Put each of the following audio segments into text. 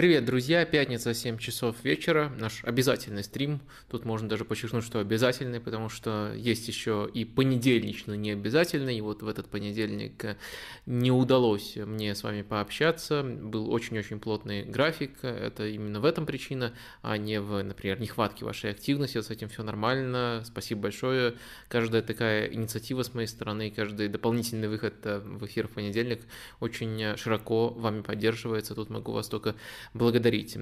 Привет, друзья! Пятница, 7 часов вечера, наш обязательный стрим. Тут можно даже подчеркнуть, что обязательный, потому что есть еще и понедельничный необязательный. И вот в этот понедельник э, не удалось мне с вами пообщаться. Был очень-очень плотный график. Это именно в этом причина, а не в, например, нехватке вашей активности. С этим все нормально. Спасибо большое. Каждая такая инициатива с моей стороны, каждый дополнительный выход э, в эфир в понедельник очень широко вами поддерживается. Тут могу вас только благодарить.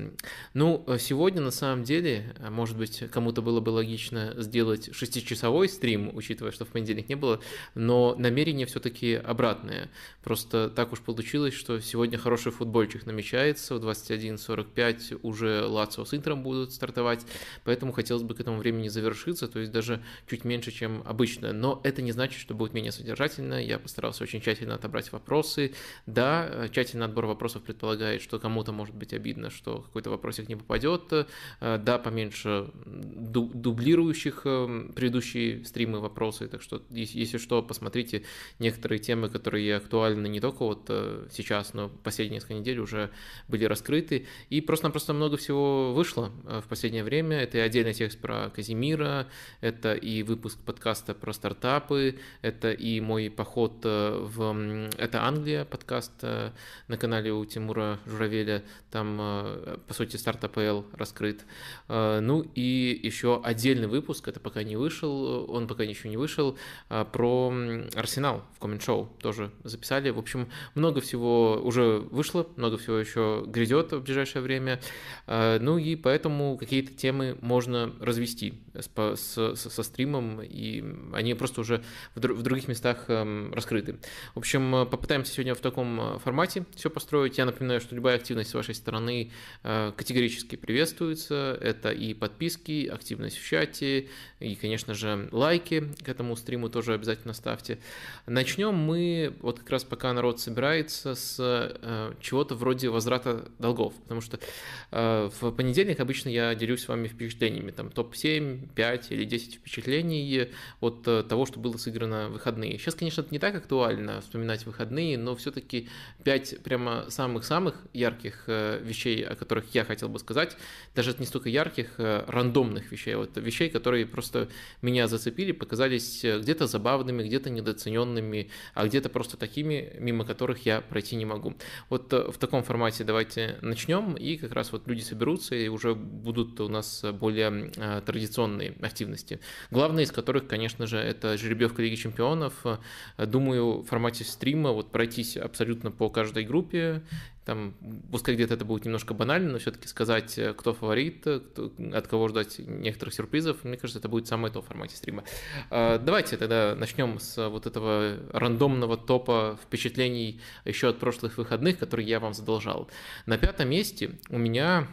Ну, сегодня на самом деле, может быть, кому-то было бы логично сделать шестичасовой стрим, учитывая, что в понедельник не было, но намерение все-таки обратное. Просто так уж получилось, что сегодня хороший футбольчик намечается, в 21.45 уже Лацио с Интером будут стартовать, поэтому хотелось бы к этому времени завершиться, то есть даже чуть меньше, чем обычно. Но это не значит, что будет менее содержательно. Я постарался очень тщательно отобрать вопросы. Да, тщательный отбор вопросов предполагает, что кому-то может быть обидно, что какой-то вопросик не попадет. Э, да, поменьше дублирующих э, предыдущие стримы вопросы, так что, если что, посмотрите некоторые темы, которые актуальны не только вот э, сейчас, но последние несколько недель уже были раскрыты. И просто-напросто много всего вышло в последнее время. Это и отдельный текст про Казимира, это и выпуск подкаста про стартапы, это и мой поход в... Это Англия, подкаст на канале у Тимура Журавеля. Там там, э, по сути, старт АПЛ раскрыт. Э, ну и еще отдельный выпуск, это пока не вышел, он пока еще не вышел, э, про Арсенал в коммент-шоу тоже записали. В общем, много всего уже вышло, много всего еще грядет в ближайшее время. Ну и поэтому какие-то темы можно развести с, со стримом, и они просто уже в, в других местах эм, раскрыты. В общем, попытаемся сегодня в таком формате все построить. Я напоминаю, что любая активность с вашей стороны стороны э, категорически приветствуется. Это и подписки, активность в чате, и, конечно же, лайки к этому стриму тоже обязательно ставьте. Начнем мы, вот как раз пока народ собирается, с э, чего-то вроде возврата долгов, потому что э, в понедельник обычно я делюсь с вами впечатлениями, там топ-7, 5 или 10 впечатлений от того, что было сыграно в выходные. Сейчас, конечно, это не так актуально вспоминать выходные, но все-таки 5 прямо самых-самых ярких вещей, о которых я хотел бы сказать, даже не столько ярких, а рандомных вещей, вот вещей, которые просто меня зацепили, показались э, где-то забавными, где-то недооцененными, а где-то просто такими, мимо которых я пройти не могу. Вот э, в таком формате давайте начнем, и как раз вот люди соберутся, и уже будут у нас более традиционные активности. Главное из которых, конечно же, это жеребьевка Лиги Чемпионов. Думаю, в формате стрима вот пройтись абсолютно по каждой группе, там, пускай где-то это будет немножко банально, но все-таки сказать, э, кто фаворит, э, кто, от кого ждать некоторых сюрпризов, мне кажется, это будет самое то в формате стрима. А, давайте тогда начнем с вот этого рандомного топа впечатлений еще от прошлых выходных, которые я вам задолжал. На пятом месте у меня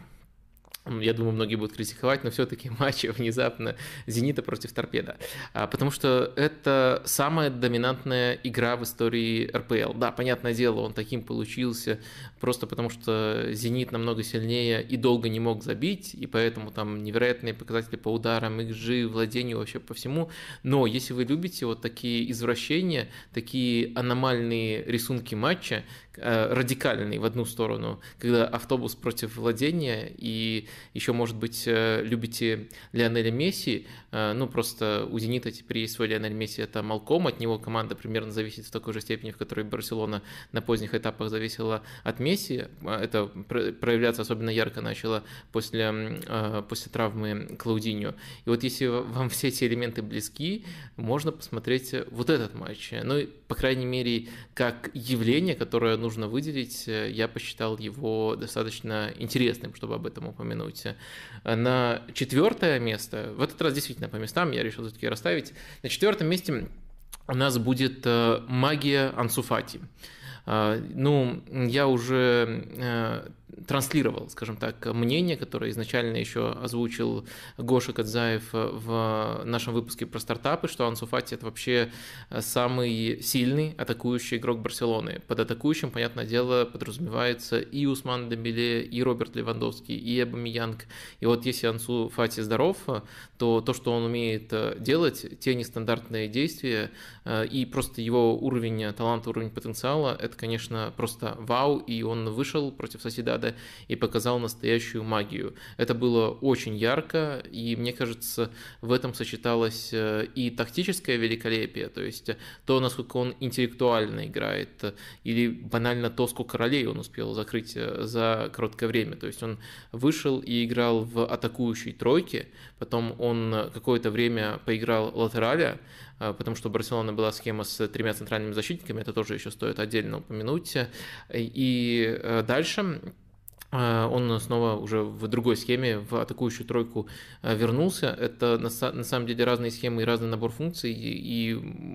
я думаю, многие будут критиковать, но все-таки матч внезапно «Зенита» против «Торпеда». А, потому что это самая доминантная игра в истории РПЛ. Да, понятное дело, он таким получился просто потому, что «Зенит» намного сильнее и долго не мог забить, и поэтому там невероятные показатели по ударам, XG, владению, вообще по всему. Но если вы любите вот такие извращения, такие аномальные рисунки матча, радикальный в одну сторону, когда автобус против владения, и еще, может быть, э, любите Лионеля Месси, э, ну, просто у «Зенита» теперь есть свой Лионель Месси, это Малком, от него команда примерно зависит в такой же степени, в которой Барселона на поздних этапах зависела от Месси, это проявляться особенно ярко начало после, после травмы Клаудиньо. И вот если вам все эти элементы близки, можно посмотреть вот этот матч. Ну, по крайней мере, как явление, которое нужно выделить, э, я посчитал его достаточно интересным, чтобы об этом упомянуть. На четвертое место, в этот раз действительно по местам я решил все-таки расставить, на четвертом месте у нас будет э, магия Ансуфати. Ну, я уже э, транслировал, скажем так, мнение, которое изначально еще озвучил Гоша Кадзаев в нашем выпуске про стартапы, что Ансу Фати это вообще самый сильный атакующий игрок Барселоны. Под атакующим, понятное дело, подразумевается и Усман Дембеле, и Роберт Левандовский, и Эбамиянг. И вот если Ансу Фати здоров, то то, что он умеет делать, те нестандартные действия и просто его уровень таланта, уровень потенциала, это, конечно, просто вау, и он вышел против Соседа надо, и показал настоящую магию. Это было очень ярко, и мне кажется, в этом сочеталось э, и тактическое великолепие, то есть то, насколько он интеллектуально играет, или банально то, сколько ролей он успел закрыть э, за короткое время. То есть он вышел и играл в атакующей тройке, потом он какое-то время поиграл латераля, потому что у Барселоны была схема с тремя центральными защитниками, это тоже еще стоит отдельно упомянуть. И э, дальше он снова уже в другой схеме, в атакующую тройку а, вернулся. Это на, самом деле разные схемы и разный набор функций, и,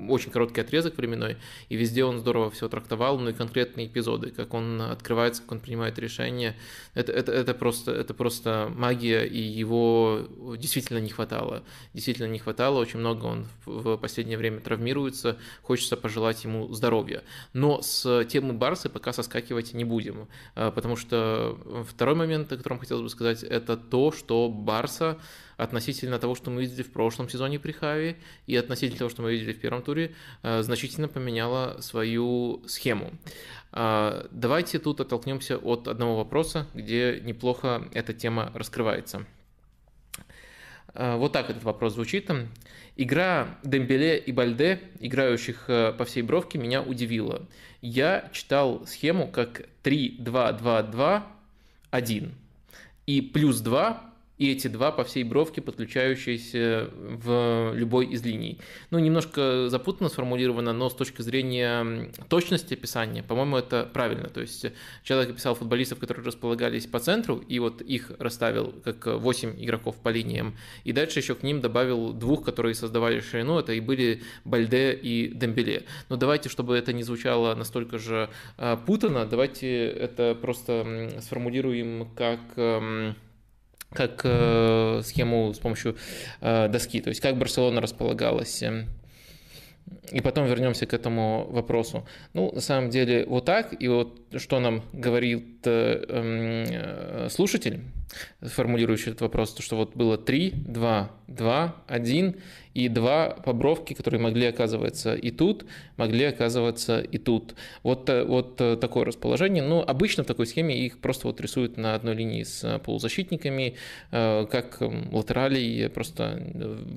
очень короткий отрезок временной, и везде он здорово все трактовал, ну и конкретные эпизоды, как он открывается, как он принимает решения. Это, это, это, просто, это просто магия, и его действительно не хватало. Действительно не хватало, очень много он в последнее время травмируется, хочется пожелать ему здоровья. Но с темы Барсы пока соскакивать не будем, а, потому что Второй момент, о котором хотелось бы сказать, это то, что Барса относительно того, что мы видели в прошлом сезоне при Хави и относительно того, что мы видели в первом туре, э, значительно поменяла свою схему. Э, давайте тут оттолкнемся от одного вопроса, где неплохо эта тема раскрывается. Э, вот так этот вопрос звучит. Игра Дембеле и Бальде, играющих по всей бровке, меня удивила. Я читал схему как 3-2-2-2 1. И плюс 2 и эти два по всей бровке, подключающиеся в любой из линий. Ну, немножко запутанно сформулировано, но с точки зрения точности описания, по-моему, это правильно. То есть человек описал футболистов, которые располагались по центру, и вот их расставил как 8 игроков по линиям, и дальше еще к ним добавил двух, которые создавали ширину, это и были Бальде и Дембеле. Но давайте, чтобы это не звучало настолько же путано, давайте это просто сформулируем как как э, схему с помощью э, доски, то есть как Барселона располагалась. И потом вернемся к этому вопросу. Ну, на самом деле, вот так, и вот что нам говорит э, э, слушатель, формулирующий этот вопрос, то, что вот было 3, 2, 2, 1, и два побровки, которые могли оказываться и тут, могли оказываться и тут. Вот, э, вот такое расположение. Но обычно в такой схеме их просто вот рисуют на одной линии с полузащитниками, как латералей, просто,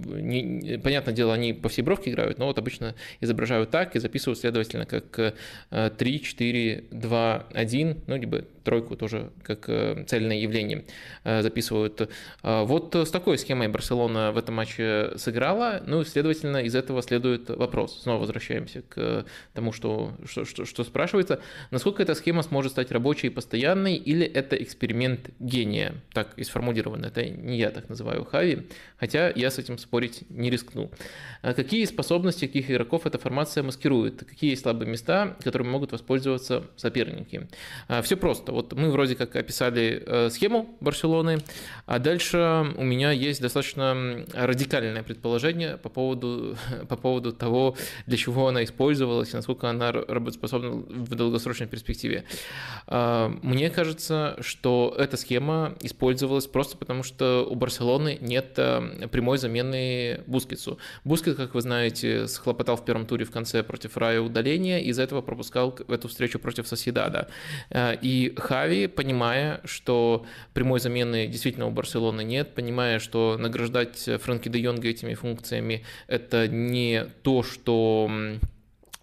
не, понятное дело, они по всей бровке играют, но вот обычно изображают так и записывают, следовательно, как 3, 4, 2, 1, ну, либо тройку тоже как цельное явление записывают. Вот с такой схемой Барселона в этом матче сыграла, ну, следовательно, из этого следует вопрос. Снова возвращаемся к тому, что, что, что, что спрашивается. Насколько эта схема сможет стать рабочей и постоянной, или это эксперимент гения? Так и сформулировано. Это не я так называю Хави, хотя я с этим спорить не рискну. А какие способности каких игроков эта формация маскирует? Какие слабые места, которыми могут воспользоваться соперники? А, Все просто. Вот мы вроде как описали э, схему Барселоны, а дальше у меня есть достаточно радикальное предположение, по поводу, по поводу того, для чего она использовалась и насколько она работоспособна в долгосрочной перспективе. А, мне кажется, что эта схема использовалась просто потому, что у Барселоны нет а, прямой замены Бускетсу. Бускет, как вы знаете, схлопотал в первом туре в конце против Рая удаления, и из-за этого пропускал эту встречу против Соседада. А, и Хави, понимая, что прямой замены действительно у Барселоны нет, понимая, что награждать Франки де Йонга этими функциями это не то, что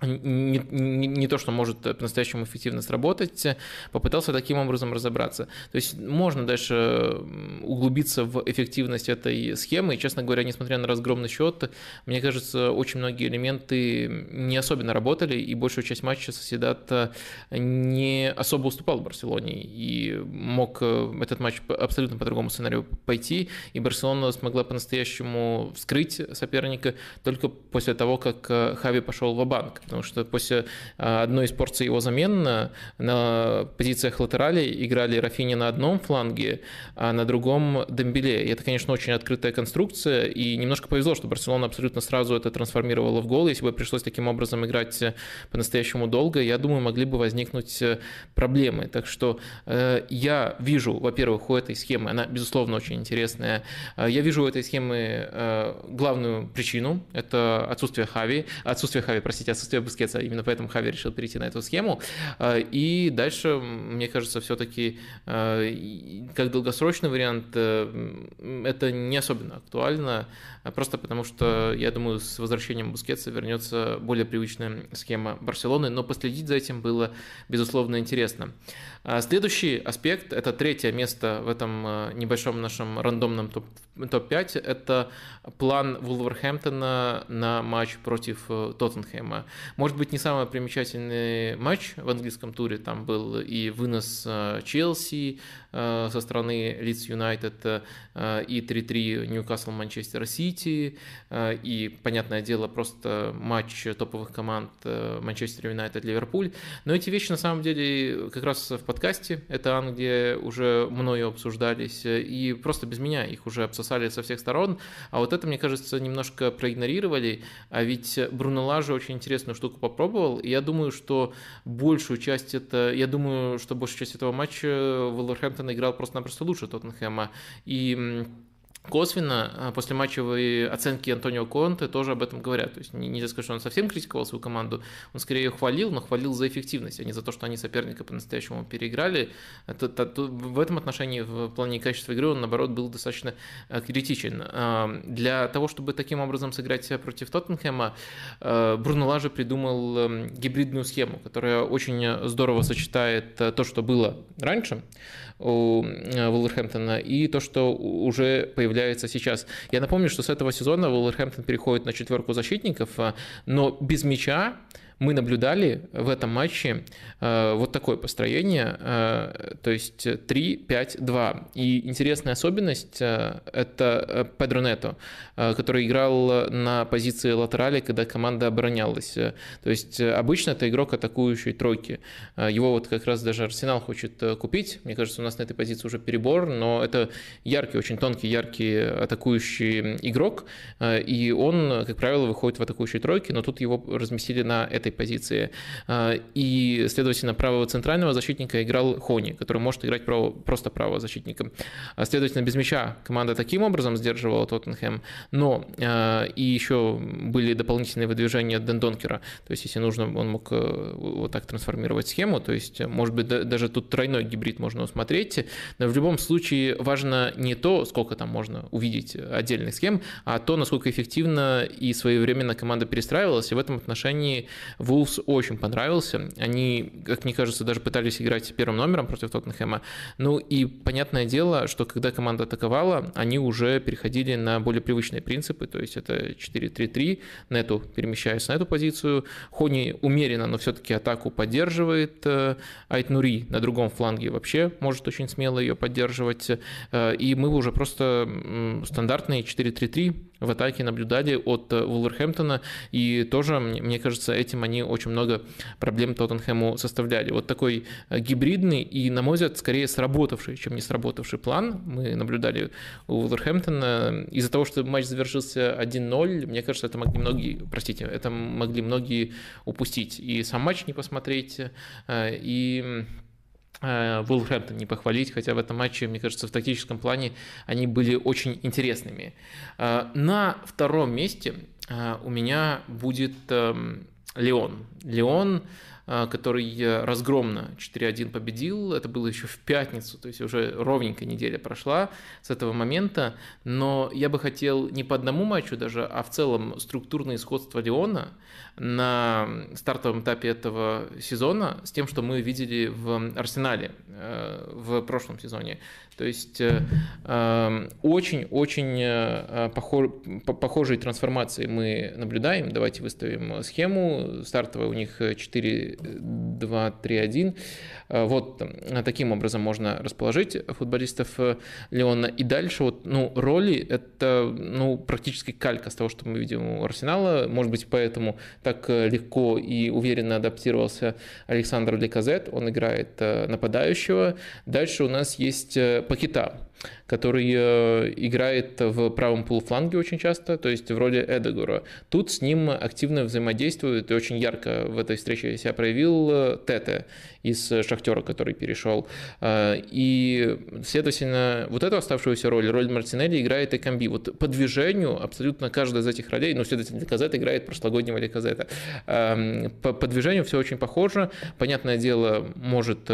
не, не, не то, что может по-настоящему эффективно сработать, попытался таким образом разобраться. То есть можно дальше углубиться в эффективность этой схемы, и, честно говоря, несмотря на разгромный счет, мне кажется, очень многие элементы не особенно работали, и большую часть матча Соседат не особо уступал Барселоне, и мог э, этот матч абсолютно по другому сценарию пойти, и Барселона смогла по-настоящему вскрыть соперника только после того, как э, Хави пошел в банк потому что после а, одной из порций его замен на, на позициях латерали играли Рафини на одном фланге, а на другом Дембеле. И это, конечно, очень открытая конструкция, и немножко повезло, что Барселона абсолютно сразу это трансформировала в гол. Если бы пришлось таким образом играть по-настоящему долго, я думаю, могли бы возникнуть э, проблемы. Так что э, я вижу, во-первых, у этой схемы, она, безусловно, очень интересная, э, я вижу у этой схемы э, главную причину, это отсутствие Хави, отсутствие Хави, простите, отсутствие Бускетса, именно поэтому Хави решил перейти на эту схему. И дальше, мне кажется, все-таки как долгосрочный вариант это не особенно актуально, просто потому что, я думаю, с возвращением Бускетса вернется более привычная схема Барселоны, но последить за этим было, безусловно, интересно. Следующий аспект, это третье место в этом небольшом нашем рандомном топ-5, это план Вулверхэмптона на матч против э, Тоттенхэма. Может быть, не самый примечательный матч в английском туре, там был и вынос э, Челси со стороны Лидс Юнайтед, и 3-3 Ньюкасл Манчестер Сити, и, понятное дело, просто матч топовых команд Манчестер Юнайтед Ливерпуль. Но эти вещи, на самом деле, как раз в подкасте, это Англия, уже мною обсуждались, и просто без меня их уже обсосали со всех сторон. А вот это, мне кажется, немножко проигнорировали, а ведь Бруно Лажа очень интересную штуку попробовал, и я думаю, что большую часть это, я думаю, что большую часть этого матча Вулверхэмптон играл просто-напросто лучше Тоттенхэма, и Косвенно а, после матчевой оценки Антонио Конте тоже об этом говорят. То есть нельзя сказать, что он совсем критиковал свою команду, он скорее ее хвалил, но хвалил за эффективность, а не за то, что они соперника по-настоящему переиграли. Это, это, в этом отношении в плане качества игры он, наоборот, был достаточно а, критичен. А, для того, чтобы таким образом сыграть против Тоттенхэма, Бруно Лажи придумал гибридную схему, которая очень здорово сочетает то, что было раньше, у э, Вулверхэмптона и то, что уже появляется сейчас. Я напомню, что с этого сезона Вулверхэмптон переходит на четверку защитников, а, но без мяча мы наблюдали в этом матче э, вот такое построение, э, то есть 3-5-2. И интересная особенность э, – это Педро Нето, который играл на позиции латерали, когда команда оборонялась. То есть обычно это игрок атакующей тройки. Его вот как раз даже Арсенал хочет купить. Мне кажется, у нас на этой позиции уже перебор, но это яркий, очень тонкий, яркий атакующий игрок, и он, как правило, выходит в атакующей тройке, но тут его разместили на этой этой позиции. А, и, следовательно, правого центрального защитника играл Хони, который может играть право, просто правого защитника. Следовательно, без мяча команда таким образом сдерживала Тоттенхэм. Но а, и еще были дополнительные выдвижения Дендонкера. То есть, если нужно, он мог э, вот так трансформировать схему. То есть, может быть, даже тут тройной гибрид можно усмотреть. Но в любом случае важно не то, сколько там можно увидеть отдельных схем, а то, насколько эффективно и своевременно команда перестраивалась. И в этом отношении Вулфс очень понравился. Они, как мне кажется, даже пытались играть первым номером против Тоттенхэма. Ну и понятное дело, что когда команда атаковала, они уже переходили на более привычные принципы, то есть это 4-3-3, Нету перемещаясь на эту позицию. Хони умеренно, но все-таки атаку поддерживает. Э, Айтнури на другом фланге вообще может очень смело ее поддерживать. Э, и мы уже просто стандартные 4-3-3 в атаке наблюдали от э, Вулверхэмптона, и тоже, мне кажется, этим они очень много проблем Тоттенхэму составляли. Вот такой э, гибридный и, на мой взгляд, скорее сработавший, чем не сработавший план мы наблюдали у Вулверхэмптона. Из-за того, что матч завершился 1-0, мне кажется, это могли многие, простите, это могли многие упустить. И сам матч не посмотреть, э, и Вулверхэмптон не похвалить, хотя в этом матче, мне кажется, в тактическом плане они были очень интересными. Э, на втором месте э, у меня будет эм, Леон. Леон который разгромно 4-1 победил. Это было еще в пятницу, то есть уже ровненькая неделя прошла с этого момента. Но я бы хотел не по одному матчу даже, а в целом структурное сходство Леона на стартовом этапе этого сезона с тем, что мы видели в Арсенале э, в прошлом сезоне. То есть очень-очень э, э, похожие трансформации мы наблюдаем. Давайте выставим схему. Стартовая у них 4, 2, 3, 1. Вот таким образом можно расположить футболистов э, Леона. И дальше вот, ну, роли – это ну, практически калька с того, что мы видим у Арсенала. Может быть, поэтому так легко и уверенно адаптировался Александр Леказет. Он играет нападающего. Дальше у нас есть Пакета. Который э, играет в правом полуфланге очень часто, то есть в роли Эдегора. Тут с ним активно взаимодействует и очень ярко в этой встрече себя проявил э, Тете из Шахтера, который перешел. Э, и, следовательно, вот эту оставшуюся роль, роль Мартинелли играет и Камби. Вот по движению абсолютно каждая из этих ролей, ну, следовательно, Казета играет прошлогоднего Казета. Эм, по, по движению все очень похоже. Понятное дело, может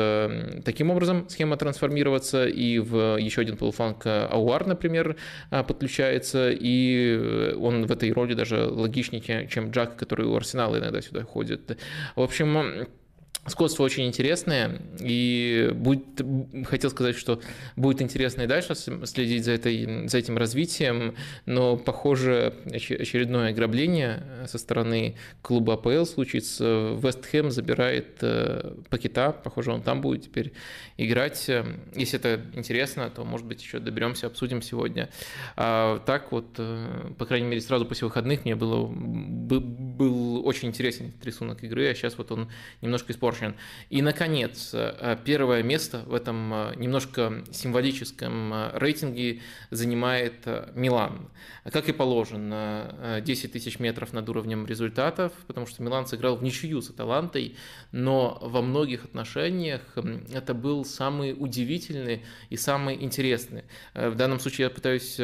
таким образом схема трансформироваться и в еще один полуфланг Ауар, например, а, подключается, и э, он в этой роли даже логичнее, чем Джак, который у Арсенала иногда сюда ходит. В общем, Сходство очень интересное, и будет, хотел сказать, что будет интересно и дальше следить за, этой, за этим развитием, но, похоже, очередное ограбление со стороны клуба АПЛ случится. Вест Хэм забирает э, Пакета, похоже, он там будет теперь играть. Если это интересно, то, может быть, еще доберемся, обсудим сегодня. А так вот, э, по крайней мере, сразу после выходных мне было, был очень интересен рисунок игры, а сейчас вот он немножко испорчен испорчен. И, наконец, э, первое место в этом э, немножко символическом э, рейтинге занимает Милан. Как и положено, 10 тысяч метров над уровнем результатов, потому что Милан сыграл в ничью с Аталантой, но во многих отношениях это был самый удивительный и самый интересный. В данном случае я пытаюсь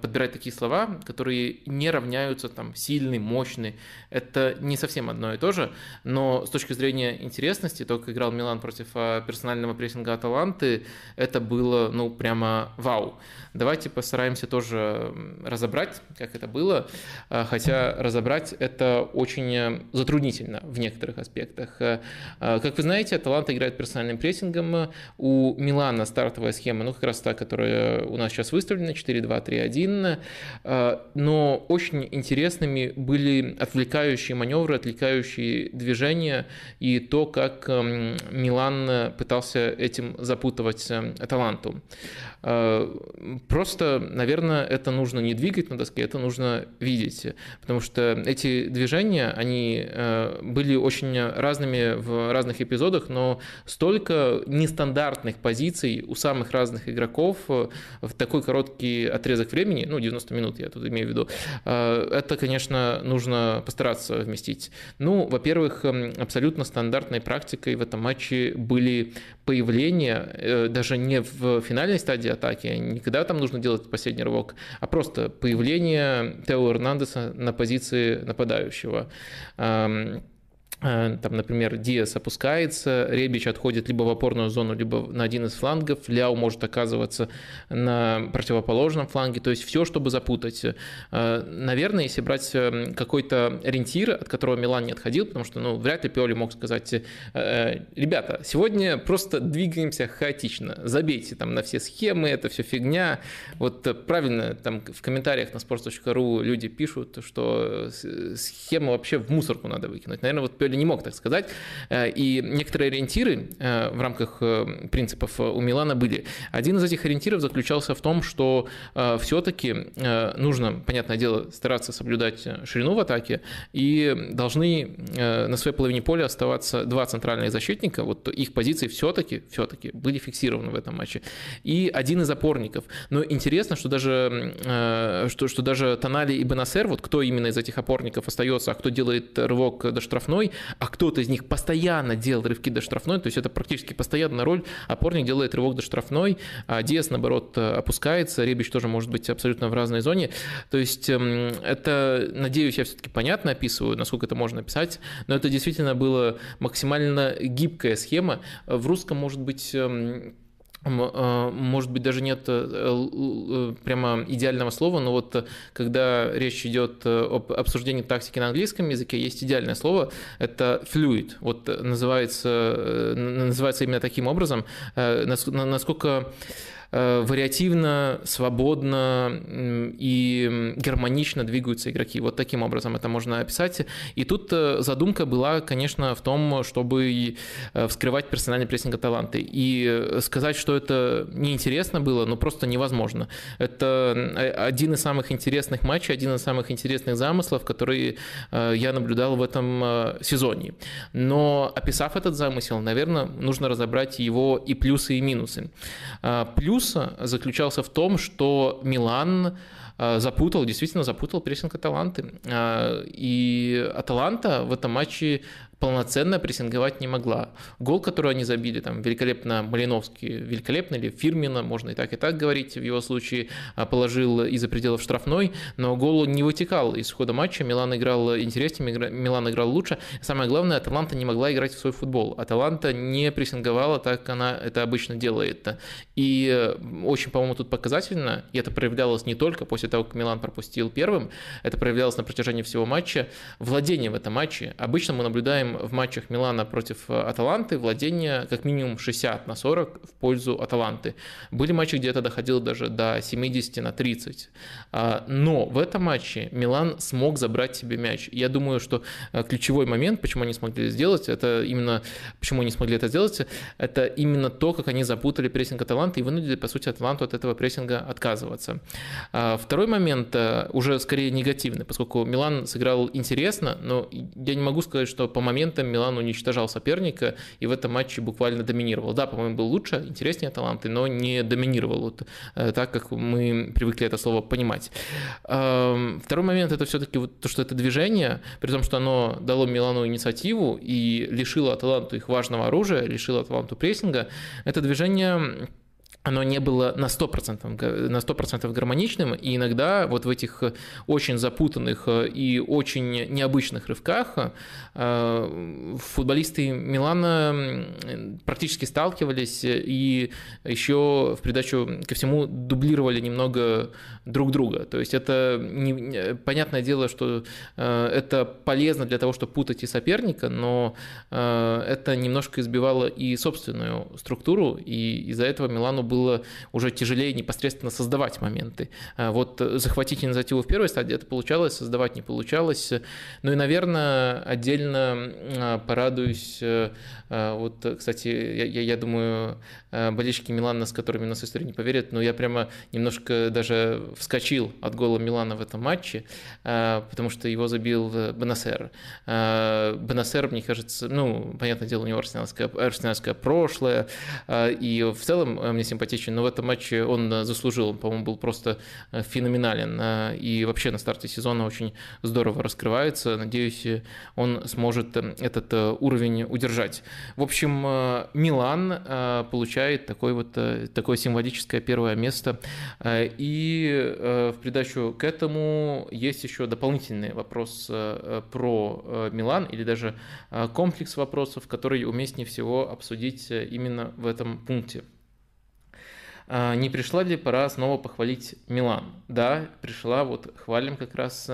подбирать такие слова, которые не равняются там сильный, мощный. Это не совсем одно и то же, но с точки зрения интересности, только играл Милан против а, персонального прессинга Аталанты, это было, ну, прямо вау. Давайте постараемся тоже разобрать, как это было, а, хотя разобрать это очень э, затруднительно в некоторых аспектах. Э, а, как вы знаете, Аталанта играет персональным прессингом, у Милана стартовая схема, ну, как раз та, которая у нас сейчас выставлена, 4-2-3-1, но очень интересными были отвлекающие маневры, отвлекающие движения и то, как эм, Милан пытался этим запутывать Аталанту. Э, просто, наверное, это нужно не двигать на доске, это нужно видеть, потому что эти движения, они э, были очень разными в разных эпизодах, но столько нестандартных позиций у самых разных игроков э, в такой короткий отрезок времени, ну, 90 минут я тут имею в виду, это, конечно, нужно постараться вместить. Ну, во-первых, эм, абсолютно стандартной практикой в этом матче были появления, даже не в финальной стадии атаки, не когда там нужно делать последний рывок, а просто появление Тео Эрнандеса на позиции нападающего. Э, там, например, Диас опускается, Ребич отходит либо в опорную зону, либо на один из флангов, Ляу может оказываться на противоположном фланге, то есть все, чтобы запутать. Э, наверное, если брать э, какой-то ориентир, от которого Милан не отходил, потому что, ну, вряд ли Пиоли мог сказать, ребята, сегодня просто двигаемся хаотично, забейте там на все схемы, это все фигня. Вот правильно там в комментариях на sports.ru люди пишут, что схему вообще в мусорку надо выкинуть. Наверное, вот Пиоли или не мог так сказать. Э, и некоторые ориентиры э, в рамках э, принципов у Милана были. Один из этих ориентиров заключался в том, что все-таки нужно, понятное дело, стараться соблюдать ширину в атаке, и должны на своей половине поля оставаться два центральных защитника, вот их позиции все-таки, все-таки были фиксированы в этом матче, и один из опорников. Но интересно, что даже, что, что даже Тонали и Бенасер, вот кто именно из этих опорников остается, а кто делает рывок до штрафной, а кто-то из них постоянно делал рывки до штрафной, то есть это практически постоянная роль, опорник делает рывок до штрафной, а Диас, наоборот, опускается, Ребич тоже может быть абсолютно в разной зоне, то есть эм, это, надеюсь, я все-таки понятно описываю, насколько это можно описать, но это действительно была максимально гибкая схема, в русском, может быть, эм, может быть, даже нет э, э, прямо идеального слова, но вот когда речь идет э, об обсуждении тактики на английском языке, есть идеальное слово, это fluid. Вот называется, называется именно таким образом, насколько Э, вариативно, свободно и гармонично двигаются игроки. Вот таким образом это можно описать. И тут э, задумка была, конечно, в том, чтобы э, вскрывать персональный прессинг таланты. И сказать, что это неинтересно было, ну просто невозможно. Это один из самых интересных матчей, один из самых интересных замыслов, которые я наблюдал в этом сезоне. Но описав этот замысел, наверное, нужно разобрать его и плюсы, и минусы. Плюс Плюс заключался в том, что Милан запутал, действительно запутал прессинг Аталанты. И Аталанта в этом матче полноценно прессинговать не могла. Гол, который они забили, там великолепно Малиновский, великолепно или Фирмина, можно и так и так говорить, в его случае а, положил из-за пределов штрафной, но гол не вытекал из хода матча, Милан играл интереснее, Милан играл лучше. Самое главное, Аталанта не могла играть в свой футбол. Аталанта не прессинговала так, как она это обычно делает. И э, очень, по-моему, тут показательно, и это проявлялось не только после того, как Милан пропустил первым, это проявлялось на протяжении всего матча, владение в этом матче. Обычно мы наблюдаем в матчах Милана против э, Аталанты владение как минимум 60 на 40 в пользу Аталанты. Были матчи, где это доходило даже до 70 на 30. А, но в этом матче Милан смог забрать себе мяч. Я думаю, что э, ключевой момент, почему они смогли сделать, это именно, почему они смогли это сделать, это именно то, как они запутали прессинг Аталанты и вынудили, по сути, Аталанту от этого прессинга отказываться. А, второй момент э, уже скорее негативный, поскольку Милан сыграл интересно, но я не могу сказать, что по моменту моментам Милан уничтожал соперника и в этом матче буквально доминировал. Да, по-моему, был лучше, интереснее таланты, но не доминировал вот, э, так, как мы привыкли это слово понимать. Эм, второй момент – это все-таки вот то, что это движение, при том, что оно дало Милану инициативу и лишило Аталанту их важного оружия, лишило Аталанту прессинга. Это движение оно не было на 100%, на 100% гармоничным, и иногда вот в этих очень запутанных и очень необычных рывках э, футболисты Милана практически сталкивались и еще в придачу ко всему дублировали немного друг друга. То есть это не, понятное дело, что э, это полезно для того, чтобы путать и соперника, но э, это немножко избивало и собственную структуру, и из-за этого Милану было уже тяжелее непосредственно создавать моменты. А вот захватить инициативу в первой стадии это получалось, создавать не получалось. Ну и, наверное, отдельно а, порадуюсь. Э, а, вот, кстати, я, я, я думаю, болельщики Милана, с которыми нас история не поверят, но я прямо немножко даже вскочил от гола Милана в этом матче, потому что его забил Бенасер. Бенасер, мне кажется, ну, понятное дело, у него арсенальское, арсенальское прошлое, и в целом э, мне симпатичен но в этом матче он э, заслужил, он, по-моему, был просто э, феноменален. Э, и вообще на старте сезона очень здорово раскрывается. Надеюсь, он сможет этот уровень удержать. В общем, Милан получает такое вот такое символическое первое место. И в придачу к этому есть еще дополнительный вопрос про Милан или даже комплекс вопросов, который уместнее всего обсудить именно в этом пункте. Не пришла ли пора снова похвалить Милан? Да, пришла, вот хвалим как раз.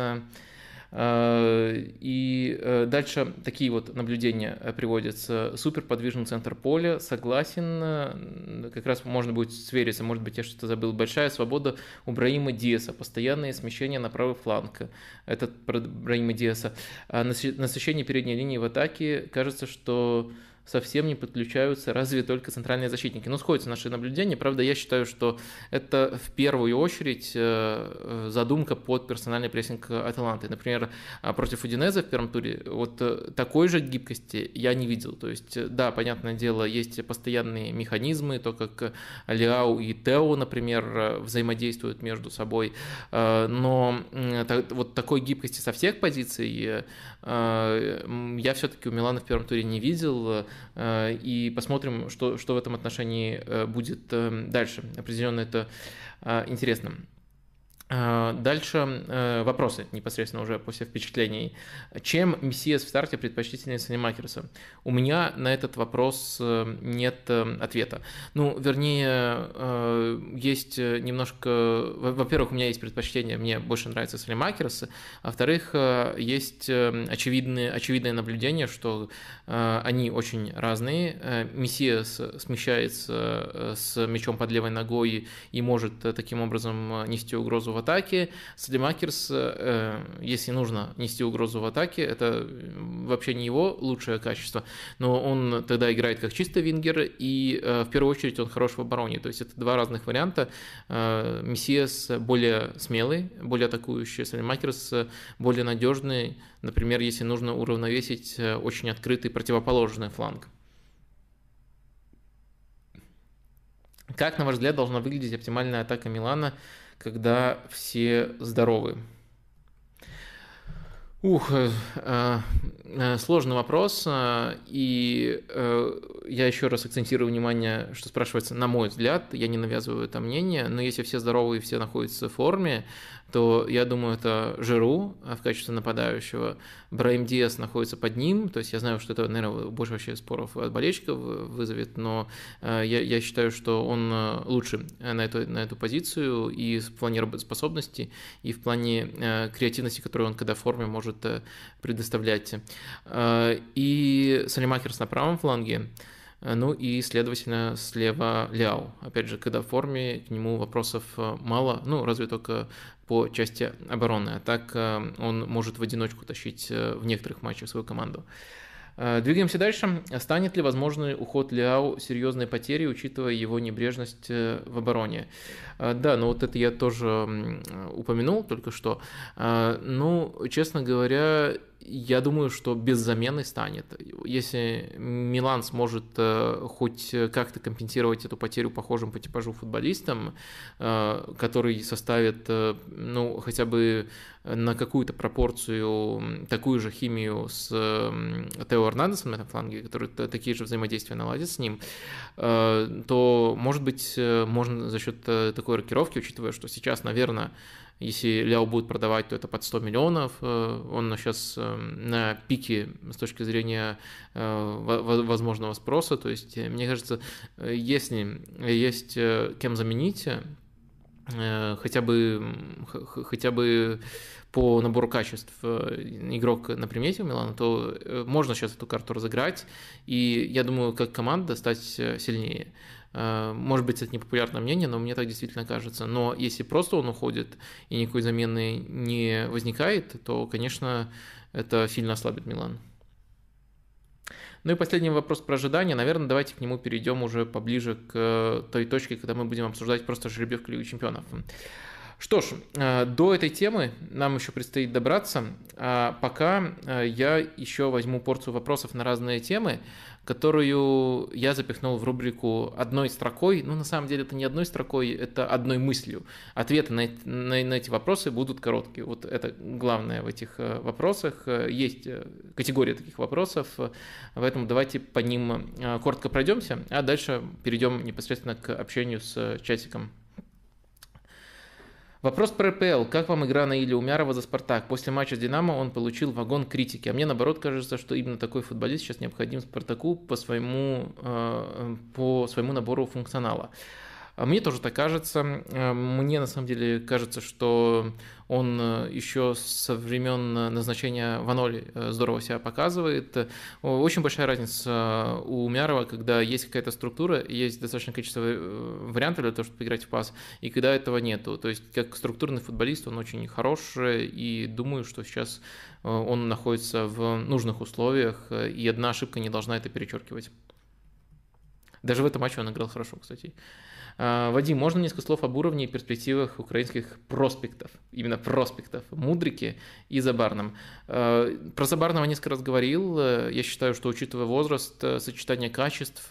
А, а, и э, дальше такие вот наблюдения э, приводятся. Супер подвижный центр поля, согласен, э, как раз можно будет свериться, может быть, я что-то забыл. Большая свобода у Браима Диаса, постоянное смещение на правый фланг. Этот про Браима Диаса. Насыщение передней линии в атаке. Кажется, что совсем не подключаются разве только центральные защитники. Ну, сходятся наши наблюдения. Правда, я считаю, что это в первую очередь э, задумка под персональный прессинг Аталанты. Например, а, против Удинеза в первом туре вот э, такой же гибкости я не видел. То есть, э, да, понятное дело, есть постоянные механизмы, то, как Лиау и Тео, например, взаимодействуют между собой, но вот такой гибкости со всех позиций я все-таки у Милана в первом туре не видел. Э, и посмотрим, что, что в этом отношении э, будет э, дальше. Определенно это интересно. А, дальше э, вопросы непосредственно уже после впечатлений. Чем Мессиас в старте предпочтительнее Санемакерса? У меня на этот вопрос э, нет э, ответа. Ну, вернее, есть немножко... Во-первых, у меня есть предпочтение, мне больше нравится Санемакерс. А во-вторых, есть очевидное, очевидное наблюдение, что они очень разные. Мессиас смещается с мячом под левой ногой и может таким образом нести угрозу в атаке. Салимакерс, э, если нужно нести угрозу в атаке, это вообще не его лучшее качество, но он тогда играет как чисто вингер, и э, в первую очередь он хорош в обороне. То есть это два разных варианта. Э, Мессиас более смелый, более атакующий, Салимакерс более надежный, например, если нужно уравновесить очень открытый противоположный фланг. Как, на ваш взгляд, должна выглядеть оптимальная атака Милана, когда все здоровы? Ух, э, э, сложный вопрос, и я еще раз акцентирую внимание, что спрашивается, на мой взгляд, я не навязываю это мнение, но если все здоровы и все находятся в форме, то я думаю, это Жиру а, в качестве нападающего. Брайм Диас находится под ним, то есть я знаю, что это, наверное, больше вообще споров от болельщиков вызовет, но а, я, я считаю, что он а, лучше на эту, на эту позицию и в плане работоспособности, и в плане креативности, которую он, когда в форме, может предоставлять. И Салимакерс на правом фланге, ну и, следовательно, слева Ляо. Опять же, когда в форме, к нему вопросов мало, ну, разве только по части обороны. А так э, он может в одиночку тащить э, в некоторых матчах свою команду. Э, двигаемся дальше. Станет ли возможный уход Ляо серьезной потерей, учитывая его небрежность в обороне? Да, ну вот это я тоже упомянул только что. Ну, честно говоря, я думаю, что без замены станет. Если Милан сможет э, хоть как-то компенсировать эту потерю похожим по типажу футболистам, э, который составит, э, ну, хотя бы на какую-то пропорцию такую же химию с Тео Эрнандесом на этом фланге, который такие же взаимодействия наладит с ним, то, может быть, можно за счет такой рокировки, учитывая, что сейчас, наверное, если Ляо будет продавать, то это под 100 миллионов. Э, он сейчас э, на пике с точки зрения э, возможного спроса. То есть, мне кажется, если есть кем заменить, хотя бы, хотя бы по набору качеств игрок на примете у Милана, то можно сейчас эту карту разыграть, и я думаю, как команда стать сильнее. Э, может быть, это непопулярное мнение, но мне так действительно кажется. Но если просто он уходит и никакой замены не возникает, то, конечно, это сильно ослабит Милан. Ну и последний вопрос про ожидания. Наверное, давайте к нему перейдем уже поближе к той точке, когда мы будем обсуждать просто жеребьевку Лиги Чемпионов. Что ж, э, до этой темы нам еще предстоит добраться. А пока э, я еще возьму порцию вопросов на разные темы которую я запихнул в рубрику одной строкой. Ну, на самом деле, это не одной строкой, это одной мыслью. Ответы на, на, на эти вопросы будут короткие. Вот это главное в этих э, вопросах. Э, есть э, категория таких вопросов, поэтому давайте по ним коротко пройдемся, а дальше перейдем непосредственно к общению с чатиком. Вопрос про РПЛ. Как вам игра на Иле Умярова за «Спартак»? После матча с «Динамо» он получил вагон критики. А мне, наоборот, кажется, что именно такой футболист сейчас необходим «Спартаку» по своему, э, по своему набору функционала. А мне тоже так кажется. Э, мне на самом деле кажется, что он э, еще со времен назначения Ваноли э, здорово себя показывает. Очень большая разница у Мярова, когда есть какая-то структура, есть достаточное количество вариантов для того, чтобы играть в пас, и когда этого нету. То есть как структурный футболист он очень хороший, и думаю, что сейчас он находится в нужных условиях, и одна ошибка не должна это перечеркивать. Даже в этом матче он играл хорошо, кстати. А, Вадим, можно несколько слов об уровне и перспективах украинских проспектов, именно проспектов, Мудрики и Забарном. А, про Забарного несколько раз говорил, я считаю, что учитывая возраст, сочетание качеств,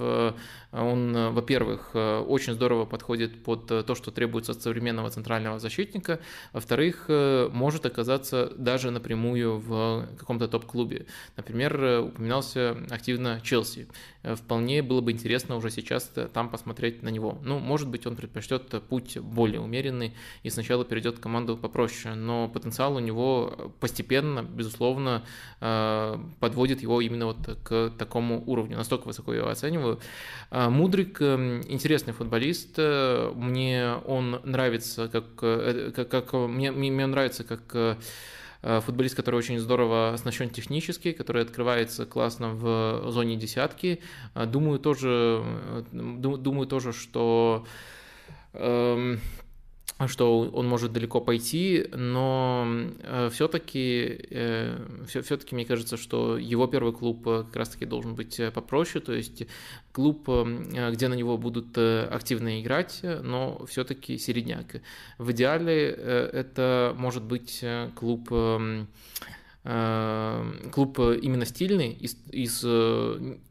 он, во-первых, очень здорово подходит под то, что требуется от современного центрального защитника, во-вторых, может оказаться даже напрямую в каком-то топ-клубе. Например, упоминался активно Челси. Вполне было бы интересно уже сейчас там посмотреть на него. Ну, может быть, он предпочтет путь более умеренный и сначала перейдет в команду попроще, но потенциал у него постепенно, безусловно, э, подводит его именно вот к такому уровню. Настолько высоко я его оцениваю. А, Мудрик э, интересный футболист. Мне он нравится, как, э, как, как мне, мне нравится, как футболист, который очень здорово оснащен технически, который открывается классно в зоне десятки. Думаю тоже, думаю тоже, что эм, что он может далеко пойти, но э, все-таки, э, все-таки мне кажется, что его первый клуб э, как раз-таки должен быть попроще, то есть клуб, где на него будут активно играть, но все-таки середняк. В идеале это может быть клуб клуб именно стильный, из, из,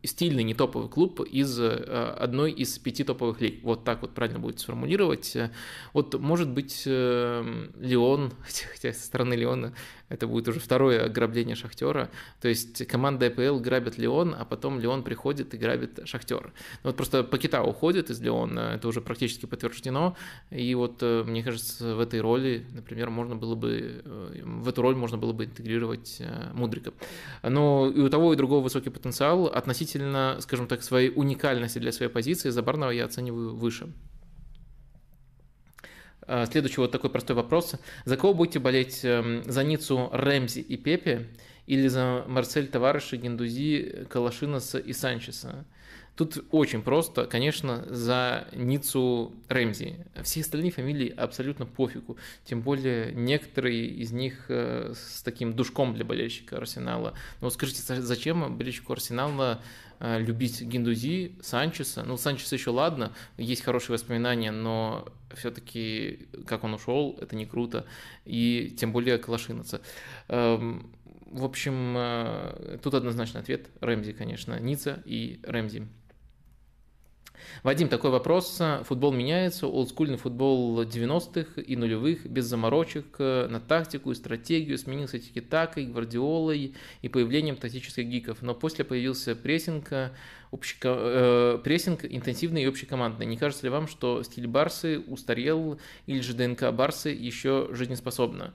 стильный, не топовый клуб из одной из пяти топовых лиг. Вот так вот правильно будет сформулировать. Вот может быть Леон, хотя со стороны Леона это будет уже второе ограбление Шахтера. То есть команда АПЛ грабит Леон, а потом Леон приходит и грабит Шахтер. Ну, вот просто Пакета уходит из Леона, это уже практически подтверждено. И вот э, мне кажется, в этой роли, например, можно было бы, э, в эту роль можно было бы интегрировать э, Мудрика. Но и у того, и другого высокий потенциал. Относительно, скажем так, своей уникальности для своей позиции Забарного я оцениваю выше. А, следующий вот такой простой вопрос. За кого будете болеть? Эм, за Ницу, Рэмзи и Пепе или за Марсель Товарыша, Гендузи, Калашинаса и Санчеса? Тут очень просто, конечно, за Ницу Рэмзи. Все остальные фамилии абсолютно пофигу. Тем более некоторые из них э, с таким душком для болельщика Арсенала. Но вот скажите, зачем болельщику Арсенала э, любить Гиндузи, Санчеса? Ну, Санчеса еще ладно, есть хорошие воспоминания, но все-таки как он ушел, это не круто. И тем более Калашинаца. Эм, в общем, э, тут однозначный ответ. Рэмзи, конечно. Ницца и Рэмзи. Вадим, такой вопрос. Футбол меняется, олдскульный футбол 90-х и нулевых, без заморочек, на тактику и стратегию, сменился тики-такой, гвардиолой и появлением тактических гиков. Но после появился прессинг, общеко... э, прессинг интенсивный и общекомандный. Не кажется ли вам, что стиль Барсы устарел или же ДНК Барсы еще жизнеспособна?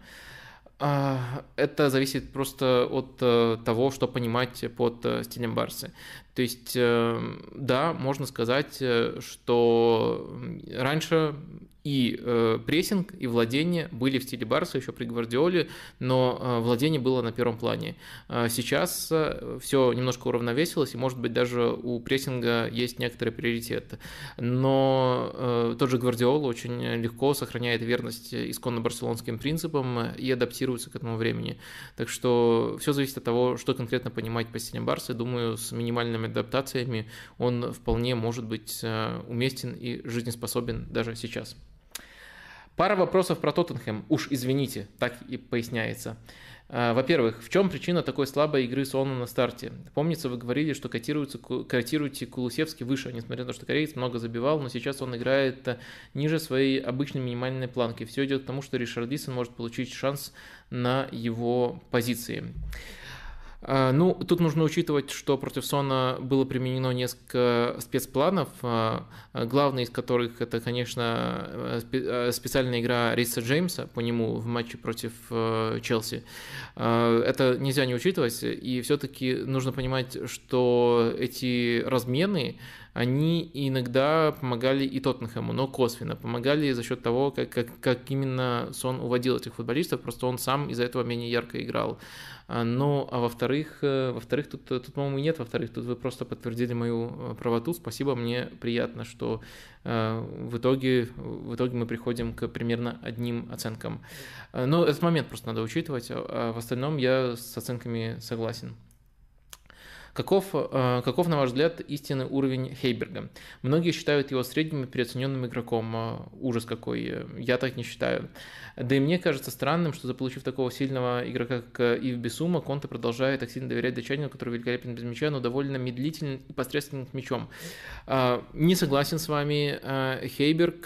А, это зависит просто от э, того, что понимать под э, стилем Барсы. То есть, э, да, можно сказать, что раньше и э, прессинг, и владение были в стиле Барса еще при Гвардиоле, но э, владение было на первом плане. Э, сейчас э, все немножко уравновесилось, и, может быть, даже у прессинга есть некоторый приоритет. Но э, тот же Гвардиола очень легко сохраняет верность исконно барселонским принципам и адаптируется к этому времени. Так что все зависит от того, что конкретно понимать по стилям Барса. Думаю, с минимальными адаптациями он вполне может быть э, уместен и жизнеспособен даже сейчас. Пара вопросов про Тоттенхэм. Уж извините, так и поясняется. А, во-первых, в чем причина такой слабой игры Сона на старте? Помнится, вы говорили, что котируется, котируете Кулусевский выше, несмотря на то, что кореец много забивал, но сейчас он играет э, ниже своей обычной минимальной планки. Все идет к тому, что Ришард Дисон может получить шанс на его позиции. А, ну, тут нужно учитывать, что против Сона было применено несколько спецпланов, а, главный из которых это, конечно, э, специальная игра Риса Джеймса по нему в матче против э, Челси. А, это нельзя не учитывать, и все-таки нужно понимать, что эти размены, они иногда помогали и Тоттенхэму, но косвенно. Помогали за счет того, как, как, как именно Сон уводил этих футболистов, просто он сам из-за этого менее ярко играл. А, ну, а во-вторых, э, во-вторых, тут, тут, по-моему, нет, во-вторых, тут вы просто подтвердили мою э, правоту. Спасибо, мне приятно, что э, в итоге, в итоге мы приходим к примерно одним оценкам. Но этот момент просто надо учитывать, а в остальном я с оценками согласен. Каков, э, каков, на ваш взгляд, истинный уровень Хейберга? Многие считают его средним и переоцененным игроком. Э, ужас какой. Я так не считаю. Да и мне кажется странным, что заполучив такого сильного игрока, как Ив Бесума, Конте продолжает так сильно доверять датчанину, который великолепен без мяча, но довольно медлителен и посредственен с мячом. Э, не согласен с вами. Хейберг,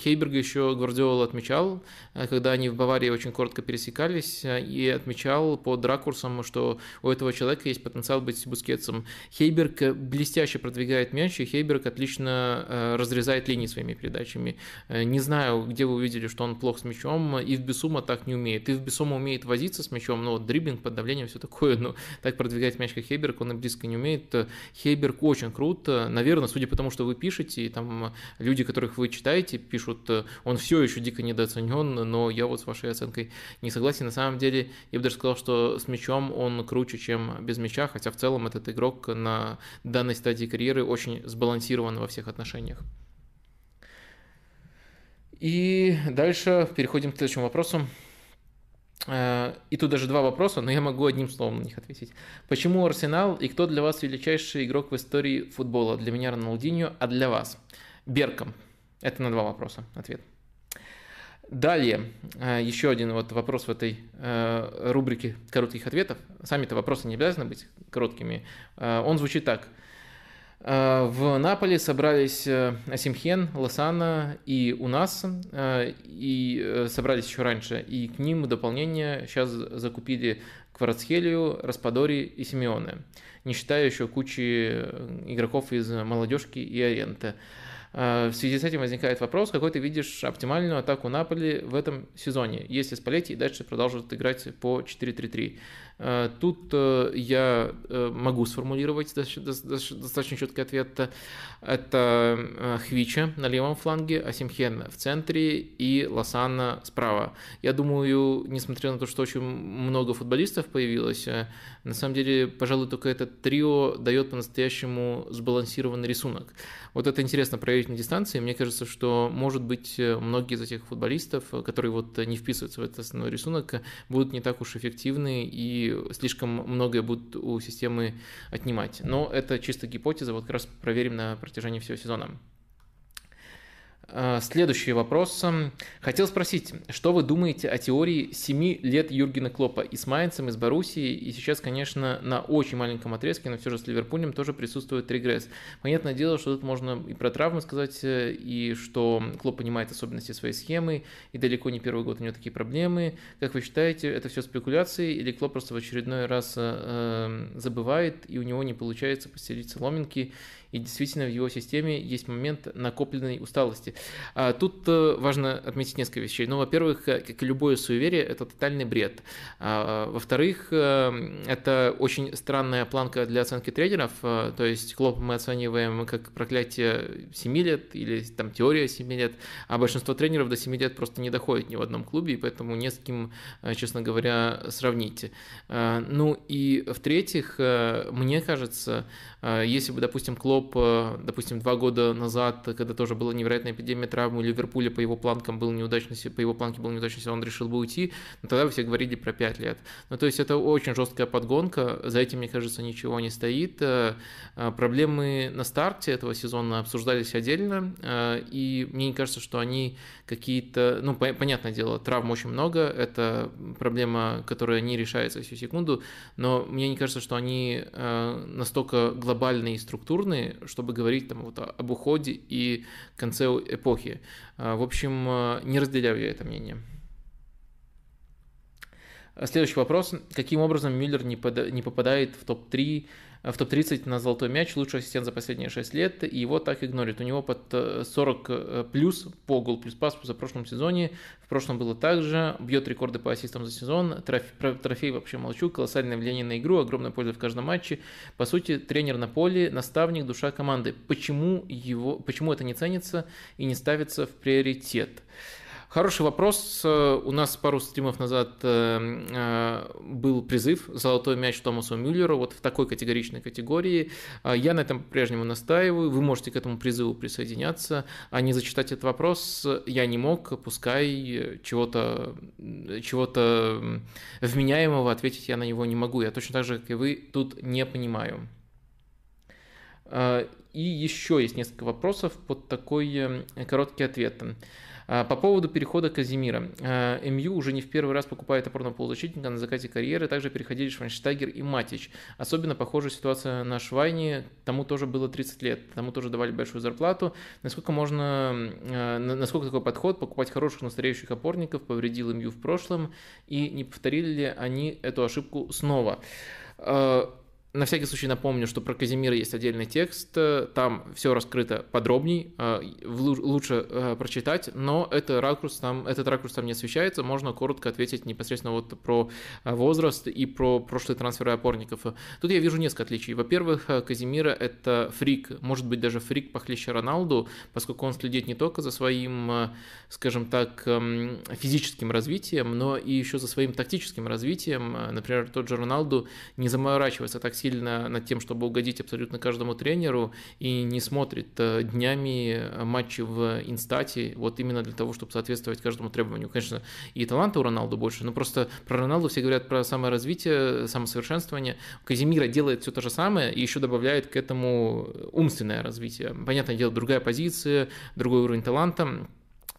Хейберга еще Гвардиола отмечал, когда они в Баварии очень коротко пересекались, и отмечал под ракурсом, что у этого человека есть потенциал быть Бускетсом. Хейберг э, блестяще продвигает мяч, и Хейберг отлично э, разрезает линии своими передачами. Э, не знаю, где вы увидели, что он плох с мячом, и в Бесума так не умеет. И в Бесума умеет возиться с мячом, но вот дриблинг, под давлением, все такое, но так продвигать мяч, как Хейберг, он и близко не умеет. Хейберг очень крут, наверное, судя по тому, что вы пишете, и там люди, которых вы читаете, пишут, он все еще дико недооценен, но я вот с вашей оценкой не согласен. На самом деле, я бы даже сказал, что с мячом он круче, чем без мяча, хотя в целом этот игрок на данной стадии карьеры очень сбалансирован во всех отношениях. И дальше переходим к следующему вопросу. Э, и тут даже два вопроса, но я могу одним словом на них ответить. Почему Арсенал и кто для вас величайший игрок в истории футбола? Для меня Роналдиньо, а для вас? Берком. Это на два вопроса ответ. Далее, э, еще один вот вопрос в этой э, рубрике коротких ответов. Сами-то вопросы не обязаны быть короткими. Э, он звучит так. В Наполе собрались Асимхен, Лосана и у нас, и собрались еще раньше, и к ним в дополнение сейчас закупили Кварцхелию, Распадори и Симеоне, не считая еще кучи игроков из молодежки и Аренты. А, в связи с этим возникает вопрос, какой ты видишь оптимальную атаку Наполи в этом сезоне, если Спалетти и дальше продолжит играть по 4-3-3. А, тут э, я э, могу сформулировать достаточно четкий ответ. Это э, Хвича на левом фланге, Асимхен в центре и Лосанна справа. Я думаю, несмотря на то, что очень много футболистов появилось, на самом деле, пожалуй, только этот трио дает по-настоящему сбалансированный рисунок. Вот это интересно проверить на дистанции. Мне кажется, что, может быть, многие из этих футболистов, которые вот не вписываются в этот основной рисунок, будут не так уж эффективны и слишком многое будут у системы отнимать. Но это чисто гипотеза, вот как раз проверим на протяжении всего сезона. А, следующий вопрос. Хотел спросить, что вы думаете о теории 7 лет Юргена Клопа и с Майнцем, и с Боруссией, и сейчас, конечно, на очень маленьком отрезке, но все же с Ливерпулем тоже присутствует регресс. Понятное дело, что тут можно и про травмы сказать, э, и что Клоп понимает особенности своей схемы, и далеко не первый год у него такие проблемы. Как вы считаете, это все спекуляции, или Клоп просто в очередной раз э, забывает, и у него не получается постелить соломинки, и действительно в его системе есть момент накопленной усталости. А тут э, важно отметить несколько вещей. Ну, во-первых, э, как и любое суеверие, это тотальный бред. А, во-вторых, э, это очень странная планка для оценки тренеров, то есть Клоп мы оцениваем как проклятие 7 лет или там теория 7 лет, а большинство тренеров до 7 лет просто не доходит ни в одном клубе, и поэтому не с кем, честно говоря, сравнить. Ну и в-третьих, мне кажется, если бы, допустим, Клоп э, допустим, два года назад, когда тоже была невероятная эпидемия травмы, Ливерпуля по его планкам был неудачный, по его планке был неудачный сезон, он решил бы уйти, но тогда все говорили про пять лет. Ну, то есть это очень жесткая подгонка, за этим, мне кажется, ничего не стоит. Э, проблемы на старте этого сезона обсуждались отдельно, и мне не кажется, что они какие-то, ну, понятное дело, травм очень много, это проблема, которая не решается всю секунду, но мне не кажется, что они настолько глобальные и структурные, чтобы говорить там вот об уходе и конце эпохи. А, в общем, а, не разделяю я это мнение. Следующий вопрос. Каким образом Мюллер не, попадает в топ-3 в топ-30 на золотой мяч, лучший ассистент за последние 6 лет, и его так игнорит. У него под 40 э, э, плюс по гол плюс пас за прошлом сезоне, в прошлом было также, бьет рекорды по ассистам за сезон, трофей, трофей вообще молчу, колоссальное влияние на игру, огромная польза в каждом матче. По сути, тренер на поле, наставник, душа команды. Почему, его, почему это не ценится и не ставится в приоритет? Хороший вопрос. У нас пару стримов назад э, э, был призыв «Золотой мяч Томасу Мюллеру» вот в такой категоричной категории. Я на этом по-прежнему настаиваю. Вы можете к этому призыву присоединяться. А не зачитать этот вопрос я не мог. Пускай чего-то чего вменяемого ответить я на него не могу. Я точно так же, как и вы, тут не понимаю. И еще есть несколько вопросов под такой э, короткий ответ. А, по поводу перехода Казимира. А, МЮ уже не в первый раз покупает опорного полузащитника на закате карьеры, также переходили Швайнштайгер и Матич. Особенно похожая ситуация на Швайне, тому тоже было 30 лет, тому тоже давали большую зарплату. Насколько можно, а, насколько такой подход, покупать хороших настареющих опорников, повредил МЮ в прошлом, и не повторили ли они эту ошибку снова? На всякий случай напомню, что про Казимира есть отдельный текст, там все раскрыто подробней, э, лучше э, прочитать, но это ракурс там, этот ракурс там не освещается, можно коротко ответить непосредственно вот про э, возраст и про прошлые трансферы опорников. Тут я вижу несколько отличий. Во-первых, Казимира это фрик, может быть даже фрик похлеще Роналду, поскольку он следит не только за своим, скажем так, эм, физическим развитием, но и еще за своим тактическим развитием. Например, тот же Роналду не заморачивается так сильно над тем, чтобы угодить абсолютно каждому тренеру и не смотрит э, днями матчи в инстате вот именно для того, чтобы соответствовать каждому требованию. Конечно, и таланта у Роналду больше, но просто про Роналду все говорят про саморазвитие, самосовершенствование. Казимира делает все то же самое и еще добавляет к этому умственное развитие. Понятное дело, другая позиция, другой уровень таланта,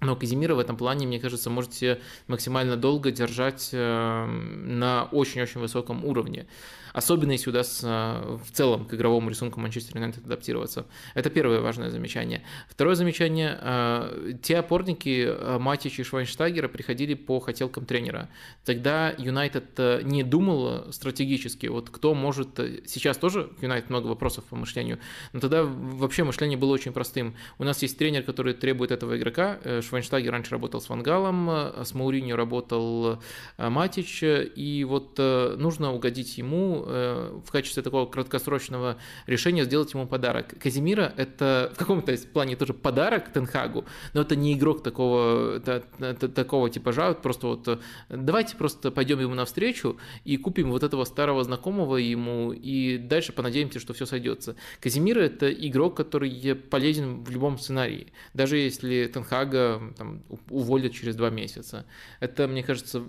Но Казимира в этом плане, мне кажется, можете максимально долго держать на очень-очень высоком уровне особенно если удастся э, в целом к игровому рисунку Манчестер Юнайтед адаптироваться. Это первое важное замечание. Второе замечание. Э, те опорники э, Матич и Швайнштагера приходили по хотелкам тренера. Тогда Юнайтед не думал стратегически, вот кто может... Сейчас тоже Юнайтед много вопросов по мышлению, но тогда вообще мышление было очень простым. У нас есть тренер, который требует этого игрока. Швайнштагер раньше работал с Вангалом, с Мауриньо работал Матич, и вот нужно угодить ему, Э, в качестве такого краткосрочного решения сделать ему подарок. Казимира – это в каком-то плане тоже подарок Тенхагу, но это не игрок такого, такого типажа, просто вот давайте просто пойдем ему навстречу и купим вот этого старого знакомого ему, и дальше понадеемся, что все сойдется. Казимира – это игрок, который полезен в любом сценарии, даже если Тенхага там, уволят через два месяца. Это, мне кажется,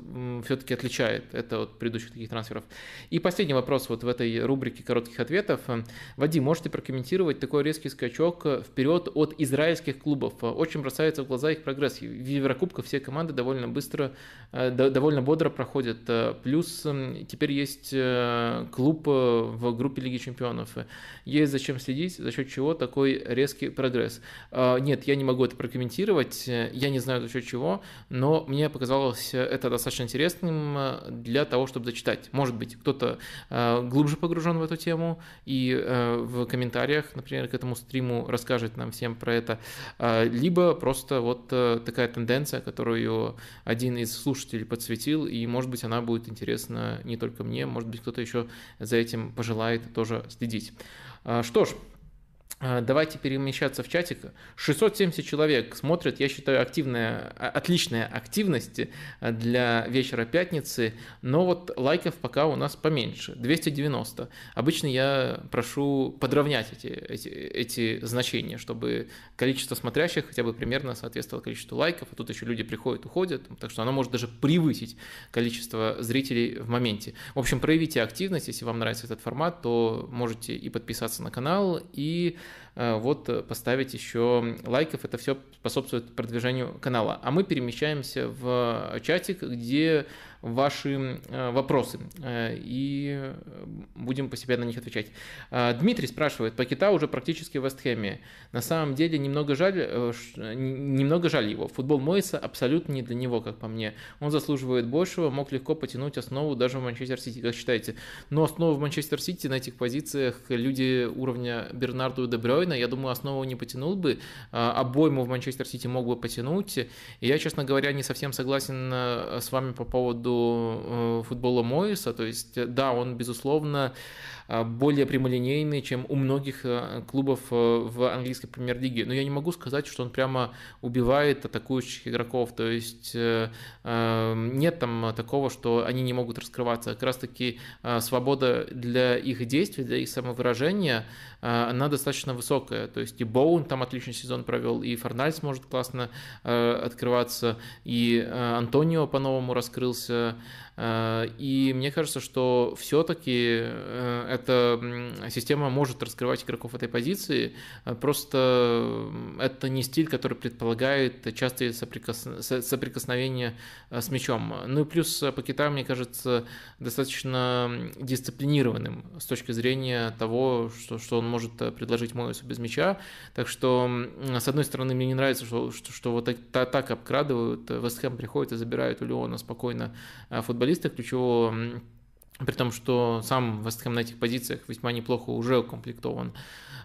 все-таки отличает это от предыдущих таких трансферов. И последний вопрос вопрос вот в этой рубрике коротких ответов. Вадим, можете прокомментировать такой резкий скачок вперед от израильских клубов? Очень бросается в глаза их прогресс. В Еврокубках все команды довольно быстро, э, довольно бодро проходят. Плюс теперь есть э, клуб э, в группе Лиги Чемпионов. Есть зачем следить, за счет чего такой резкий прогресс. Нет, я не могу это прокомментировать, я не знаю за счет чего, но мне показалось это достаточно интересным для того, чтобы зачитать. Может быть, кто-то Э, глубже погружен в эту тему и э, в комментариях, например, к этому стриму расскажет нам всем про это, э, либо просто вот такая тенденция, которую один из слушателей подсветил, и, может быть, она будет интересна не только мне, может быть, кто-то еще за этим пожелает тоже следить. Что ж, давайте перемещаться в чатик. 670 человек смотрят, я считаю, активная, а, отличная активность а, для вечера пятницы, но вот лайков пока у нас поменьше, 290. Обычно я прошу подровнять эти, эти, эти значения, чтобы количество смотрящих хотя бы примерно соответствовало количеству лайков, а тут еще люди приходят, уходят, так что оно может даже превысить количество зрителей в моменте. В общем, проявите активность, если вам нравится этот формат, то можете и подписаться на канал, и вот э, поставить еще лайков, это все способствует продвижению канала. А мы перемещаемся в чатик, где ваши э, вопросы и будем по себе на них отвечать. Дмитрий спрашивает, Пакета уже практически в Вестхэме. На самом деле немного жаль, немного жаль его. Футбол Мойса абсолютно не для него, как по мне. Он заслуживает большего, мог легко потянуть основу даже в Манчестер Сити, как считаете. Но основу в Манчестер Сити на этих позициях люди уровня Бернарду де Брёйна, я думаю, основу не потянул бы, обойму в Манчестер Сити мог бы потянуть. И я, честно говоря, не совсем согласен э, с вами по поводу э, футбола Моиса. То есть, да, он, безусловно, более прямолинейный, чем у многих э, клубов э, в английской премьер-лиге. Но я не могу сказать, что он прямо убивает атакующих игроков. То есть э, нет там такого, что они не могут раскрываться. Как раз-таки свобода для их действий, для их самовыражения, она достаточно высокая. То есть и Боун там отличный сезон провел, и Форнальс может классно открываться, и Антонио по-новому раскрылся. Э, и мне кажется, что все-таки э, эта система может раскрывать игроков этой позиции, э, просто это не стиль, который предполагает частые соприкос... соприкосновения с мячом. Ну и плюс Пакета, мне кажется, достаточно дисциплинированным с точки зрения того, что, что он может предложить Моису без мяча. Так что, с одной стороны, мне не нравится, что, что, что вот так, так обкрадывают, Вестхэм приходит и забирает у Леона спокойно футболиста, футболиста ключевого, при том, что сам Вестхэм на этих позициях весьма неплохо уже укомплектован.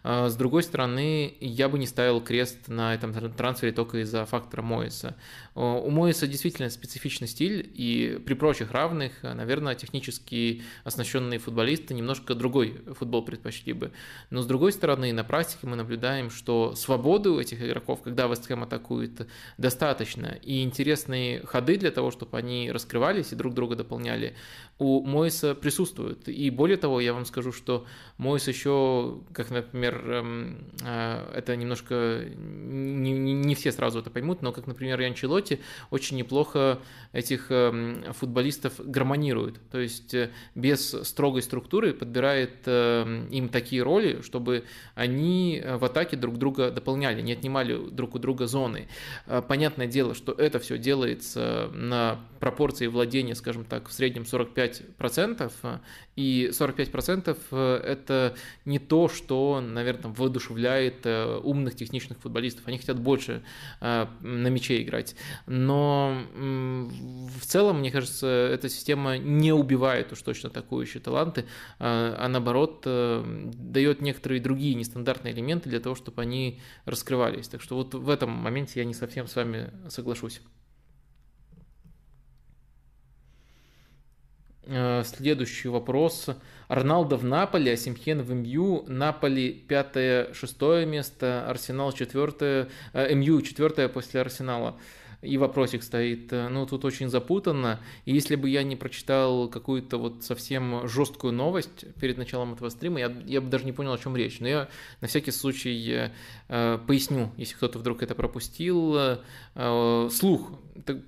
А, с другой стороны, я бы не ставил крест на этом трансфере только из-за фактора Моиса. У Моиса действительно специфичный стиль, и при прочих равных, наверное, технически оснащенные футболисты немножко другой футбол предпочли бы. Но с другой стороны, на практике мы наблюдаем, что свободы у этих игроков, когда Вестхэм атакует, достаточно, и интересные ходы для того, чтобы они раскрывались и друг друга дополняли, у Мойса присутствуют. И более того, я вам скажу, что Мойс еще, как, например, эм, э, это немножко, не, не все сразу это поймут, но как, например, Янчелоти очень неплохо этих эм, футболистов гармонирует. То есть э, без строгой структуры подбирает эм, им такие роли, чтобы они в атаке друг друга дополняли, не отнимали друг у друга зоны. Э, понятное дело, что это все делается на пропорции владения, скажем так, в среднем 45%, и 45% это не то, что, наверное, воодушевляет э, умных техничных футболистов. Они хотят больше э, на мяче играть. Но в целом, мне кажется, эта система не убивает уж точно атакующие таланты, а, а наоборот дает некоторые другие нестандартные элементы для того, чтобы они раскрывались. Так что вот в этом моменте я не совсем с вами соглашусь. Э, следующий вопрос. Роналдо в Наполе, Асимхен в МЮ, Наполи пятое, шестое место, Арсенал четвертое, э, МЮ четвертое после Арсенала и вопросик стоит. Э, ну, тут очень запутанно. И если бы я не прочитал какую-то вот совсем жесткую новость перед началом этого стрима, я, я бы даже не понял, о чем речь. Но я на всякий случай э, поясню, если кто-то вдруг это пропустил. Э, слух.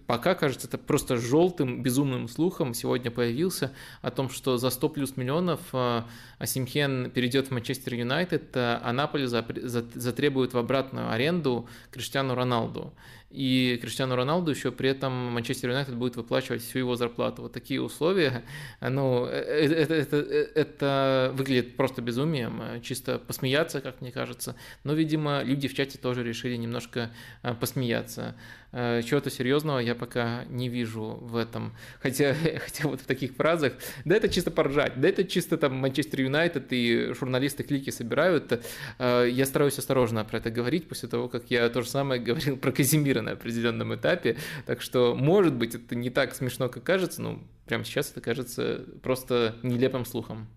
Пока, кажется, это просто желтым, безумным слухом сегодня появился о том, что за 100 плюс миллионов э, Асимхен перейдет в Манчестер Юнайтед, а Наполе затребует в обратную аренду Криштиану Роналду и Криштиану Роналду еще при этом Манчестер Юнайтед будет выплачивать всю его зарплату. Вот такие условия, ну, это, это, это, это выглядит просто безумием, чисто посмеяться, как мне кажется. Но, видимо, люди в чате тоже решили немножко посмеяться. Э, чего-то серьезного я пока не вижу в этом. Хотя, хотя вот в таких фразах, да это чисто поржать, да это чисто там Манчестер Юнайтед и журналисты клики собирают. Э, я стараюсь осторожно про это говорить после того, как я то же самое говорил про Казимира на определенном этапе. Так что, может быть, это не так смешно, как кажется, но прямо сейчас это кажется просто нелепым слухом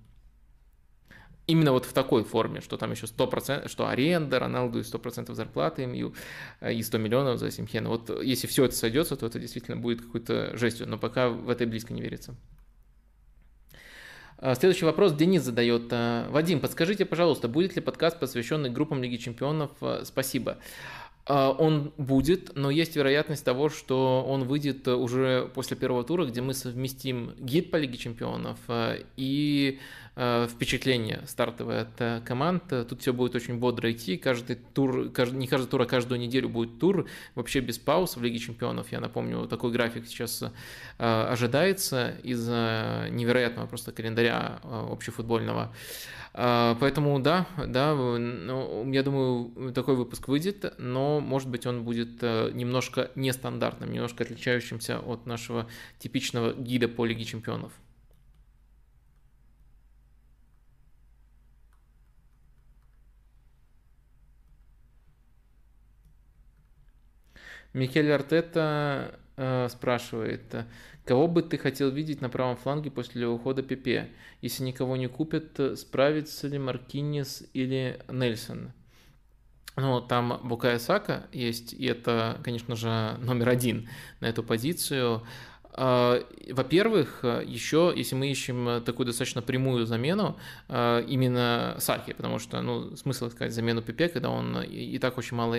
именно вот в такой форме, что там еще 100%, что аренда, Роналду и 100% зарплаты э, и 100 миллионов за Симхена. Вот если все это сойдется, то это действительно будет какой-то жестью, но пока в это близко не верится. А, следующий вопрос Денис задает. А, Вадим, подскажите, пожалуйста, будет ли подкаст, посвященный группам Лиги Чемпионов? А, спасибо. Он будет, но есть вероятность того, что он выйдет уже после первого тура, где мы совместим гид по Лиге Чемпионов и Э, впечатление стартовое от э, команд. Тут все будет очень бодро идти. Каждый тур, каждый, не каждый тур, а каждую неделю будет тур. Вообще без пауз в Лиге Чемпионов. Я напомню, такой график сейчас э, ожидается из-за невероятного просто календаря общефутбольного. Поэтому да, да, ну, я думаю, такой выпуск выйдет, но, может быть, он будет немножко нестандартным, немножко отличающимся от нашего типичного гида по Лиге Чемпионов. Микель Артета э, спрашивает, кого бы ты хотел видеть на правом фланге после ухода Пепе? Если никого не купят, справится ли Маркинес или Нельсон? Ну, там Букая Сака есть, и это, конечно же, номер один на эту позицию. А, во-первых, еще, если мы ищем такую достаточно прямую замену, а, именно Саки, потому что, ну, смысл сказать замену Пепе, когда он и так очень мало,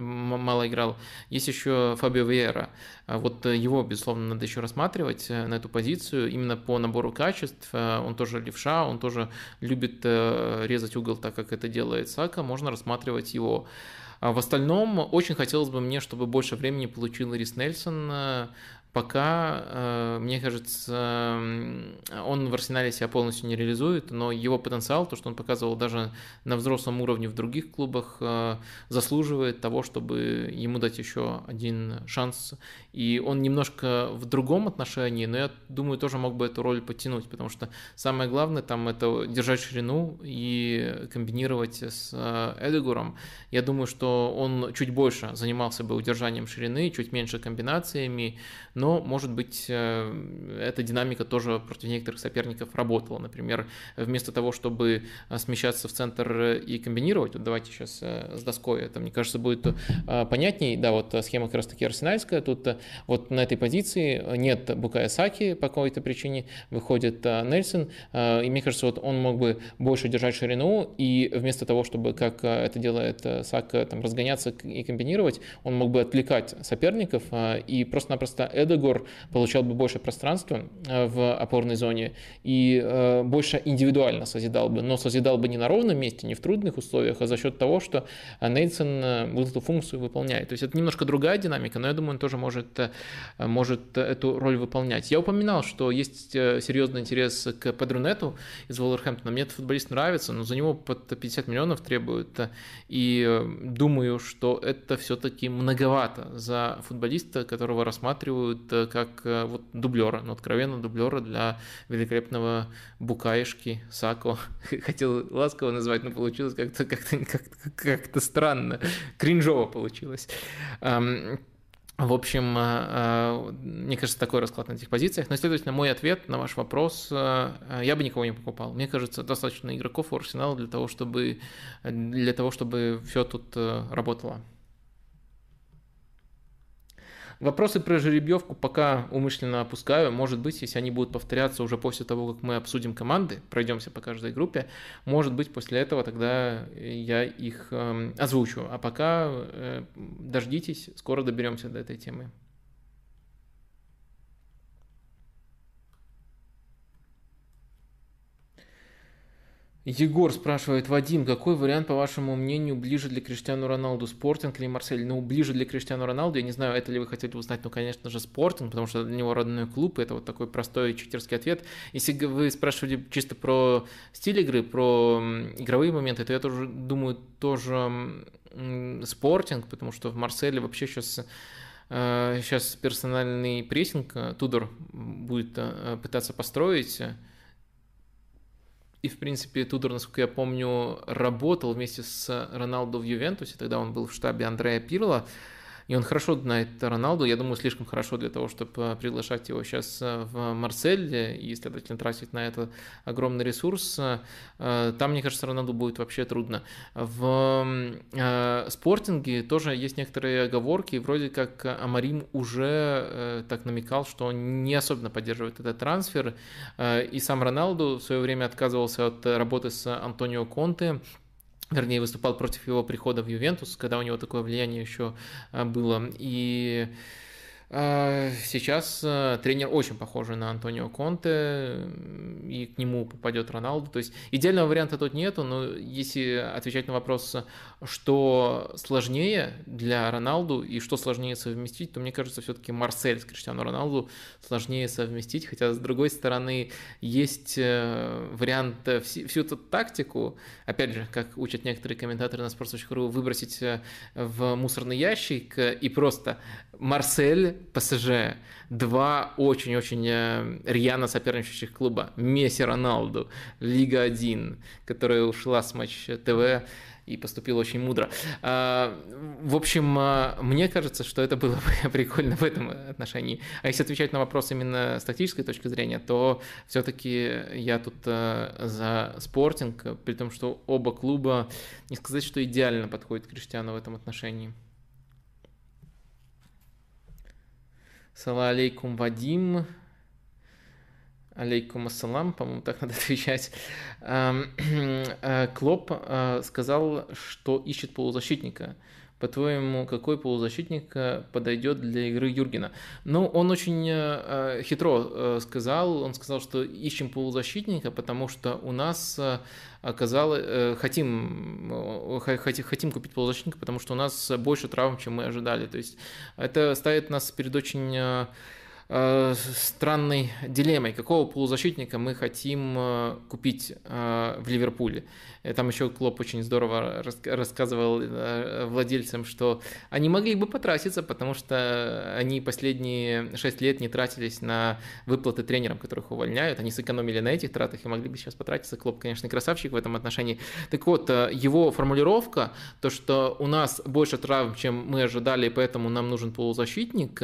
мало играл. Есть еще Фабио Виера. А вот его, безусловно, надо еще рассматривать э, на эту позицию, именно по набору качеств. Э, он тоже левша, он тоже любит э, резать угол, так как это делает Сака, можно рассматривать его. В остальном, очень хотелось бы мне, чтобы больше времени получил Рис Нельсон, Пока, э, мне кажется, он в Арсенале себя полностью не реализует, но его потенциал, то, что он показывал даже на взрослом уровне в других клубах, э, заслуживает того, чтобы ему дать еще один шанс. И он немножко в другом отношении, но я думаю, тоже мог бы эту роль подтянуть, потому что самое главное там это держать ширину и комбинировать с э, Эдегуром. Я думаю, что он чуть больше занимался бы удержанием ширины, чуть меньше комбинациями, но но, может быть, эта динамика тоже против некоторых соперников работала. Например, вместо того, чтобы смещаться в центр и комбинировать, вот давайте сейчас с доской, это, мне кажется, будет понятней, да, вот схема как раз таки арсенальская, тут вот на этой позиции нет Букая Саки по какой-то причине, выходит Нельсон, и мне кажется, вот он мог бы больше держать ширину, и вместо того, чтобы, как это делает Сака, там, разгоняться и комбинировать, он мог бы отвлекать соперников, и просто-напросто Эдегор получал бы больше пространства в опорной зоне и больше индивидуально созидал бы, но созидал бы не на ровном месте, не в трудных условиях, а за счет того, что Нейтсон вот эту функцию выполняет. То есть это немножко другая динамика, но я думаю, он тоже может, может эту роль выполнять. Я упоминал, что есть серьезный интерес к Педрунету из Волверхэмптона. Мне этот футболист нравится, но за него под 50 миллионов требуют. И думаю, что это все-таки многовато за футболиста, которого рассматривают как вот дублера, ну, откровенно дублера для великолепного Букаешки, Сако. Хотел ласково назвать, но получилось как-то как как как странно, кринжово получилось. В общем, э, э, мне кажется, такой расклад на этих позициях. Но, следовательно, мой ответ на ваш вопрос, э, я бы никого не покупал. Мне кажется, достаточно игроков у Арсенала для того, чтобы, для того, чтобы все тут работало. Вопросы про жеребьевку пока умышленно опускаю. Может быть, если они будут повторяться уже после того, как мы обсудим команды, пройдемся по каждой группе, может быть, после этого тогда я их э, озвучу. А пока э, дождитесь, скоро доберемся до этой темы. Егор спрашивает, Вадим, какой вариант, по вашему мнению, ближе для Криштиану Роналду, Спортинг или Марсель? Ну, ближе для Криштиану Роналду, я не знаю, это ли вы хотели узнать, ну, конечно же, Спортинг, потому что для него родной клуб, это вот такой простой читерский ответ. Если вы спрашивали чисто про стиль игры, про игровые моменты, то я тоже думаю, тоже Спортинг, потому что в Марселе вообще сейчас сейчас э, персональный прессинг э, Тудор будет э, пытаться построить, и, в принципе, Тудор, насколько я помню, работал вместе с Роналду в Ювентусе, тогда он был в штабе Андрея Пирла. И он хорошо знает Роналду, я думаю, слишком хорошо для того, чтобы э, приглашать его сейчас э, в Марсель и, следовательно, тратить на это огромный ресурс. Э, там, мне кажется, Роналду будет вообще трудно. В спортинге тоже есть некоторые оговорки, вроде как Амарим уже так намекал, что он не особенно поддерживает этот трансфер, и сам Роналду в свое время отказывался от работы с Антонио Конте, вернее, выступал против его прихода в Ювентус, когда у него такое влияние еще а, было. И Сейчас а, тренер очень похожий на Антонио Конте, и к нему попадет Роналду. То есть идеального варианта тут нету, но если отвечать на вопрос, что сложнее для Роналду и что сложнее совместить, то мне кажется, все-таки Марсель с Криштиану Роналду сложнее совместить, хотя с другой стороны есть э, вариант э, всю эту тактику, опять же, как учат некоторые комментаторы на sports.ru, выбросить э, в мусорный ящик и просто Марсель, ПСЖ, два очень-очень рьяно соперничающих клуба, Месси, Роналду, Лига 1, которая ушла с матч ТВ, и поступил очень мудро. А, в общем, а, мне кажется, что это было бы прикольно в этом отношении. А если отвечать на вопрос именно с тактической точки зрения, то все-таки я тут а, за спортинг, при том, что оба клуба, не сказать, что идеально подходят Криштиану в этом отношении. Салам алейкум, Вадим. Алейкум ассалам, по-моему, так надо отвечать. Э, Клоп э, сказал, что ищет полузащитника. По-твоему, какой полузащитник э, подойдет для игры Юргена? Ну, он очень хитро сказал, он сказал, что ищем полузащитника, потому что у нас оказалось, хотим, хотим купить полузащитника, потому что у нас больше травм, чем мы ожидали. То есть это ставит нас перед очень Э, странной дилеммой, какого полузащитника мы хотим э, купить э, в Ливерпуле. Там еще Клоп очень здорово рассказывал владельцам, что они могли бы потратиться, потому что они последние 6 лет не тратились на выплаты тренерам, которых увольняют. Они сэкономили на этих тратах и могли бы сейчас потратиться. Клоп, конечно, красавчик в этом отношении. Так вот, его формулировка, то, что у нас больше травм, чем мы ожидали, поэтому нам нужен полузащитник,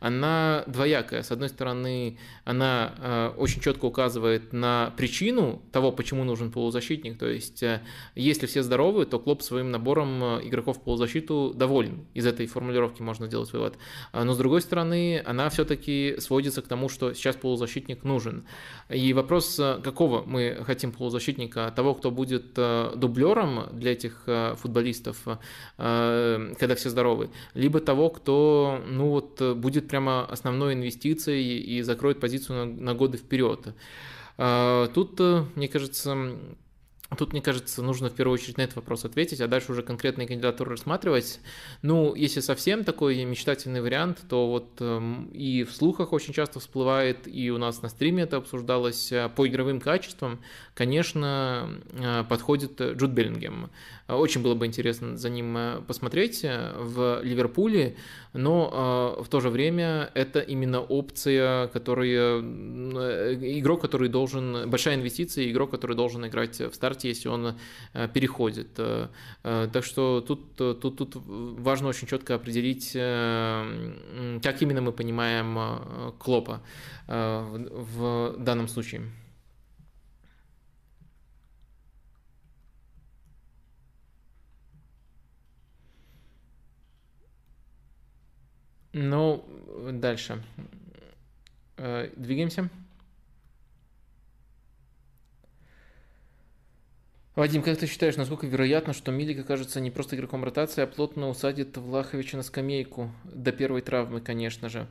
она двоякая двоякая. С одной стороны, она э, очень четко указывает на причину того, почему нужен полузащитник. То есть, э, если все здоровы, то Клоп своим набором игроков в полузащиту доволен. Из этой формулировки можно сделать вывод. Но, с другой стороны, она все-таки сводится к тому, что сейчас полузащитник нужен. И вопрос, какого мы хотим полузащитника? Того, кто будет дублером для этих футболистов, когда все здоровы, либо того, кто ну вот, будет прямо основной инвестицией и закроет позицию на, на годы вперед. А, тут, мне кажется, Тут, мне кажется, нужно в первую очередь на этот вопрос ответить, а дальше уже конкретные кандидатуры рассматривать. Ну, если совсем такой мечтательный вариант, то вот эм, и в слухах очень часто всплывает, и у нас на стриме это обсуждалось, э, по игровым качествам, конечно, э, подходит Джуд Беллингем. Очень было бы интересно за ним э, посмотреть в Ливерпуле, но в то же время это именно опция, которая игрок, который должен, большая инвестиция, игрок, который должен играть в старте старте, если он э, переходит. Э, э, так что тут, тут, тут важно очень четко определить, как именно мы понимаем Клопа в данном случае. Ну, дальше. Двигаемся. Вадим, как ты считаешь, насколько вероятно, что Милик окажется не просто игроком ротации, а плотно усадит Влаховича на скамейку до первой травмы, конечно же?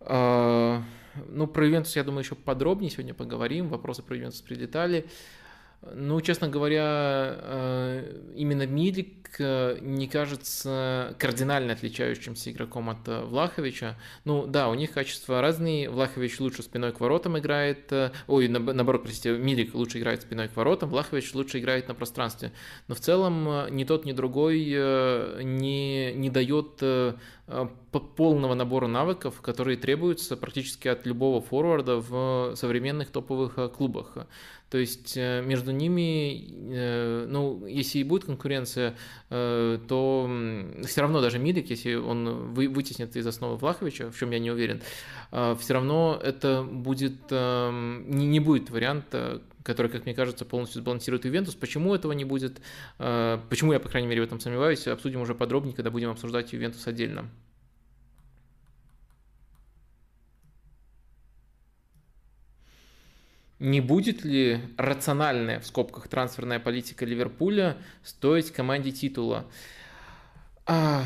А, ну, про Ювентус, я думаю, еще подробнее сегодня поговорим. Вопросы про Ювентус прилетали. Ну, честно говоря, э, именно Милик э, не кажется кардинально отличающимся игроком от э, Влаховича. Ну, да, у них качества разные. Влахович лучше спиной к воротам играет. Ой, наоборот, простите, Милик лучше играет спиной к воротам, Влахович лучше играет на пространстве. Но в целом ни тот, ни другой не, не дает полного набора навыков, которые требуются практически от любого форварда в современных топовых клубах. То есть э, между ними, э, ну, если и будет конкуренция, э, то все равно даже Мидик, если он вытеснит из основы Влаховича, в чем я не уверен, все равно это будет, не будет варианта, который, как мне кажется, полностью сбалансирует Ювентус. Почему этого не будет? Почему я, по крайней мере, в этом сомневаюсь, обсудим уже подробнее, когда будем обсуждать Ювентус отдельно. Не будет ли рациональная, в скобках, трансферная политика Ливерпуля стоить команде титула? А,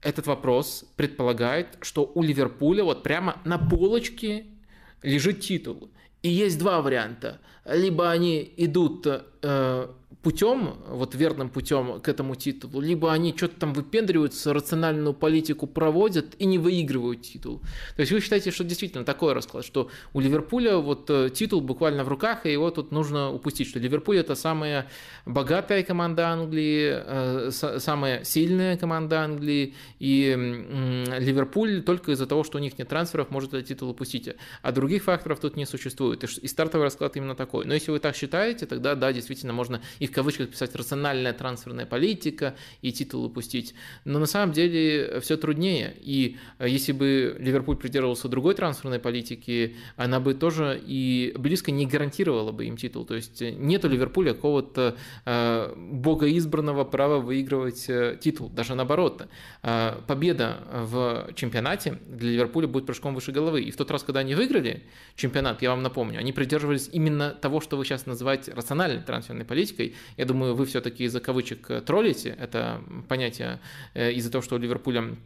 этот вопрос предполагает, что у Ливерпуля вот прямо на полочке лежит титул. И есть два варианта. Либо они идут э, путем, вот верным путем к этому титулу, либо они что-то там выпендриваются, рациональную политику проводят и не выигрывают титул. То есть вы считаете, что действительно такой расклад, что у Ливерпуля вот э, титул буквально в руках, и его тут нужно упустить, что Ливерпуль это самая богатая команда Англии, э, самая сильная команда Англии, и Ливерпуль только из-за того, что у них нет трансферов, может этот титул упустить. А других факторов тут не существует. И стартовый расклад именно такой. Но если вы так считаете, тогда да, действительно можно и в кавычках писать рациональная трансферная политика и титул упустить. Но на самом деле все труднее. И э, если бы Ливерпуль придерживался другой трансферной политики, она бы тоже и близко не гарантировала бы им титул. То есть нет у Ливерпуля какого-то э, богоизбранного права выигрывать э, титул. Даже наоборот. Э, победа в чемпионате для Ливерпуля будет прыжком выше головы. И в тот раз, когда они выиграли чемпионат, я вам напомню, они придерживались именно того, что вы сейчас называете рациональной трансферной политикой, я думаю, вы все-таки из-за кавычек э, троллите это понятие э, из-за того, что у Ливерпуля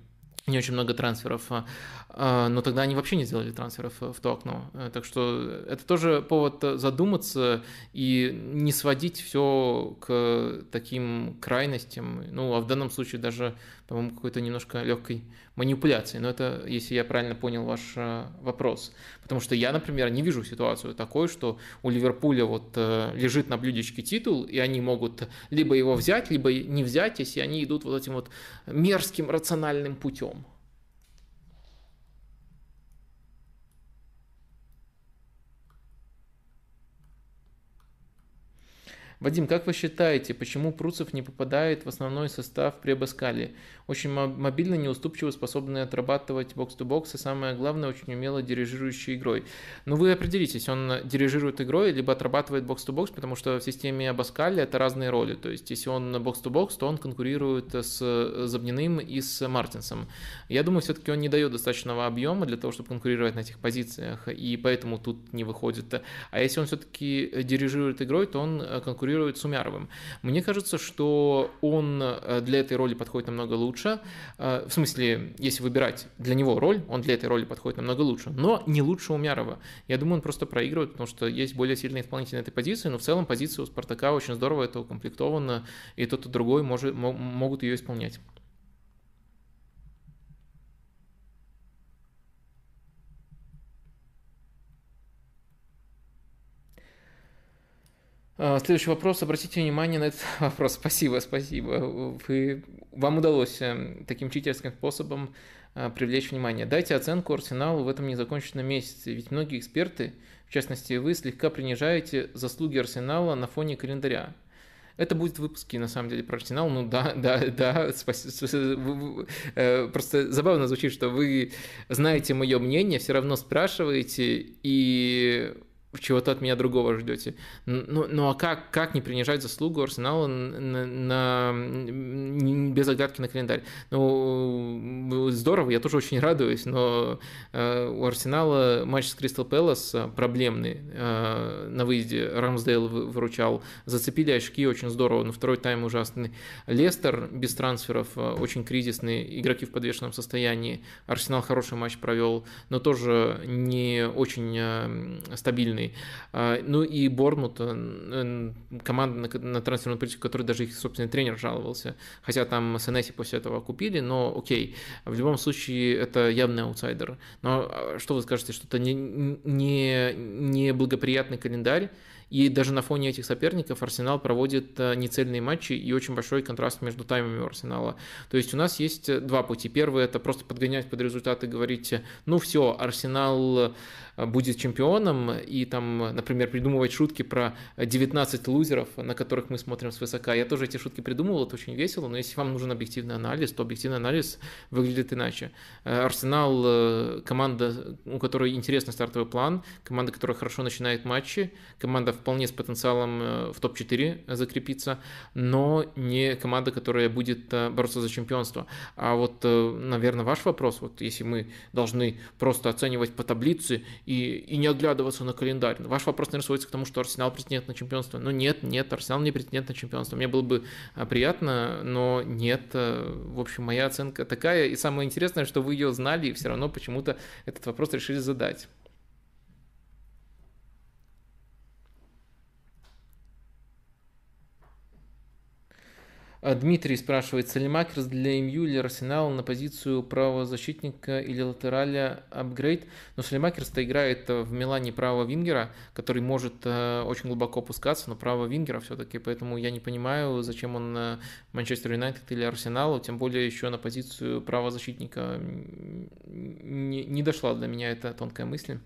не очень много трансферов, а, а, но тогда они вообще не сделали трансферов в то окно. Э, так что это тоже повод задуматься и не сводить все к таким крайностям. Ну, а в данном случае даже, по-моему, какой-то немножко легкой манипуляции. Но это, если я правильно понял ваш э, вопрос. Потому что я, например, не вижу ситуацию такой, что у Ливерпуля вот э, лежит на блюдечке титул, и они могут либо его взять, либо не взять, если они идут вот этим вот мерзким рациональным путем. Вадим, как вы считаете, почему Пруцев не попадает в основной состав при Абаскале? Очень мобильно, неуступчиво, способный отрабатывать бокс-то-бокс и самое главное, очень умело дирижирующий игрой. Ну вы определитесь, он дирижирует игрой, либо отрабатывает бокс-то-бокс, потому что в системе Абаскаля это разные роли. То есть если он бокс-то-бокс, то он конкурирует с Забниным и с Мартинсом. Я думаю, все-таки он не дает достаточного объема для того, чтобы конкурировать на этих позициях, и поэтому тут не выходит. А если он все-таки дирижирует игрой, то он конкурирует с Умяровым. Мне кажется, что он для этой роли подходит намного лучше, лучше. Э, в смысле, если выбирать для него роль, он для этой роли подходит намного лучше. Но не лучше Умярова. Я думаю, он просто проигрывает, потому что есть более сильные исполнители на этой позиции, но в целом позиция у Спартака очень здорово это укомплектована, и тот и другой может, могут ее исполнять. Следующий вопрос. Обратите внимание на этот вопрос. Спасибо, спасибо. Вы, вам удалось эм, таким читерским способом а, привлечь внимание. Дайте оценку Арсеналу в этом незаконченном месяце. Ведь многие эксперты, в частности вы, слегка принижаете заслуги Арсенала на фоне календаря. Это будет выпуски, на самом деле, про Арсенал. Ну да, да, да, спасибо. Э, просто забавно звучит, что вы знаете мое мнение, все равно спрашиваете, и чего-то от меня другого ждете. Ну, ну а как, как не принижать заслугу Арсенала на, на, без оглядки на календарь? Ну, здорово, я тоже очень радуюсь, но э, у Арсенала матч с Кристал Пэлас проблемный. Э, на выезде Рамсдейл выручал. Зацепили очки очень здорово, но второй тайм ужасный. Лестер без трансферов, э, очень кризисный, игроки в подвешенном состоянии. Арсенал хороший матч провел, но тоже не очень э, стабильный А, ну и Бормут, команда на трансферную политику, который даже их собственный тренер жаловался. Хотя там Сенеси после этого купили, но окей. В любом случае это явный аутсайдер. Но а, что вы скажете, что это не, не, не благоприятный календарь, и даже на фоне этих соперников Арсенал проводит э, нецельные матчи и очень большой контраст между таймами у Арсенала. То есть у нас есть э, два пути. Первый – это просто подгонять под результаты, говорить, ну все, Арсенал э, будет чемпионом, и там, например, придумывать шутки про 19 лузеров, на которых мы смотрим свысока. Я тоже эти шутки придумывал, это очень весело, но если вам нужен объективный анализ, то объективный анализ выглядит иначе. Арсенал – команда, у которой интересный стартовый план, команда, которая хорошо начинает матчи, команда, вполне с потенциалом э, в топ-4 закрепиться, но не команда, которая будет э, бороться за чемпионство. А вот, э, наверное, ваш вопрос, вот если мы должны просто оценивать по таблице и, и не оглядываться на календарь, ваш вопрос, наверное, сводится к тому, что Арсенал претендент на чемпионство. Но нет, нет, Арсенал не претендент на чемпионство. Мне было бы приятно, но нет. В общем, моя оценка такая. И самое интересное, что вы ее знали, и все равно почему-то этот вопрос решили задать. Дмитрий спрашивает, Салимакерс для МЮ или Арсенала на позицию правозащитника или латераля апгрейд? Но Салимакерс-то играет в Милане правого вингера, который может э, очень глубоко опускаться, но правого вингера все-таки, поэтому я не понимаю, зачем он Манчестер Юнайтед или Арсеналу, тем более еще на позицию правозащитника. Не, не дошла до меня эта тонкая мысль.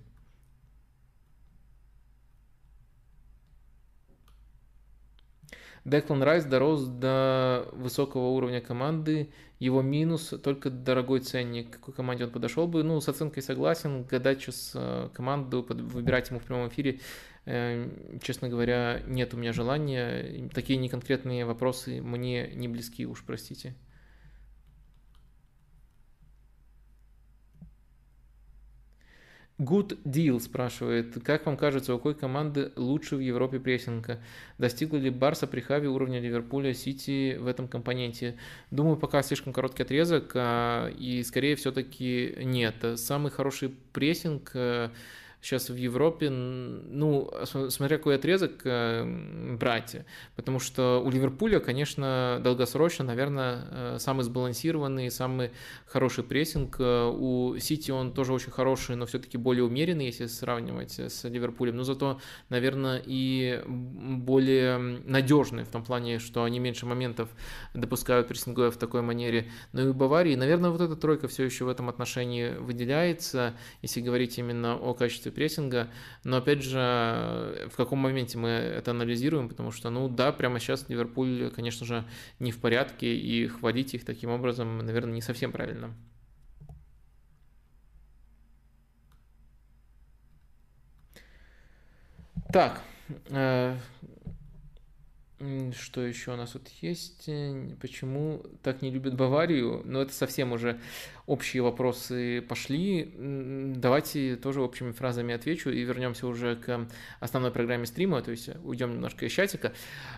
Деклан Райс дорос до высокого уровня команды, его минус только дорогой ценник. К какой команде он подошел бы? Ну, с оценкой согласен, гадать сейчас э, команду, выбирать ему в прямом эфире, э, честно говоря, нет у меня желания. Такие неконкретные вопросы мне не близки, уж простите. Good Deal спрашивает, как вам кажется, у какой команды лучше в Европе прессинга? Достигла ли Барса при Хаве уровня Ливерпуля, Сити в этом компоненте? Думаю, пока слишком короткий отрезок, а, и скорее все-таки нет. Самый хороший прессинг э, сейчас в Европе, ну, смотря какой отрезок э, брать, потому что у Ливерпуля, конечно, долгосрочно, наверное, э, самый сбалансированный, самый хороший прессинг. Э, у Сити он тоже очень хороший, но все-таки более умеренный, если сравнивать с Ливерпулем. Но зато, наверное, и более надежный в том плане, что они меньше моментов допускают прессинговые в такой манере. Но и у Баварии, наверное, вот эта тройка все еще в этом отношении выделяется, если говорить именно о качестве прессинга, но опять же, в каком моменте мы это анализируем, потому что, ну да, прямо сейчас Ливерпуль, конечно же, не в порядке, и хвалить их таким образом, наверное, не совсем правильно. Так, э, что еще у нас тут есть? Почему так не любят Баварию? Ну, это совсем уже общие вопросы пошли. Давайте тоже общими фразами отвечу и вернемся уже к основной программе стрима, то есть уйдем немножко из чатика.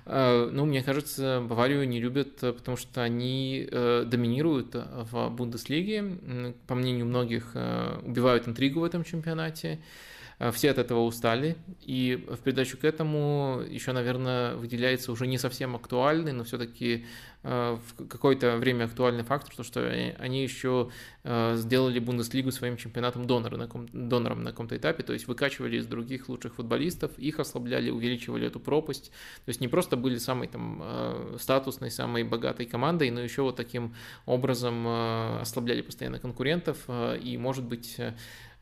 Э, ну, мне кажется, Баварию не любят, потому что они э, доминируют в Бундеслиге. По мнению многих, э, убивают интригу в этом чемпионате. Э, все от этого устали, и в придачу к этому еще, наверное, выделяется уже не совсем актуальный, но все-таки э, в какое-то время актуальный фактор, то, что они еще э, сделали Бундеслигу своим чемпионатом донора на ком, донором на каком-то этапе, то есть выкачивали из других лучших футболистов, их ослабляли, увеличивали эту пропасть, то есть не просто были самой там статусной, самой богатой командой, но еще вот таким образом ослабляли постоянно конкурентов, и, может быть,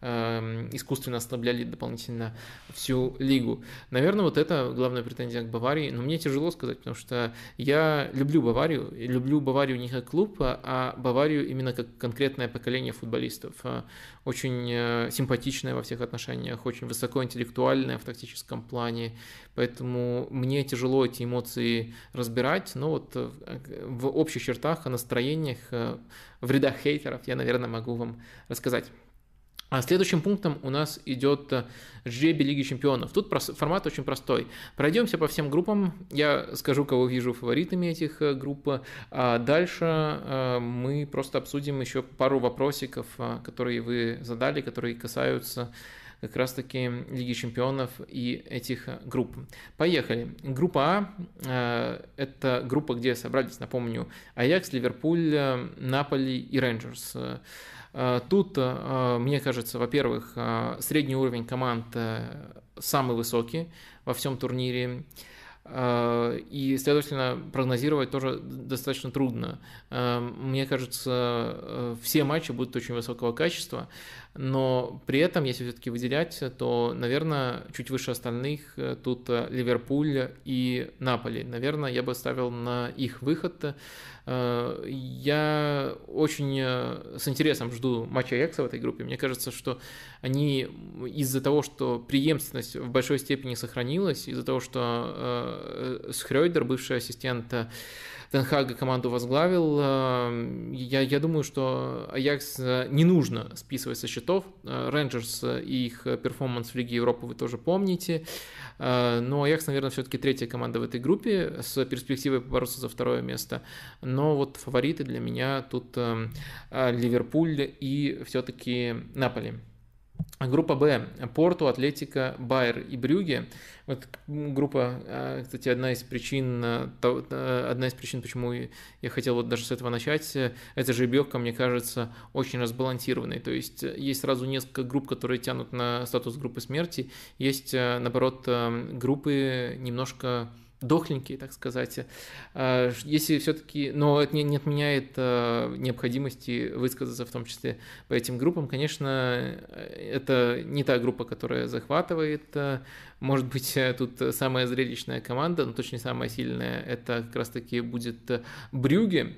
искусственно ослабляли дополнительно всю лигу. Наверное, вот это главная претензия к Баварии, но мне тяжело сказать, потому что я люблю Баварию, люблю Баварию не как клуб, а Баварию именно как конкретное поколение футболистов. Э, очень э, симпатичное во всех отношениях, очень высокоинтеллектуальное в тактическом плане, поэтому мне тяжело эти эмоции разбирать, но вот э, в общих чертах, о настроениях, в рядах хейтеров я, наверное, могу вам рассказать. А следующим пунктом у нас идет э, жребий Лиги Чемпионов. Тут формат очень простой. Пройдемся по всем группам. Я скажу, кого вижу фаворитами этих э, групп. А дальше э, мы просто обсудим еще пару вопросиков, которые вы задали, которые касаются как раз-таки Лиги Чемпионов и этих групп. Поехали. Группа А – это группа, где собрались, напомню, Аякс, Ливерпуль, Наполи и Рейнджерс. Э, тут, э, мне кажется, во-первых, э, средний уровень команд самый высокий во всем турнире. И, следовательно, прогнозировать тоже достаточно трудно. Мне кажется, все матчи будут очень высокого качества, но при этом, если все-таки выделять, то, наверное, чуть выше остальных тут Ливерпуль и Наполи. Наверное, я бы ставил на их выход. Э, я очень э, с интересом жду матча Аякса в этой группе. Мне кажется, что они из-за того, что преемственность в большой степени сохранилась, из-за того, что э, Схрёйдер, бывший ассистент Тенхага команду возглавил. Я, я думаю, что Аякс не нужно списывать со счетов. Рейнджерс и их перформанс в Лиге Европы вы тоже помните. Э, но Аякс, наверное, все-таки третья команда в этой группе с перспективой побороться за второе место. Но вот фавориты для меня тут э, э, Ливерпуль и все-таки Наполи. Группа Б. Порту, Атлетика, Байер и Брюге. Вот группа, а, кстати, одна из причин, а, одна из причин, почему я хотел вот даже с этого начать, эта жеребьевка, мне кажется, очень разбалансированной. То есть есть сразу несколько групп, которые тянут на статус группы смерти, есть, а, наоборот, группы немножко дохленькие, так сказать. А, если все-таки, но это не, отменяет а, необходимости высказаться в том числе по этим группам. Конечно, это не та группа, которая захватывает. А, может быть, тут самая зрелищная команда, но точно не самая сильная. Это как раз-таки будет Брюге,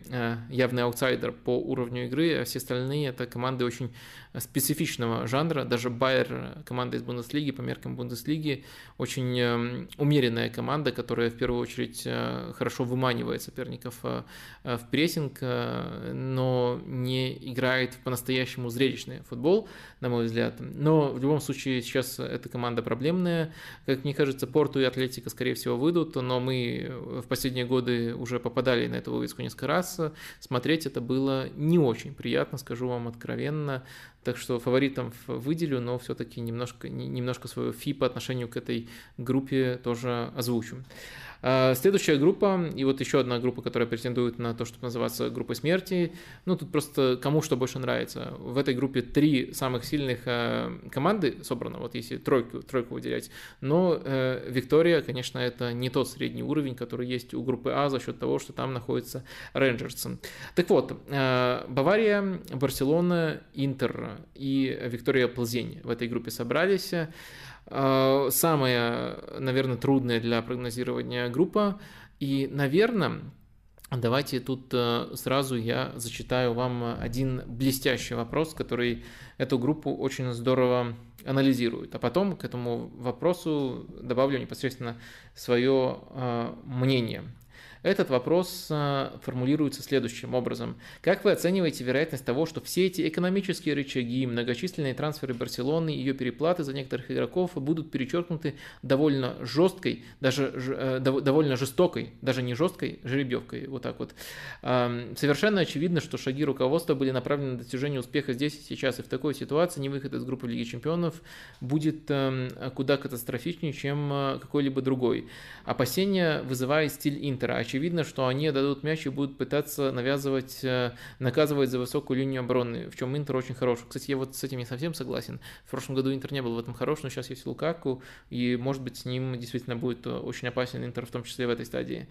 явный аутсайдер по уровню игры, а все остальные это команды очень специфичного жанра. Даже Байер, команда из Бундеслиги, по меркам Бундеслиги, очень эм, умеренная команда, которая в первую очередь э, хорошо выманивает соперников э, э, в прессинг, но не играет по-настоящему зрелищный футбол, на мой взгляд. Но в любом случае сейчас эта команда проблемная. Как мне кажется, Порту и Атлетика, скорее всего, выйдут, но мы в последние годы уже попадали на эту вывеску несколько раз. Смотреть это было не очень приятно, скажу вам откровенно. Так что фаворитом выделю, но все-таки немножко, немножко свою фи по отношению к этой группе тоже озвучу. А, следующая группа, и вот еще одна группа, которая претендует на то, чтобы называться группой смерти. Ну, тут просто кому что больше нравится. В этой группе три самых сильных а, команды собрано, вот если тройку, тройку выделять. Но э, Виктория, конечно, это не тот средний уровень, который есть у группы А за счет того, что там находится Рейнджерс. Так вот, э, Бавария, Барселона, Интер и Виктория Плзень в этой группе собрались. А, самая, наверное, трудная для прогнозирования группа. И, наверное, давайте тут э, сразу я зачитаю вам один блестящий вопрос, который эту группу очень здорово анализирует. А потом к этому вопросу добавлю непосредственно свое э, мнение. Этот вопрос а, формулируется следующим образом. Как вы оцениваете вероятность того, что все эти экономические рычаги, многочисленные трансферы Барселоны ее переплаты за некоторых игроков будут перечеркнуты довольно жесткой, даже э, довольно жестокой, даже не жесткой, жеребьевкой, вот так вот. Совершенно очевидно, что шаги руководства были направлены на достижение успеха здесь и сейчас, и в такой ситуации невыход из группы Лиги Чемпионов будет эм, куда катастрофичнее, чем э, какой-либо другой. Опасения вызывает стиль Интера очевидно, что они дадут мяч и будут пытаться навязывать, э, наказывать за высокую линию обороны, в чем Интер очень хорош. Кстати, я вот с этим не совсем согласен. В прошлом году Интер не был в этом хорош, но сейчас есть Лукаку, и может быть с ним действительно будет очень опасен Интер, в том числе в этой стадии.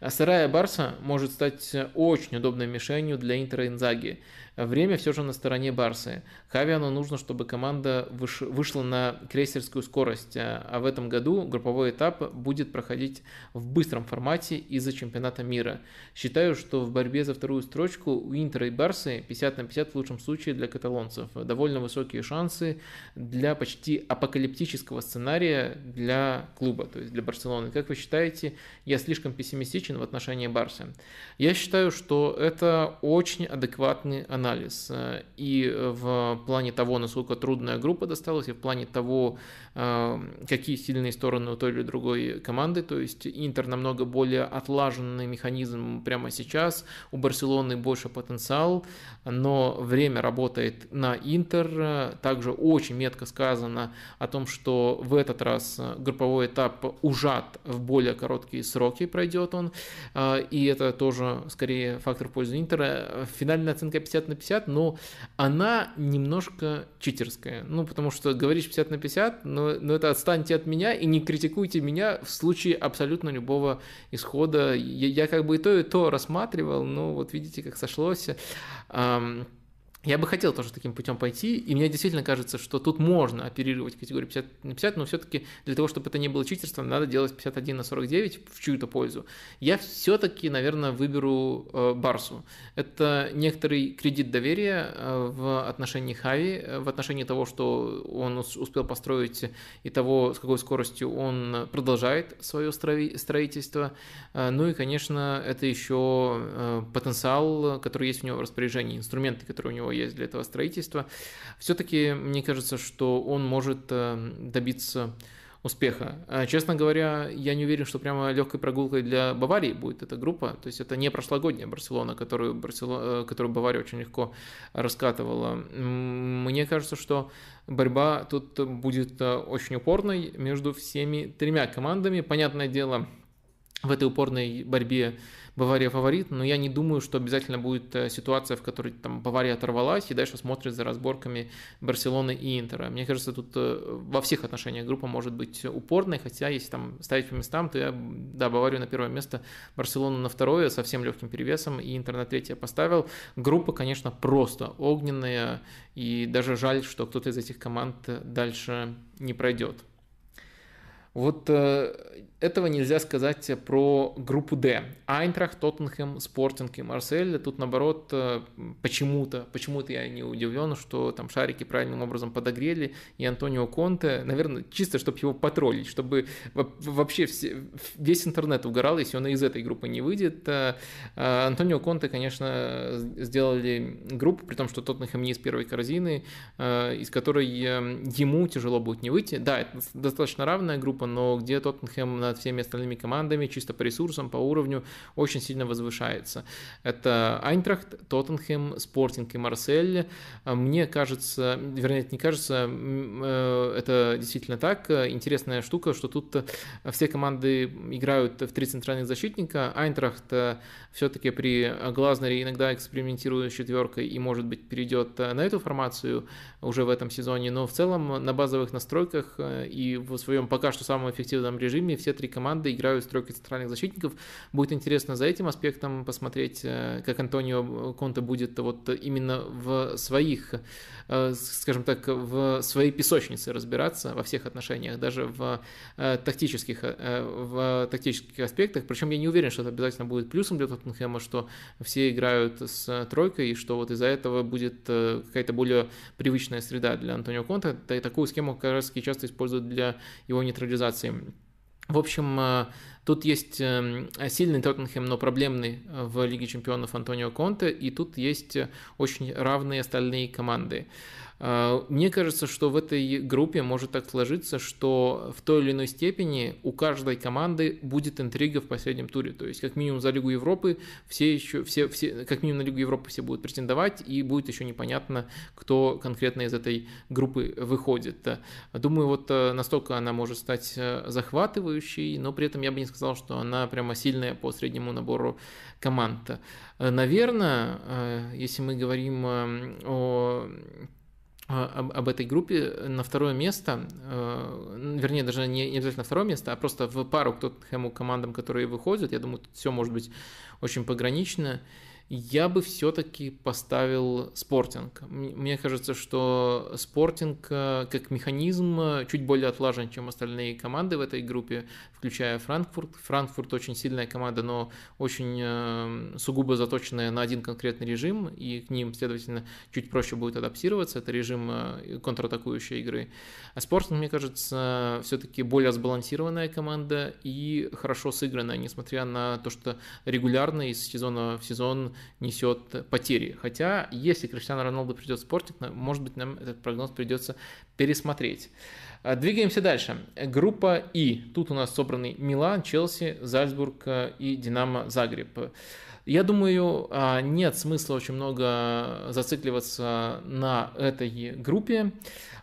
А сырая Барса может стать очень удобной мишенью для Интера Инзаги. Время все же на стороне Барсы. Хавиану нужно, чтобы команда выш... вышла на крейсерскую скорость, а, а в этом году групповой этап будет проходить в быстром формате из-за чемпионата мира. Считаю, что в борьбе за вторую строчку у Интера и Барсы 50 на 50 в лучшем случае для каталонцев. Довольно высокие шансы для почти апокалиптического сценария для клуба, то есть для Барселоны. Как вы считаете, я слишком пессимистичен в отношении Барсы? Я считаю, что это очень адекватный анализ анализ э, и в плане того, насколько трудная группа досталась, и в плане того, э, какие сильные стороны у той или другой команды. То есть Интер намного более отлаженный механизм прямо сейчас, у Барселоны больше потенциал, но время работает на Интер. Также очень метко сказано о том, что в этот раз групповой этап ужат в более короткие сроки пройдет он, э, и это тоже скорее фактор в пользу Интера. Финальная оценка 50 на на 50, но она немножко читерская. Ну, потому что говоришь 50 на 50, но, но это отстаньте от меня и не критикуйте меня в случае абсолютно любого исхода. Я, я как бы и то, и то рассматривал, но вот видите, как сошлось. Я бы хотел тоже таким путем пойти, и мне действительно кажется, что тут можно оперировать категорию 50 на 50, но все-таки для того, чтобы это не было читерством, надо делать 51 на 49 в чью-то пользу. Я все-таки, наверное, выберу э, Барсу. Это некоторый кредит доверия э, в отношении Хави, э, в отношении того, что он успел построить и того, с какой скоростью он продолжает свое строительство. Э, ну и, конечно, это еще потенциал, который есть у него в распоряжении, инструменты, которые у него есть для этого строительства, все-таки мне кажется, что он может э, добиться успеха. А, честно говоря, я не уверен, что прямо легкой прогулкой для Баварии будет эта группа. То есть это не прошлогодняя Барселона, которую, Барселона, э, которую Бавария очень легко раскатывала. Мне кажется, что борьба тут будет э, очень упорной между всеми тремя командами. Понятное дело, в этой упорной борьбе Бавария фаворит, но я не думаю, что обязательно будет э, ситуация, в которой там Бавария оторвалась и дальше смотрит за разборками Барселоны и Интера. Мне кажется, тут э, во всех отношениях группа может быть упорной, хотя если там ставить по местам, то я, да, Баварию на первое место, Барселону на второе, совсем легким перевесом, и Интер на третье поставил. Группа, конечно, просто огненная, и даже жаль, что кто-то из этих команд дальше не пройдет. Вот э, этого нельзя сказать про группу D. Айнтрах, Тоттенхэм, Спортинг и Марсель. Тут, наоборот, э, почему-то, почему-то я не удивлен, что там шарики правильным образом подогрели, и Антонио Конте, наверное, чисто, чтобы его потроллить, чтобы вообще все, весь интернет угорал, если он из этой группы не выйдет. Э, Антонио Конте, конечно, сделали группу, при том, что Тоттенхэм не из первой корзины, из которой ему тяжело будет не выйти. Да, это достаточно равная группа, группа, но где Тоттенхэм над всеми остальными командами чисто по ресурсам, по уровню очень сильно возвышается. Это Айнтрахт, Тоттенхэм, Спортинг и Марсель. Мне кажется, вернее, это не кажется, э, это действительно так. Интересная штука, что тут все команды играют в три центральных защитника. Айнтрахт все-таки при Глазнере иногда экспериментирует с четверкой и, может быть, перейдет на эту формацию уже в этом сезоне, но в целом на базовых настройках э, и в своем пока что самом эффективном режиме все три команды играют с тройкой центральных защитников. Будет интересно за этим аспектом посмотреть, э, как Антонио Конте будет вот именно в своих, э, скажем так, в своей песочнице разбираться во всех отношениях, даже в тактических, в тактических аспектах. Причем я не уверен, что это обязательно будет плюсом для Тоттенхэма, что все играют с тройкой, и что вот из-за этого будет какая-то более привычная среда для Антонио Конта. Такую схему как раз часто используют для его нейтрализации. В общем, э, тут есть э, сильный Тоттенхэм, но проблемный э, в Лиге чемпионов Антонио Конте, и тут есть очень равные остальные команды. А, мне кажется, что в этой группе может так сложиться, что в той или иной степени у каждой команды будет интрига в последнем туре. То есть, как минимум за Лигу Европы все еще, все, все, как минимум на Лигу Европы все будут претендовать, и будет еще непонятно, кто конкретно из этой группы выходит. Думаю, вот э, настолько она может стать э, захватывающей, но при этом я бы не сказал, что она прямо сильная по среднему набору команд. Наверное, э, если мы говорим о а, об, об этой группе на второе место, э, вернее, даже не, не обязательно второе место, а просто в пару к Тоттенхэму командам, которые выходят. Я думаю, тут все может быть очень погранично я бы все-таки поставил спортинг. Мне кажется, что спортинг э, как механизм э, чуть более отлажен, чем остальные команды в этой группе, включая Франкфурт. Франкфурт очень сильная команда, но очень э, сугубо заточенная на один конкретный режим, и к ним, следовательно, чуть проще будет адаптироваться. Это режим контратакующей игры. А спортинг, мне кажется, все-таки более сбалансированная команда и хорошо сыгранная, несмотря на то, что регулярно из сезона в сезон несет потери. Хотя, если Криштиану Роналду придет в спортик, может быть, нам этот прогноз придется пересмотреть. А, двигаемся дальше. Группа И. Тут у нас собраны Милан, Челси, Зальцбург э, и Динамо Загреб. Я думаю, а, нет смысла очень много зацикливаться на этой группе.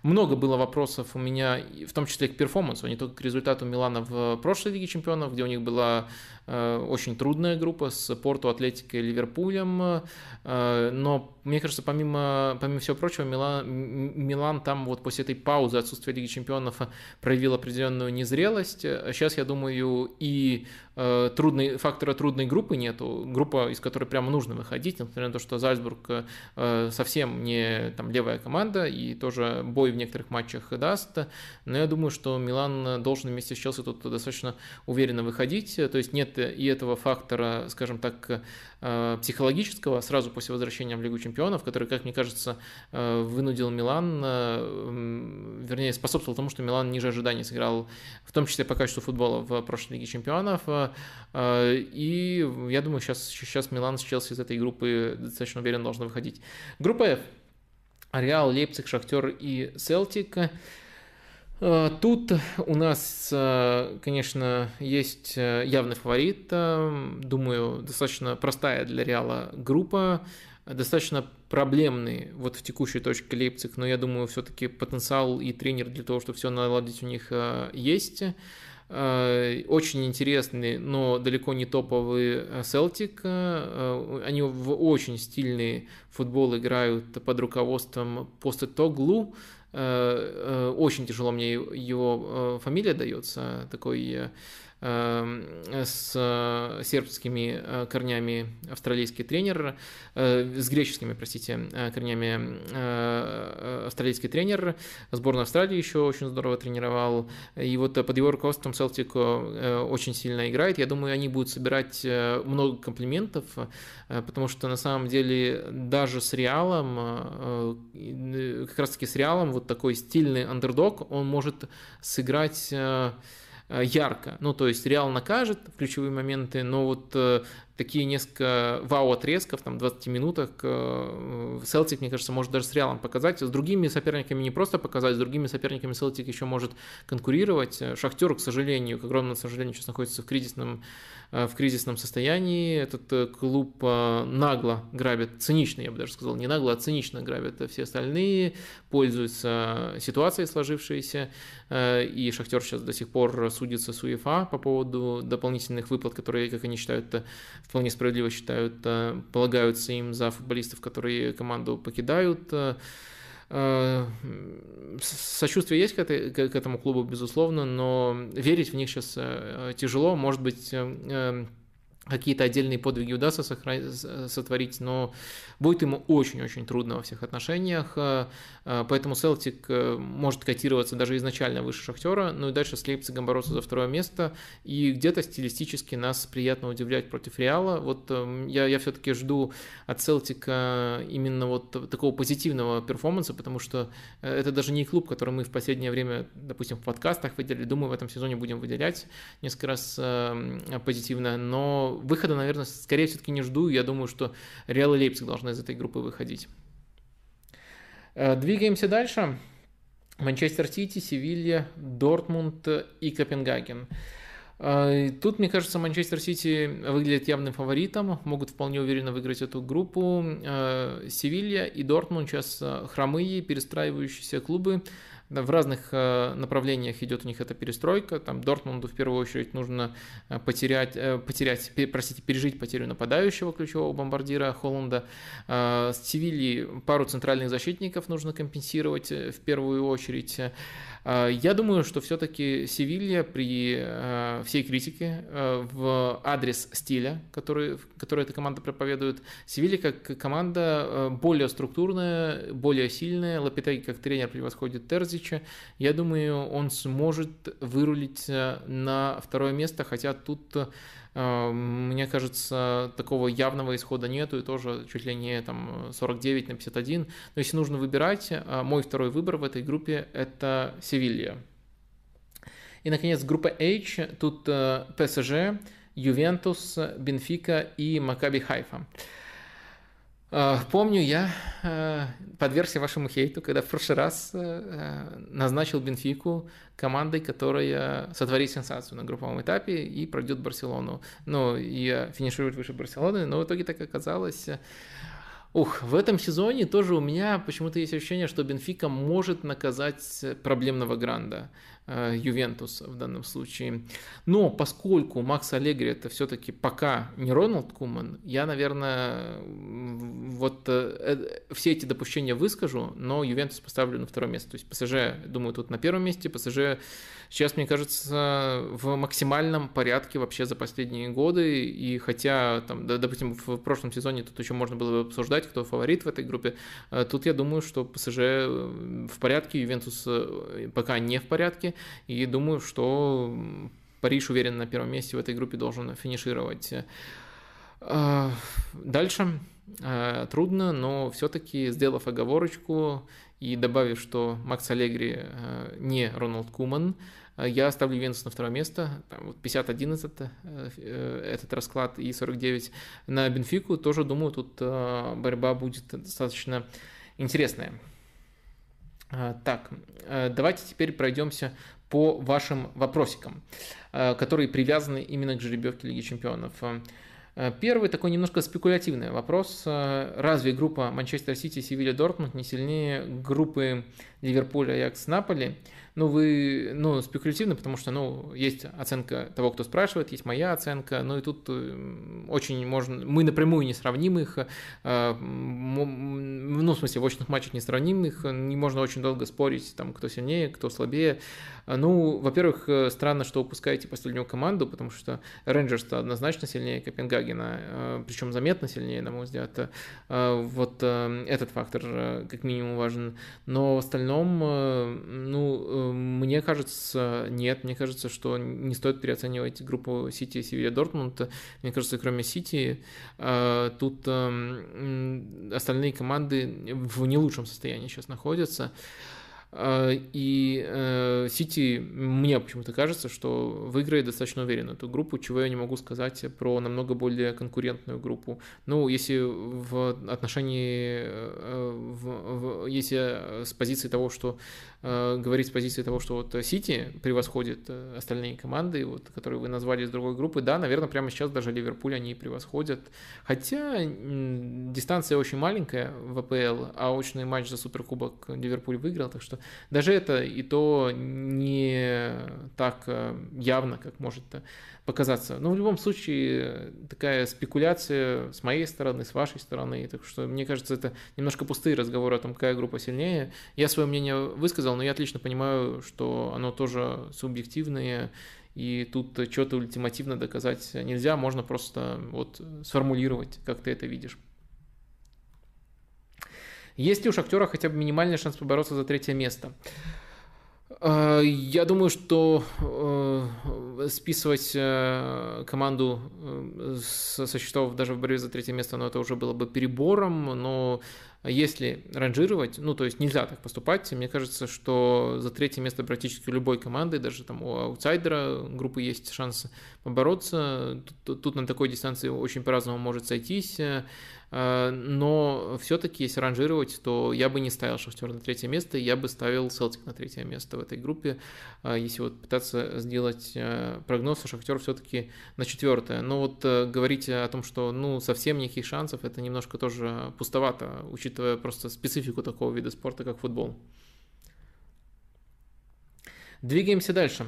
Много было вопросов у меня, в том числе к перформансу, а не только к результату Милана в прошлой Лиге Чемпионов, где у них была очень трудная группа с Порту, Атлетикой и Ливерпулем. Э, но, мне кажется, помимо, помимо всего прочего, Милан, Милан там вот после этой паузы отсутствия Лиги Чемпионов проявил определенную незрелость. Сейчас, я думаю, и э, трудный, фактора трудной группы нету. Группа, из которой прямо нужно выходить, несмотря на то, что Зальцбург совсем не там левая команда и тоже бой в некоторых матчах даст. Но я думаю, что Милан должен вместе с Челси тут достаточно уверенно выходить. То есть нет и этого фактора, скажем так, э, психологического сразу после возвращения в Лигу чемпионов, который, как мне кажется, э, вынудил Милан, э, вернее, способствовал тому, что Милан ниже ожиданий сыграл, в том числе по качеству футбола в прошлой Лиге чемпионов. И я думаю, сейчас, сейчас Милан с Челси из этой группы достаточно уверенно должны выходить. Группа F. Реал, Лейпциг, Шахтер и Селтик. Э, тут у нас, э, конечно, есть э, явный фаворит. Думаю, достаточно простая для Реала группа. Достаточно проблемный вот в текущей точке Лейпциг, но я думаю, все-таки потенциал и тренер для того, чтобы все наладить у них есть. Очень интересный, но далеко не топовый Селтик. Они в очень стильный футбол играют под руководством. Э, э, очень тяжело мне его э, фамилия дается, такой с э, сербскими э, корнями австралийский тренер, э, с греческими, простите, корнями австралийский тренер, сборную Австралии еще очень здорово тренировал, и вот под его руководством Селтик очень сильно играет, я думаю, они будут собирать много комплиментов, потому что на самом деле даже с Реалом, как раз таки с Реалом, вот такой стильный андердог, он может сыграть ярко. Ну, то есть Реал накажет в ключевые моменты, но вот такие несколько вау-отрезков, там, 20 минутах, Селтик, мне кажется, может даже с Реалом показать. С другими соперниками не просто показать, с другими соперниками Селтик еще может конкурировать. Шахтер, к сожалению, к огромному сожалению, сейчас находится в кризисном Э, в кризисном состоянии. Этот э, клуб э, нагло грабит, цинично, я бы даже сказал, не нагло, а цинично грабят все остальные, пользуются ситуацией сложившейся, и Шахтер сейчас до сих пор судится с УЕФА по поводу дополнительных выплат, которые, как они считают, вполне справедливо считают, полагаются им за футболистов, которые команду покидают. Э, сочувствие есть к, этой, к этому клубу, безусловно, но верить в них сейчас э, тяжело. Может быть, э, какие-то отдельные подвиги удастся сотворить, но будет ему очень-очень трудно во всех отношениях, э, э, поэтому Селтик э, может котироваться даже изначально выше Шахтера, ну и дальше с Лейпцигом бороться за второе место, и где-то стилистически нас приятно удивлять против Реала, вот я, я все-таки жду от Селтика именно вот такого позитивного перформанса, потому что это даже не клуб, который мы в последнее время, допустим, в подкастах выделили, думаю, в этом сезоне будем выделять несколько раз позитивно, но выхода, наверное, скорее все-таки не жду. Я думаю, что Реал и Лейпциг должны из этой группы выходить. Э, двигаемся дальше. Манчестер Сити, Севилья, Дортмунд и Копенгаген. Э, тут, мне кажется, Манчестер Сити выглядит явным фаворитом, могут вполне уверенно выиграть эту группу. Э, Севилья и Дортмунд сейчас хромые, перестраивающиеся клубы в разных э, направлениях идет у них эта перестройка. Там Дортмунду в первую очередь нужно э, потерять, э, потерять простите, пережить потерю нападающего ключевого бомбардира Холланда. С Севильи пару центральных защитников нужно компенсировать в первую очередь. Я думаю, что все-таки Севилья при всей критике в адрес стиля, который, который эта команда проповедует, Севилья как команда более структурная, более сильная, Лапитеги как тренер превосходит Терзича. Я думаю, он сможет вырулить на второе место, хотя тут мне кажется, такого явного исхода нету, и тоже чуть ли не там 49 на 51. Но если нужно выбирать, а, мой второй выбор в этой группе – это Севилья. И, наконец, группа H, тут э, ПСЖ, Ювентус, Бенфика и Макаби Хайфа. Э, помню, я э, подвергся вашему хейту, когда в прошлый раз э, назначил Бенфику командой, которая сотворит сенсацию на групповом этапе и пройдет Барселону. Ну, и финиширует выше Барселоны, но в итоге так оказалось. Ух, в этом сезоне тоже у меня почему-то есть ощущение, что Бенфика может наказать проблемного Гранда. Э, Ювентус в данном случае. Но поскольку Макс Аллегри это все-таки пока не Роналд Куман, я, наверное, вот э, э, все эти допущения выскажу, но Ювентус поставлю на второе место. То есть ПСЖ, думаю, тут на первом месте, ПСЖ сейчас, мне кажется, в максимальном порядке вообще за последние годы, и хотя, там, допустим, в прошлом сезоне тут еще можно было бы обсуждать, кто фаворит в этой группе, тут я думаю, что ПСЖ в порядке, Ювентус пока не в порядке, и думаю, что Париж уверен на первом месте в этой группе должен финишировать. А, дальше трудно, но все-таки сделав оговорочку и добавив, что Макс Аллегри не Роналд Куман, я оставлю Венус на второе место, там, вот 50-11 э, этот расклад и 49 на Бенфику, тоже думаю, тут борьба будет достаточно интересная. Так, э, давайте теперь пройдемся по вашим вопросикам, э, которые привязаны именно к жеребьевке Лиги Чемпионов. Э, первый такой немножко спекулятивный вопрос. Разве группа Манчестер Сити, Севилья, Дортмунд не сильнее группы Ливерпуля, Аякс, Наполи? Ну, вы, ну, спекулятивно, потому что, ну, есть оценка того, кто спрашивает, есть моя оценка, ну, и тут э, очень можно, мы напрямую не сравним их, э, ну, в смысле, в очных матчах не сравним их, не можно очень долго спорить, там, кто сильнее, кто слабее. Ну, во-первых, э, странно, что упускаете последнюю команду, потому что Рейнджерс однозначно сильнее Копенгагена, причем заметно сильнее, на мой взгляд. Вот этот фактор как минимум важен. Но в остальном, ну, мне кажется, нет. Мне кажется, что не стоит переоценивать группу Сити, Севилья, Дортмунд. Мне кажется, кроме Сити, э, тут эм, остальные команды в не лучшем состоянии сейчас находятся. А, и э, Сити, мне почему-то кажется, что выиграет достаточно уверенно эту группу, чего я не могу сказать про намного более конкурентную группу. Ну, если в отношении, э, в, в, если с позиции того, что э, говорить с позиции того, что вот Сити превосходит остальные команды, вот, которые вы назвали из другой группы, да, наверное, прямо сейчас даже Ливерпуль они превосходят. Хотя дистанция очень маленькая в АПЛ, а очный матч за Суперкубок Ливерпуль выиграл, так что даже это и то не так э, явно, как может показаться. Но в любом случае такая спекуляция с моей стороны, с вашей стороны, так что мне кажется, это немножко пустые разговоры о том, какая группа сильнее. Я свое мнение высказал, но я отлично понимаю, что оно тоже субъективное, и тут что-то ультимативно доказать нельзя, можно просто вот сформулировать, как ты это видишь. Есть ли у Шахтера хотя бы минимальный шанс побороться за третье место? Э, я думаю, что э, списывать э, команду со счетов даже в борьбе за третье место, ну, это уже было бы перебором, но если ранжировать, ну, то есть нельзя так поступать, мне кажется, что за третье место практически любой команды, даже там у аутсайдера группы есть шанс побороться, тут, тут на такой дистанции очень по-разному может сойтись, но все-таки, если ранжировать, то я бы не ставил Шахтер на третье место, я бы ставил Селтик на третье место в этой группе. Э, если вот пытаться сделать э, прогноз, Шахтер все-таки на четвертое. Но вот говорить о том, что ну совсем никаких шансов, это немножко тоже пустовато, учитывая просто специфику такого вида спорта, как футбол. Двигаемся дальше.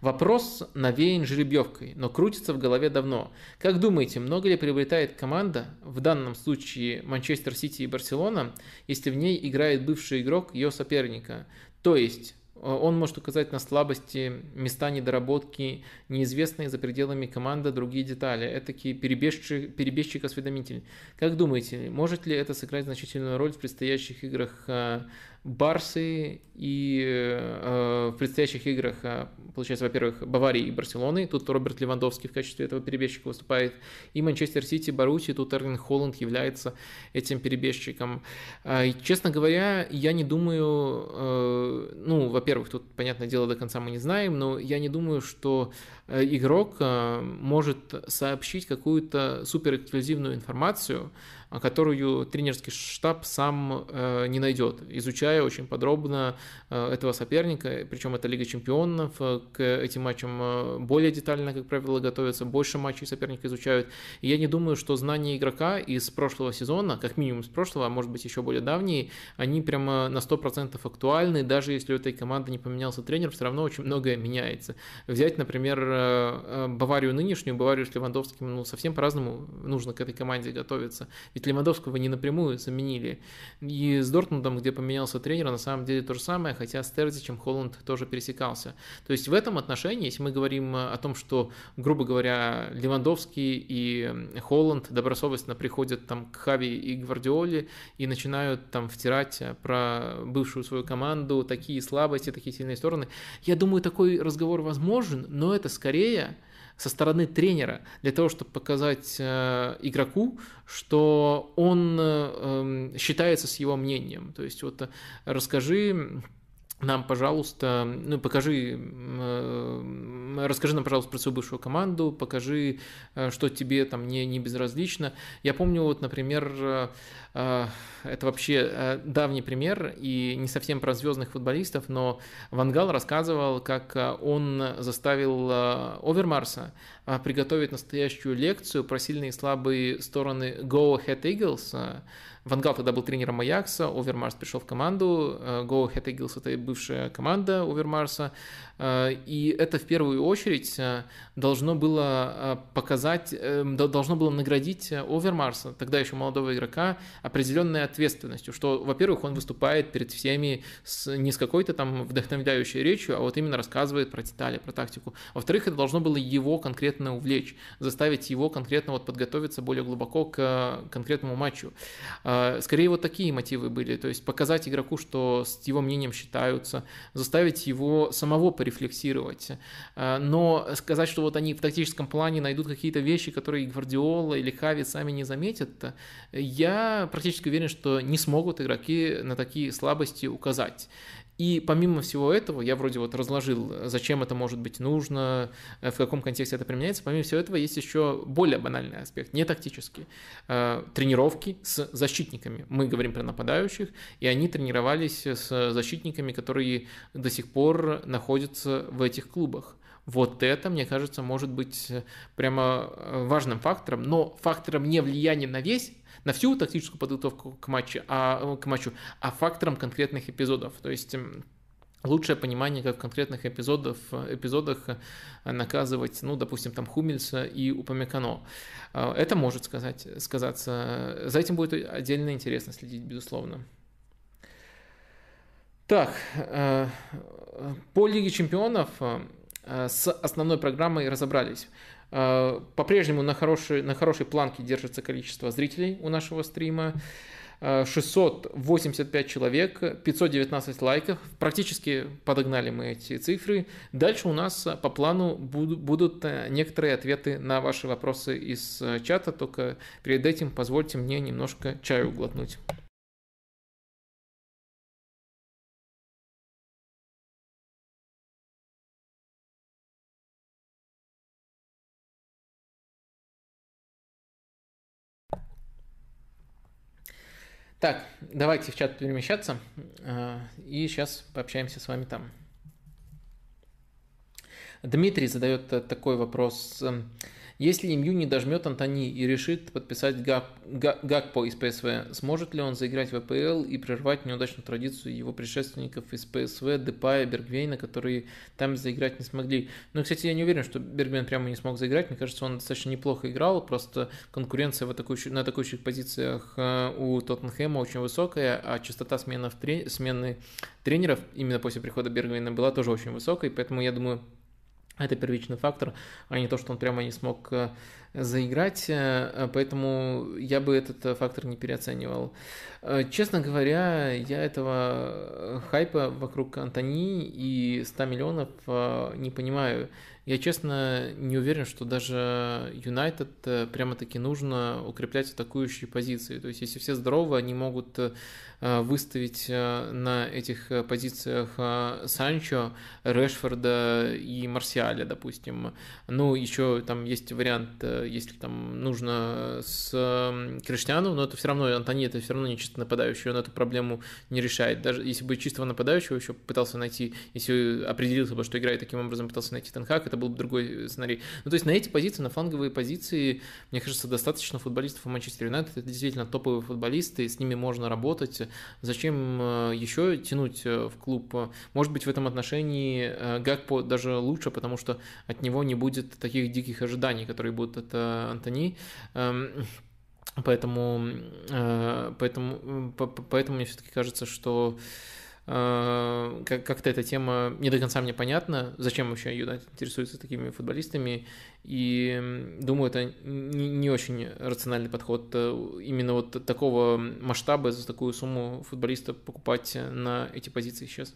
Вопрос навеян жеребьевкой, но крутится в голове давно. Как думаете, много ли приобретает команда, в данном случае Манчестер Сити и Барселона, если в ней играет бывший игрок ее соперника? То есть э, он может указать на слабости, места недоработки, неизвестные за пределами команды другие детали. Это перебежчик, перебежчик-осведомитель. Как думаете, может ли это сыграть значительную роль в предстоящих играх э, Барсы и э, в предстоящих играх, э, получается, во-первых, Баварии и Барселоны, тут Роберт Левандовский в качестве этого перебежчика выступает, и Манчестер Сити, Барути, тут Эрлин Холланд является этим перебежчиком. Э, честно говоря, я не думаю, э, ну, во-первых, тут, понятное дело, до конца мы не знаем, но я не думаю, что э, игрок может сообщить какую-то суперэксклюзивную информацию, которую тренерский штаб сам э, не найдет, изучая очень подробно э, этого соперника, причем это Лига чемпионов, э, к этим матчам более детально, как правило, готовятся, больше матчей соперника изучают. И я не думаю, что знания игрока из прошлого сезона, как минимум из прошлого, а может быть еще более давние, они прямо на 100% актуальны, даже если у этой команды не поменялся тренер, все равно очень многое меняется. Взять, например, Баварию нынешнюю, Баварию с Левандовским, ну, совсем по-разному нужно к этой команде готовиться. Ведь Левандовского не напрямую заменили. И с Дортмундом, где поменялся тренер, на самом деле то же самое, хотя с Терзичем Холланд тоже пересекался. То есть в этом отношении, если мы говорим о том, что, грубо говоря, Левандовский и Холланд добросовестно приходят там к Хави и Гвардиоле и начинают там втирать про бывшую свою команду, такие слабости, такие сильные стороны, я думаю, такой разговор возможен, но это скорее со стороны тренера для того, чтобы показать э, игроку, что он э, эм, считается с его мнением. То есть вот э, расскажи нам, пожалуйста, ну, покажи, э, расскажи нам, пожалуйста, про свою бывшую команду, покажи, э, что тебе там не, не безразлично. Я помню, вот, например, э, это вообще давний пример и не совсем про звездных футболистов, но Вангал рассказывал, как он заставил Овермарса приготовить настоящую лекцию про сильные и слабые стороны Go Ahead Eagles, Вангал тогда был тренером Аякса, Овермарс пришел в команду, Go Ahead это бывшая команда Овермарса, Э, и это в первую очередь э, должно было э, показать, должно было наградить Овермарса, тогда еще молодого игрока, определенной ответственностью, что, во-первых, он выступает перед всеми с, не с какой-то там вдохновляющей речью, а вот именно рассказывает про детали, про тактику. Во-вторых, это должно было его конкретно увлечь, заставить его конкретно вот подготовиться более глубоко к конкретному матчу. Скорее вот такие мотивы были, то есть показать игроку, что с его мнением считаются, заставить его самого порефлексировать. Э, но сказать, что вот они в тактическом плане найдут какие-то вещи, которые Гвардиола или Хави сами не заметят, я практически уверен, что не смогут игроки на такие слабости указать. И помимо всего этого, я вроде вот разложил, зачем это может быть нужно, в каком контексте это применяется. Помимо всего этого есть еще более банальный аспект, не тактический. Тренировки с защитниками. Мы говорим про нападающих, и они тренировались с защитниками, которые до сих пор находятся в этих клубах. Вот это, мне кажется, может быть прямо важным фактором, но фактором не влияния на весь на всю тактическую подготовку к матчу, а, к матчу, а фактором конкретных эпизодов. То есть лучшее понимание, как в конкретных эпизодах, эпизодах наказывать, ну, допустим, там Хумельса и Упамекано. Это может сказать, сказаться. За этим будет отдельно интересно следить, безусловно. Так, э, по Лиге чемпионов э, с основной программой разобрались. Э, по-прежнему на хорошей, на хорошей планке держится количество зрителей у нашего стрима. 685 э, человек, 519 лайков. Практически подогнали мы эти цифры. Дальше у нас по плану будут э, некоторые ответы на ваши вопросы из чата, только перед этим позвольте мне немножко чаю глотнуть. Так, давайте в чат перемещаться, э, и сейчас пообщаемся с вами там. Дмитрий задает такой вопрос. Если МЮ не дожмет Антони и решит подписать Гак, Гакпо из ПСВ, сможет ли он заиграть в АПЛ и прервать неудачную традицию его предшественников из ПСВ, Депая, Бергвейна, которые там заиграть не смогли? Ну, кстати, я не уверен, что Бергвейн прямо не смог заиграть. Мне кажется, он достаточно неплохо играл, просто конкуренция в атакующих, на атакующих позициях э, у Тоттенхэма очень высокая, а частота смены, смены тренеров именно после прихода Бергвейна была тоже очень высокой, поэтому я думаю, это первичный фактор, а не то, что он прямо не смог э, заиграть, э, поэтому я бы этот фактор не переоценивал. Э, честно говоря, я этого хайпа вокруг Антони и 100 миллионов не понимаю. Я, честно, не уверен, что даже Юнайтед прямо-таки нужно укреплять атакующие позиции. То есть, если все здоровы, они могут Э, выставить э, на этих э, позициях Санчо, Решфорда и Марсиаля, допустим. Ну, еще там есть вариант, если там нужно с Криштиану, но это все равно, Антони это все равно не чисто нападающий, он эту проблему не решает. Даже если бы чистого нападающего еще пытался найти, если определился бы, что играет таким образом, пытался найти Тенхак, это был бы другой сценарий. Ну, то есть на эти позиции, на фланговые позиции, мне кажется, достаточно футболистов у Манчестер Юнайтед, это действительно топовые футболисты, с ними можно работать, Зачем э, еще тянуть э, в клуб? Может быть, в этом отношении э, Гакпо даже лучше, потому что от него не будет таких диких ожиданий, которые будут от Антони. Эм, поэтому, поэтому, поэтому мне все-таки кажется, что Э, как-то эта тема не до конца мне понятна, зачем вообще Юнайтед интересуется такими футболистами, и думаю, это не очень рациональный подход э, именно вот такого масштаба за такую сумму футболиста покупать на эти позиции сейчас.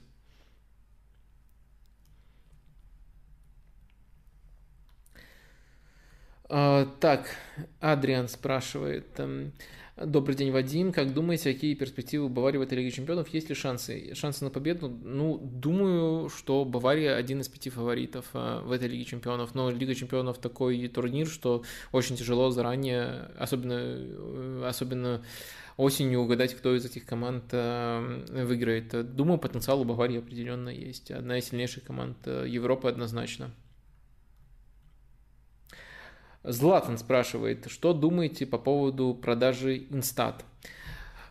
Э, так, Адриан спрашивает, эм, Добрый день, Вадим. Как думаете, какие перспективы Баварии в этой Лиге Чемпионов? Есть ли шансы? Шансы на победу? Ну, думаю, что Бавария один из пяти фаворитов э, в этой Лиге Чемпионов. Но Лига Чемпионов такой турнир, что очень тяжело заранее, особенно, э, особенно осенью угадать, кто из этих команд э, выиграет. Думаю, потенциал у Баварии определенно есть. Одна из сильнейших команд Европы однозначно. Златан спрашивает, что думаете по поводу продажи Инстат?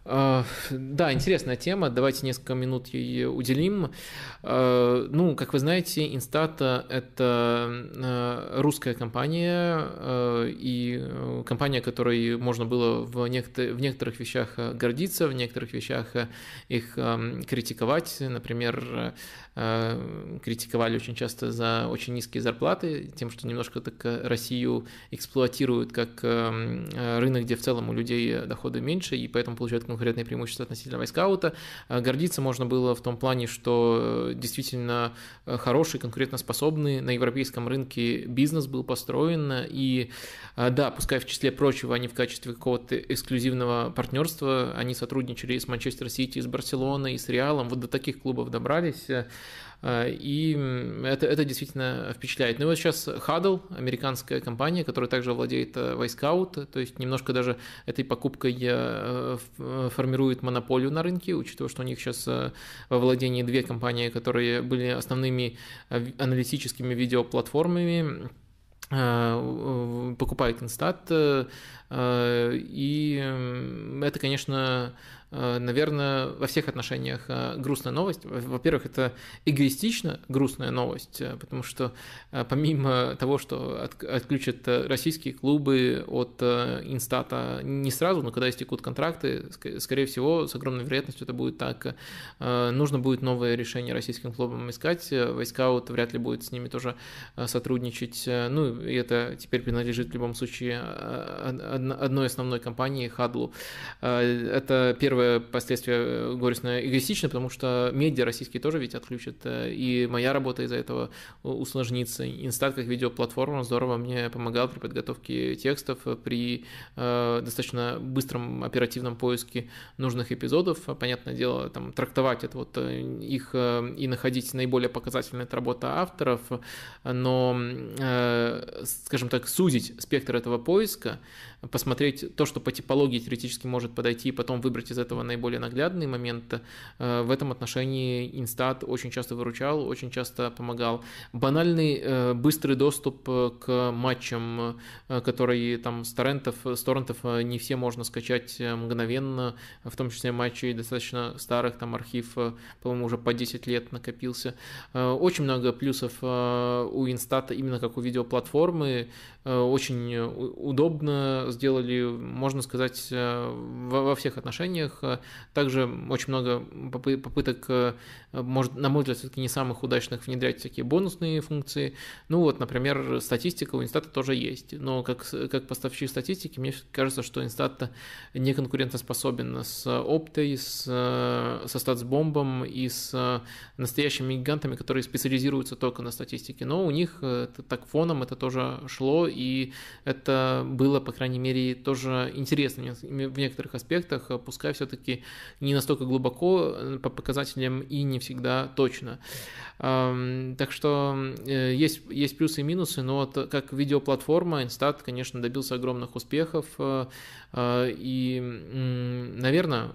А, да, интересная тема. Давайте несколько минут ей уделим. А, ну, как вы знаете, Инстата – это а, русская компания и компания, которой можно было в, в некоторых вещах гордиться, в некоторых вещах их критиковать. Например, критиковали очень часто за очень низкие зарплаты, тем, что немножко так Россию эксплуатируют как рынок, где в целом у людей доходы меньше, и поэтому получают конкурентное преимущество относительно Вайскаута. Гордиться можно было в том плане, что действительно хороший, конкурентоспособный на европейском рынке бизнес был построен, и да, пускай в числе прочего они в качестве какого-то эксклюзивного партнерства, они сотрудничали с Манчестер Сити, с Барселоной, с Реалом, вот до таких клубов добрались, Э, и это, это действительно впечатляет. Ну и вот сейчас Huddle, американская компания, которая также владеет Вайскаут, э, то есть немножко даже этой покупкой э, формирует монополию на рынке, учитывая, что у них сейчас во владении две компании, которые были основными аналитическими видеоплатформами, покупает Инстат, и это, конечно, Э, наверное, во всех отношениях э, грустная новость. Во-первых, это эгоистично грустная новость, э, потому что помимо того, что отключат российские клубы от инстата не сразу, но когда истекут контракты, скорее всего, с огромной вероятностью это будет так. Нужно будет новое решение российским клубам искать. Вайскаут вряд ли будет с ними тоже сотрудничать. Ну, и это теперь принадлежит в любом случае одной основной компании, Хадлу. Это первое последствие э, горестно эгоистично, потому что медиа российские тоже ведь отключат, э, и моя работа из-за этого усложнится. Инстат как видеоплатформа здорово мне помогал при подготовке текстов, при э, достаточно быстром оперативном поиске нужных эпизодов. Понятное дело, там трактовать это вот э, их э, и находить наиболее показательные это работа авторов, но, э, скажем так, сузить спектр этого поиска, посмотреть то, что по типологии теоретически может подойти, и потом выбрать из этого наиболее наглядный момент. Э, в этом отношении Инстат очень часто выручал, очень часто помогал. Банальный э, быстрый доступ э, к матчам, которые там с торрентов, с торрентов не все можно скачать мгновенно, в том числе матчи достаточно старых, там архив, по-моему, уже по 10 лет накопился. Очень много плюсов у Инстата именно как у видеоплатформы, очень удобно сделали, можно сказать, э, во всех отношениях. Также очень много попыток, э, может, на мой взгляд, все-таки не самых удачных внедрять всякие бонусные функции. Ну вот, например, статистика у Инстата тоже есть, но как, как поставщик статистики, мне кажется, что Инстат не конкурентоспособен с Оптой, с, со статсбомбом и с настоящими гигантами, которые специализируются только на статистике. Но у них так фоном это тоже шло, и это было, по крайней мере, тоже интересно в некоторых аспектах, э, пускай все-таки не настолько глубоко э, по показателям и не всегда точно. Так что э, есть, есть плюсы и минусы, но вот как видеоплатформа Instat, конечно, добился огромных успехов, и, наверное,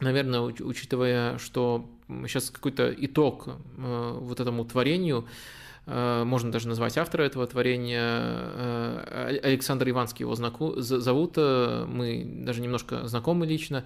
наверное, учитывая, что сейчас какой-то итог вот этому творению, Э, можно даже назвать автора этого творения. Э, Александр Иванский его знаку, зовут, э, мы даже немножко знакомы лично.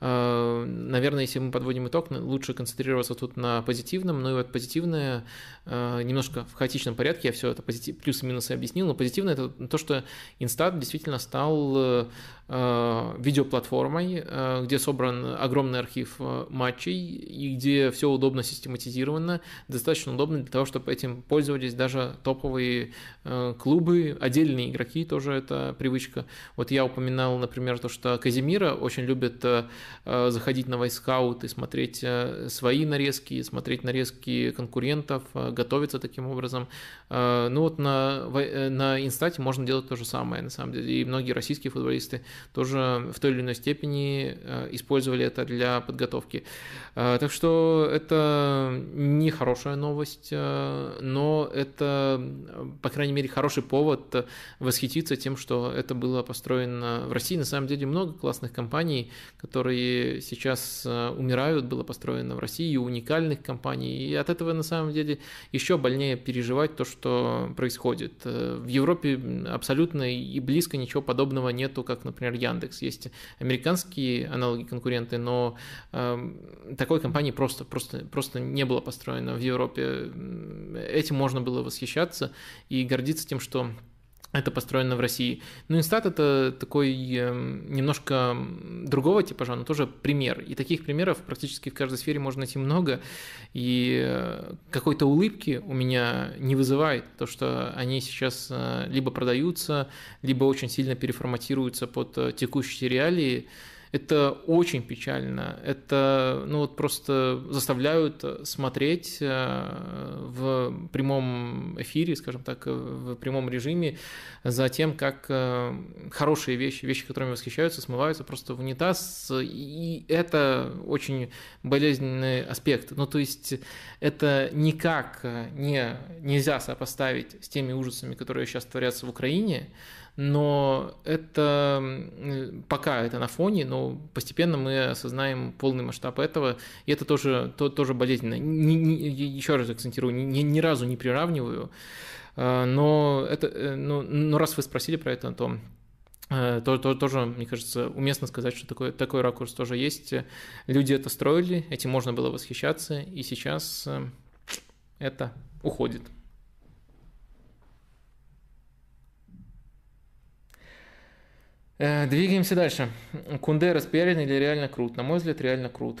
Наверное, если мы подводим итог, лучше концентрироваться тут на позитивном, но и вот позитивное немножко в хаотичном порядке, я все это позитив, плюсы минусы объяснил, но позитивное это то, что Инстат действительно стал видеоплатформой, где собран огромный архив матчей и где все удобно систематизировано, достаточно удобно для того, чтобы этим пользоваться пользовались даже топовые э, клубы, отдельные игроки тоже это привычка. Вот я упоминал, например, то, что Казимира очень любит э, э, заходить на вайскаут и смотреть свои нарезки, смотреть нарезки конкурентов, готовиться таким образом. Ну вот на, на инстате можно делать то же самое, на самом деле. И многие российские футболисты тоже в той или иной степени использовали это для подготовки. Так что это не хорошая новость, но это, по крайней мере, хороший повод восхититься тем, что это было построено в России. На самом деле много классных компаний, которые сейчас э, умирают, было построено в России, уникальных компаний. И от этого на самом деле еще больнее переживать то, что происходит. Э, в Европе абсолютно и близко ничего подобного нету, как, например, Яндекс. Есть американские аналоги конкуренты, но э, такой компании просто, просто, просто не было построено в Европе. Этим можно было восхищаться и гордиться тем, что это построено в России. Ну, Инстат это такой эм, немножко другого типа, но тоже пример. И таких примеров практически в каждой сфере можно найти много. И э, какой-то улыбки у меня не вызывает то, что они сейчас э, либо продаются, либо очень сильно переформатируются под э, текущие реалии. Это очень печально. Это ну, вот просто заставляют смотреть э, в прямом эфире, скажем так, в прямом режиме за тем, как э, хорошие вещи, вещи, которыми восхищаются, смываются просто в унитаз. И это очень болезненный аспект. Ну, то есть это никак не, нельзя сопоставить с теми ужасами, которые сейчас творятся в Украине, но это пока это на фоне, но постепенно мы осознаем полный масштаб этого, и это тоже, то, тоже болезненно. Ни, ни, еще раз акцентирую, ни, ни разу не приравниваю, а, но, это, э, но, но раз вы спросили про это, то э, то, то, тоже, мне кажется, уместно сказать, что такой, такой ракурс тоже есть. Люди это строили, этим можно было восхищаться, и сейчас э, это уходит. Двигаемся дальше. Кунде распиарен или реально крут? На мой взгляд, реально крут.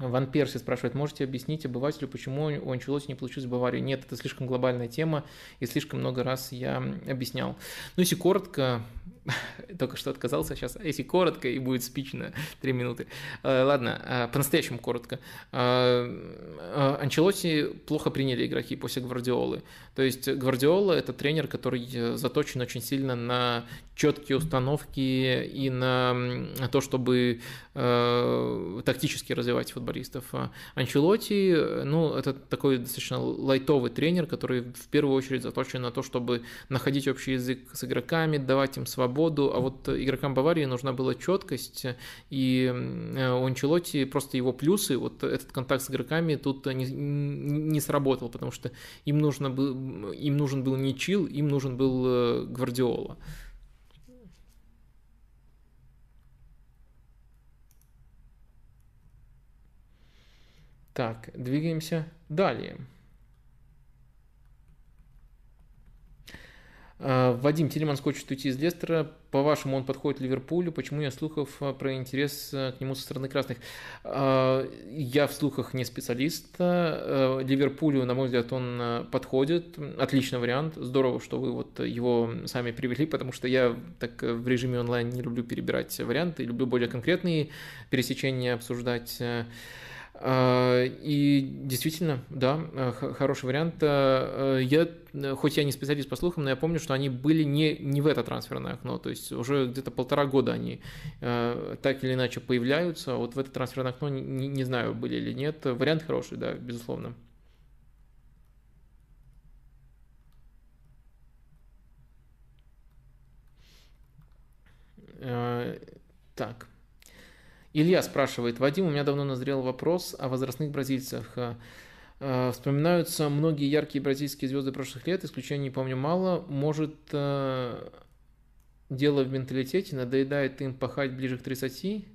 Ван Перси спрашивает, можете объяснить обывателю, почему у Анчелоти не получилось в Баварии? Нет, это слишком глобальная тема, и слишком много раз я объяснял. Ну, если коротко, только что отказался сейчас, а если коротко, и будет спич на 3 минуты. Э, ладно, э, по-настоящему коротко. Э, Анчелоти плохо приняли игроки после Гвардиолы. То есть Гвардиола – это тренер, который заточен очень сильно на четкие установки и на то, чтобы тактически развивать футболистов. Анчелоти, ну, это такой достаточно лайтовый тренер, который в первую очередь заточен на то, чтобы находить общий язык с игроками, давать им свободу, а вот игрокам Баварии нужна была четкость, и у Анчелотти просто его плюсы, вот этот контакт с игроками тут не, не сработал, потому что им, нужно был, им нужен был не Чил, им нужен был э, Гвардиола. Так, двигаемся далее. Вадим Телеманс хочет уйти из Лестера. По-вашему, он подходит Ливерпулю? Почему нет слухов а, про интерес а, к нему со стороны красных? Я в слухах не специалист. Ливерпулю, на мой взгляд, он подходит. Отличный вариант. Здорово, что вы вот его сами привели, потому что я так в режиме онлайн не люблю перебирать варианты, люблю более конкретные пересечения обсуждать. А, и действительно, да, э, хороший вариант. Э, э, я, хоть я не специалист по слухам, но я помню, что они были не, не в это трансферное окно, то есть уже где-то полтора года они так или иначе появляются. Вот в это трансферное окно не, не знаю, были или нет. Вариант хороший, да, безусловно. Так. Илья спрашивает, Вадим, у меня давно назрел вопрос о возрастных бразильцах. Э, э, вспоминаются многие яркие бразильские звезды прошлых лет, исключений не помню мало. Может, э, дело в менталитете, надоедает им пахать ближе к 30?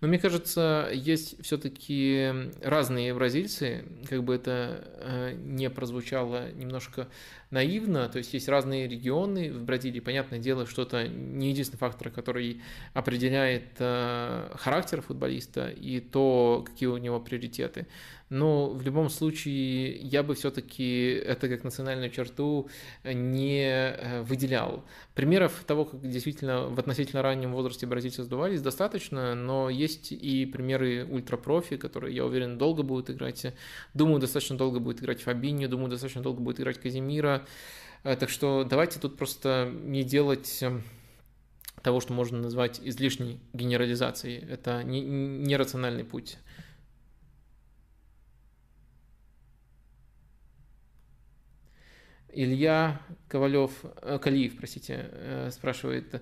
Но мне кажется, есть все-таки разные бразильцы, как бы это не прозвучало немножко наивно, то есть есть разные регионы в Бразилии, понятное дело, что это не единственный фактор, который определяет э, характер футболиста и то, какие у него приоритеты. Но в любом случае я бы все-таки это как национальную черту не э, выделял. Примеров того, как действительно в относительно раннем возрасте бразильцы сдувались, достаточно, но есть и примеры ультрапрофи, которые, я уверен, долго будут играть. Думаю, достаточно долго будет играть Фабиньо, думаю, достаточно долго будет играть Казимира. Э, так что давайте тут просто не делать эм, того, что можно назвать излишней генерализацией. Это нерациональный не путь. Илья Ковалев, э, Калиев, простите, э, спрашивает,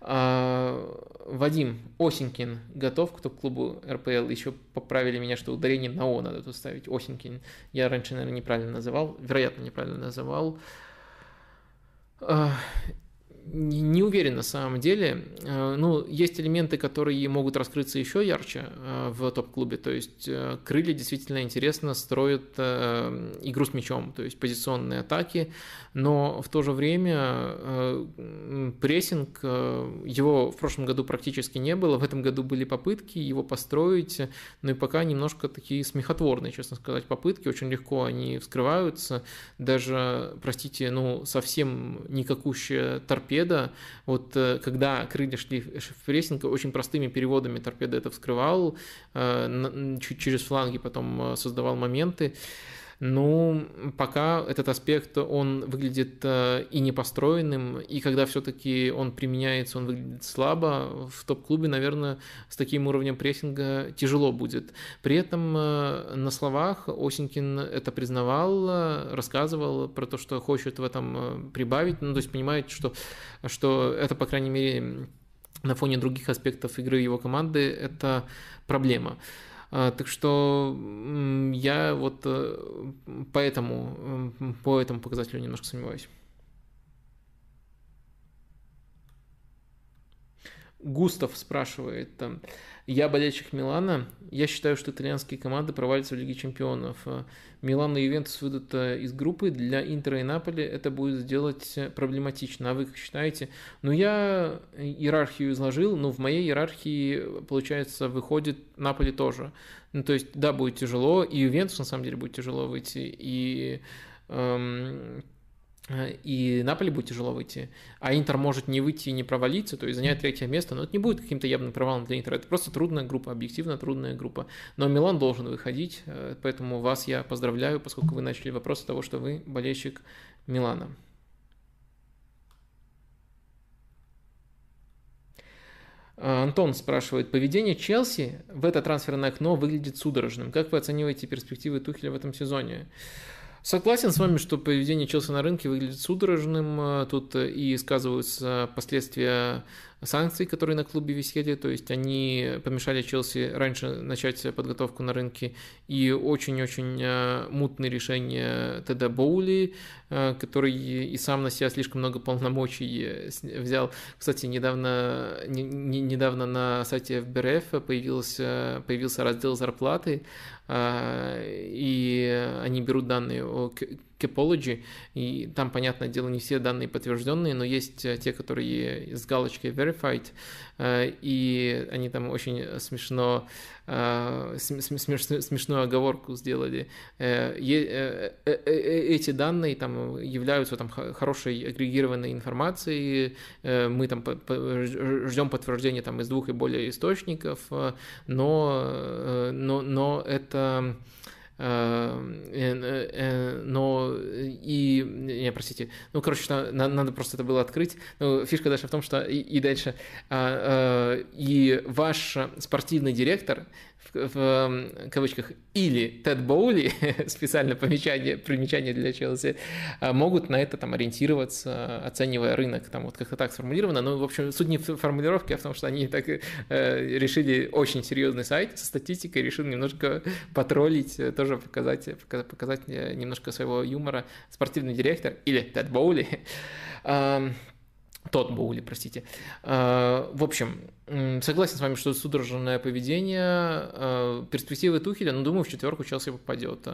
а, Вадим Осенькин готов к топ-клубу РПЛ? Еще поправили меня, что ударение на О надо тут ставить. Осенькин. Я раньше, наверное, неправильно называл, вероятно, неправильно называл. Не уверен на самом деле. Э, ну, есть элементы, которые могут раскрыться еще ярче э, в топ-клубе. То есть э, крылья действительно интересно строят игру с мячом, то есть позиционные атаки, но в то же время прессинг, его в прошлом году практически не было, в этом году были попытки его построить, но и пока немножко такие смехотворные, честно сказать, попытки, очень легко они вскрываются, даже, простите, ну, совсем никакущая торпеда торпеда вот когда крылья шли в прессинг, очень простыми переводами торпеда это вскрывал, через фланги потом создавал моменты. Ну, пока этот аспект, он выглядит э, и непостроенным, и когда все-таки он применяется, он выглядит слабо, в топ-клубе, наверное, с таким уровнем прессинга тяжело будет. При этом э, на словах Осенькин это признавал, э, рассказывал про то, что хочет в этом прибавить, ну, то есть понимает, что, что это, по крайней мере, на фоне других аспектов игры его команды, это проблема. А, так что я вот э, поэтому, по этому показателю немножко сомневаюсь. Густав спрашивает, я болельщик Милана, я считаю, что итальянские команды провалятся в Лиге Чемпионов. Милан и Ювентус выйдут э, из группы, для Интера и Наполи это будет сделать проблематично. А вы как считаете? Ну, я иерархию изложил, но в моей иерархии, получается, выходит Наполи тоже. Ну, то есть, да, будет тяжело, и Ювентус, на самом деле, будет тяжело выйти, и эм, и Наполи будет тяжело выйти, а Интер может не выйти и не провалиться, то есть занять третье место, но это не будет каким-то явным провалом для Интера, это просто трудная группа, объективно трудная группа. Но Милан должен выходить, э, поэтому вас я поздравляю, поскольку вы начали вопрос с того, что вы болельщик Милана. Э, Антон спрашивает, поведение Челси в это трансферное окно выглядит судорожным. Как вы оцениваете перспективы Тухеля в этом сезоне? Согласен с вами, что поведение Челси на рынке выглядит судорожным. Тут э, и сказываются последствия санкций, которые на клубе висели, то есть они помешали Челси раньше начать подготовку на рынке, и очень-очень э, мутные решения Теда Боули, э, который и сам на себя слишком много полномочий взял. Кстати, недавно, не, недавно на сайте ФБРФ появился, появился раздел зарплаты, э, и они берут данные о Capology, и там, понятное дело, не все данные подтвержденные, но есть э, те, которые с галочкой verified, э, и они там очень смешно, э, смешную оговорку сделали. Эти данные там являются там хорошей агрегированной информацией, мы там ждем подтверждения там из двух и более источников, но, но, но это но и, не, простите, ну, короче, надо просто это было открыть. Но фишка дальше в том, что и, и дальше, а, э, и ваш спортивный директор в эм, кавычках, или Тед Боули, специально помечание, примечание для Челси, а, могут на это там ориентироваться, оценивая рынок, там вот как-то так сформулировано, но, в общем, суть не в формулировке, а в том, что они так э, решили очень серьезный сайт со статистикой, решили немножко потроллить, э, тоже показать, показать э, немножко своего юмора спортивный директор или Тед Боули, тот Боули, простите. А, в общем, Согласен с вами, что судорожное поведение, э, перспективы Тухеля, но думаю, в четверку Челси попадет.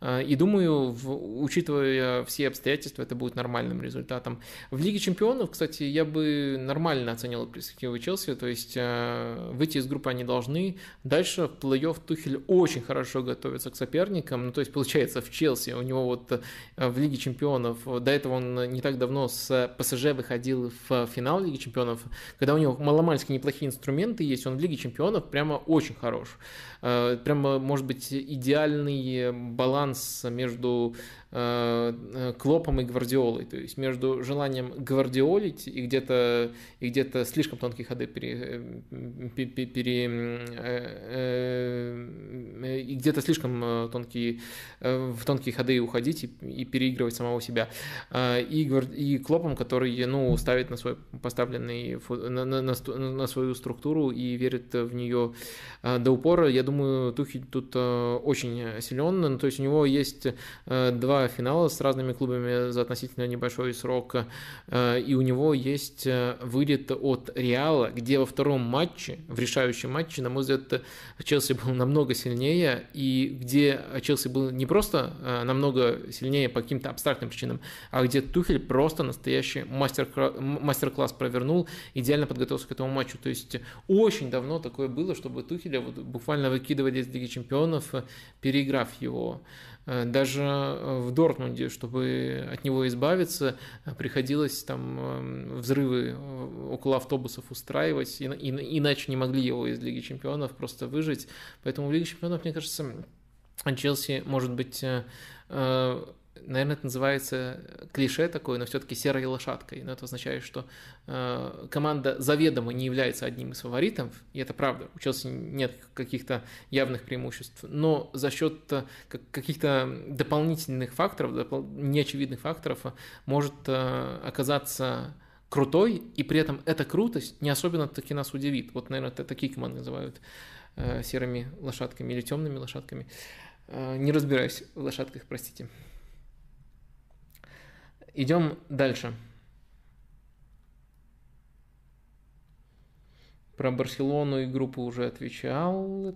Э, и думаю, учитывая все обстоятельства, это будет нормальным результатом. В Лиге Чемпионов, кстати, я бы нормально оценил перспективы Челси, то есть э, выйти из группы они должны. Дальше в плей-офф Тухель очень хорошо готовится к соперникам, ну то есть получается в Челси, у него вот в Лиге Чемпионов, до этого он не так давно с ПСЖ выходил в финал Лиги Чемпионов, когда у него маломальски неплохие инструменты есть, он в Лиге Чемпионов прямо очень хорош. Э, прямо, может быть, идеальный баланс между Клопом и Гвардиолой, то есть между желанием гвардиолить и где-то и где-то слишком тонкие ходы пере, пере, пере и где-то слишком тонкие в тонкие ходы уходить и, и переигрывать самого себя. И, и Клопом, который ну ставит на свой поставленный на, на, на, на свою структуру и верит в нее до упора, я думаю, Тухель тут э, очень силен. Ну, то есть у него есть э, финала с разными клубами за относительно небольшой срок, э, и у него есть вылет от Реала, где во втором матче, в решающем матче, на мой взгляд, Челси был намного сильнее, и где Челси был не просто намного сильнее по каким-то абстрактным причинам, а где Тухель просто настоящий мастер, мастер-класс провернул, идеально подготовился к этому матчу. То есть очень давно такое было, чтобы Тухеля вот буквально выкидывали из Лиги Чемпионов, переиграв его. Э, даже э, в Дортмунде, чтобы от него избавиться, приходилось там эм, взрывы э, около автобусов устраивать, иначе не могли его из Лиги Чемпионов просто выжить. Поэтому в Лиге Чемпионов, мне кажется, Челси может быть наверное, это называется клише такое, но все-таки серой лошадкой. Но это означает, что э, команда заведомо не является одним из фаворитов, и это правда. У Челси нет каких-то явных преимуществ, но за счет э, каких-то дополнительных факторов, неочевидных факторов э, может э, оказаться крутой, и при этом эта крутость не особенно таки нас удивит. Вот, наверное, это такие команды называют э, серыми лошадками или темными лошадками. Э, не разбираюсь в лошадках, простите. Идем дальше. Про Барселону и группу уже отвечал.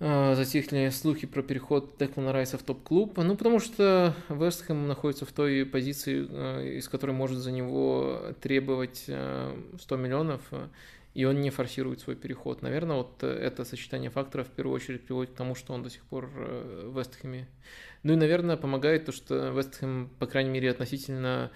А, затихли слухи про переход Деклана Райса в топ-клуб. Ну, потому что Вестхэм находится в той позиции, а, из которой может за него требовать 100 а, миллионов и он не форсирует свой переход. Наверное, вот э, это сочетание факторов в первую очередь приводит к тому, что он до сих пор э, в Вестхэме. Ну и, наверное, помогает то, что Вестхэм, по крайней мере, относительно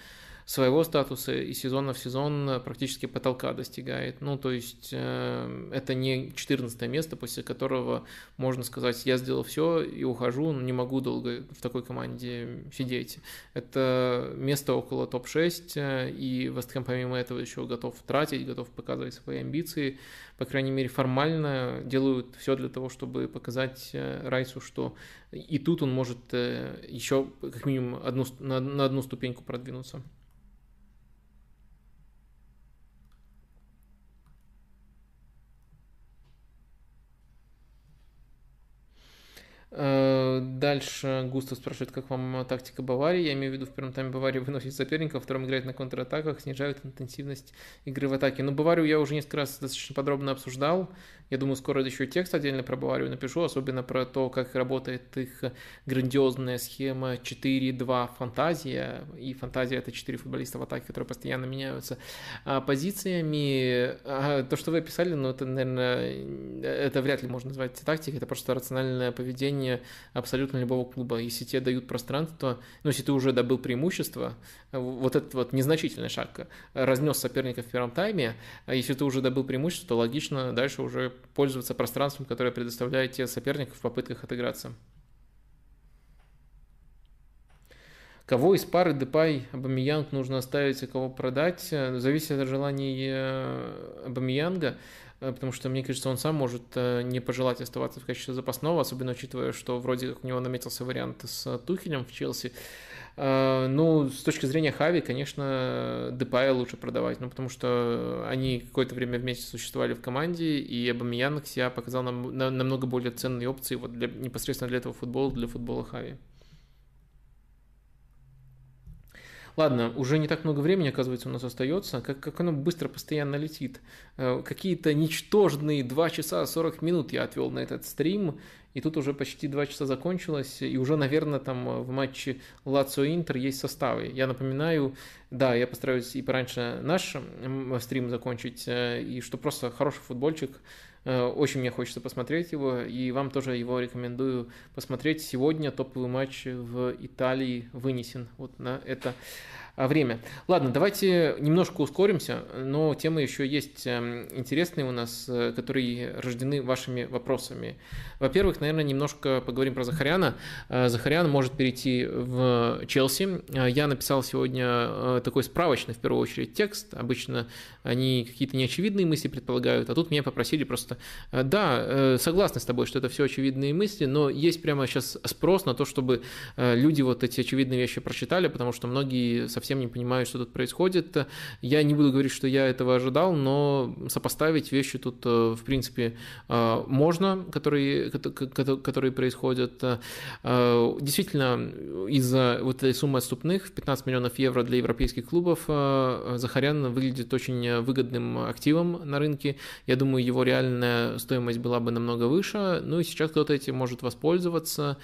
своего статуса и сезона в сезон практически потолка достигает. Ну, то есть э, это не 14 место, после которого можно сказать, я сделал все и ухожу, но не могу долго в такой команде сидеть. Это место около топ-6, э, и Вестхэм помимо этого еще готов тратить, готов показывать свои амбиции. По крайней мере, формально делают все для того, чтобы показать э, Райсу, что и тут он может э, еще как минимум одну, на, на одну ступеньку продвинуться. Дальше Густав спрашивает, как вам тактика Баварии. Я имею в виду, в первом тайме Бавария выносит соперника, во втором играет на контратаках, снижают интенсивность игры в атаке. Но Баварию я уже несколько раз достаточно подробно обсуждал. Я думаю, скоро еще текст отдельно про Баварию напишу, особенно про то, как работает их грандиозная схема 4-2 фантазия. И фантазия это 4 футболиста в атаке, которые постоянно меняются а позициями. А то, что вы описали, ну это, наверное, это вряд ли можно назвать тактикой, это просто рациональное поведение абсолютно любого клуба. Если тебе дают пространство, ну если ты уже добыл преимущество, вот этот вот незначительный шаг разнес соперника в первом тайме, а если ты уже добыл преимущество, то логично дальше уже пользоваться пространством, которое предоставляет тебе соперник в попытках отыграться. Кого из пары Депай Абамиянг нужно оставить, а кого продать, зависит от желаний э, Абамиянга, э, потому что, мне кажется, он сам может э, не пожелать оставаться в качестве запасного, особенно учитывая, что вроде как у него наметился вариант с Тухелем в Челси. Э, ну, с точки зрения Хави, конечно, Депая лучше продавать, ну, потому что они какое-то время вместе существовали в команде, и Абамиян себя показал нам намного более ценные опции вот для, непосредственно для этого футбола, для футбола Хави. Ладно, уже не так много времени, оказывается, у нас остается. Как, как оно быстро постоянно летит. Э, какие-то ничтожные 2 часа 40 минут я отвел на этот стрим, и тут уже почти 2 часа закончилось, и уже, наверное, там в матче Лацио Интер есть составы. Я напоминаю, да, я постараюсь и пораньше наш стрим закончить, э, и что просто хороший футбольчик, э, очень мне хочется посмотреть его, и вам тоже его рекомендую посмотреть. Сегодня топовый матч в Италии вынесен вот на это время. Ладно, давайте немножко ускоримся, но темы еще есть эм, интересные у нас, э, которые рождены вашими вопросами. Во-первых, наверное, немножко поговорим про Захаряна. Э, Захарян может перейти в Челси. Э, я написал сегодня такой справочный, в первую очередь, текст. Обычно они какие-то неочевидные мысли предполагают, а тут меня попросили просто, да, согласны с тобой, что это все очевидные мысли, но есть прямо сейчас спрос на то, чтобы люди вот эти очевидные вещи прочитали, потому что многие совсем совсем не понимаю, что тут происходит. Я не буду говорить, что я этого ожидал, но сопоставить вещи тут, э, в принципе, э, можно, которые, которые происходят. Э, действительно, из-за вот этой суммы отступных в 15 миллионов евро для европейских клубов Захарян выглядит очень выгодным активом на рынке. Я думаю, его реальная стоимость была бы намного выше. Ну и сейчас кто-то этим может воспользоваться.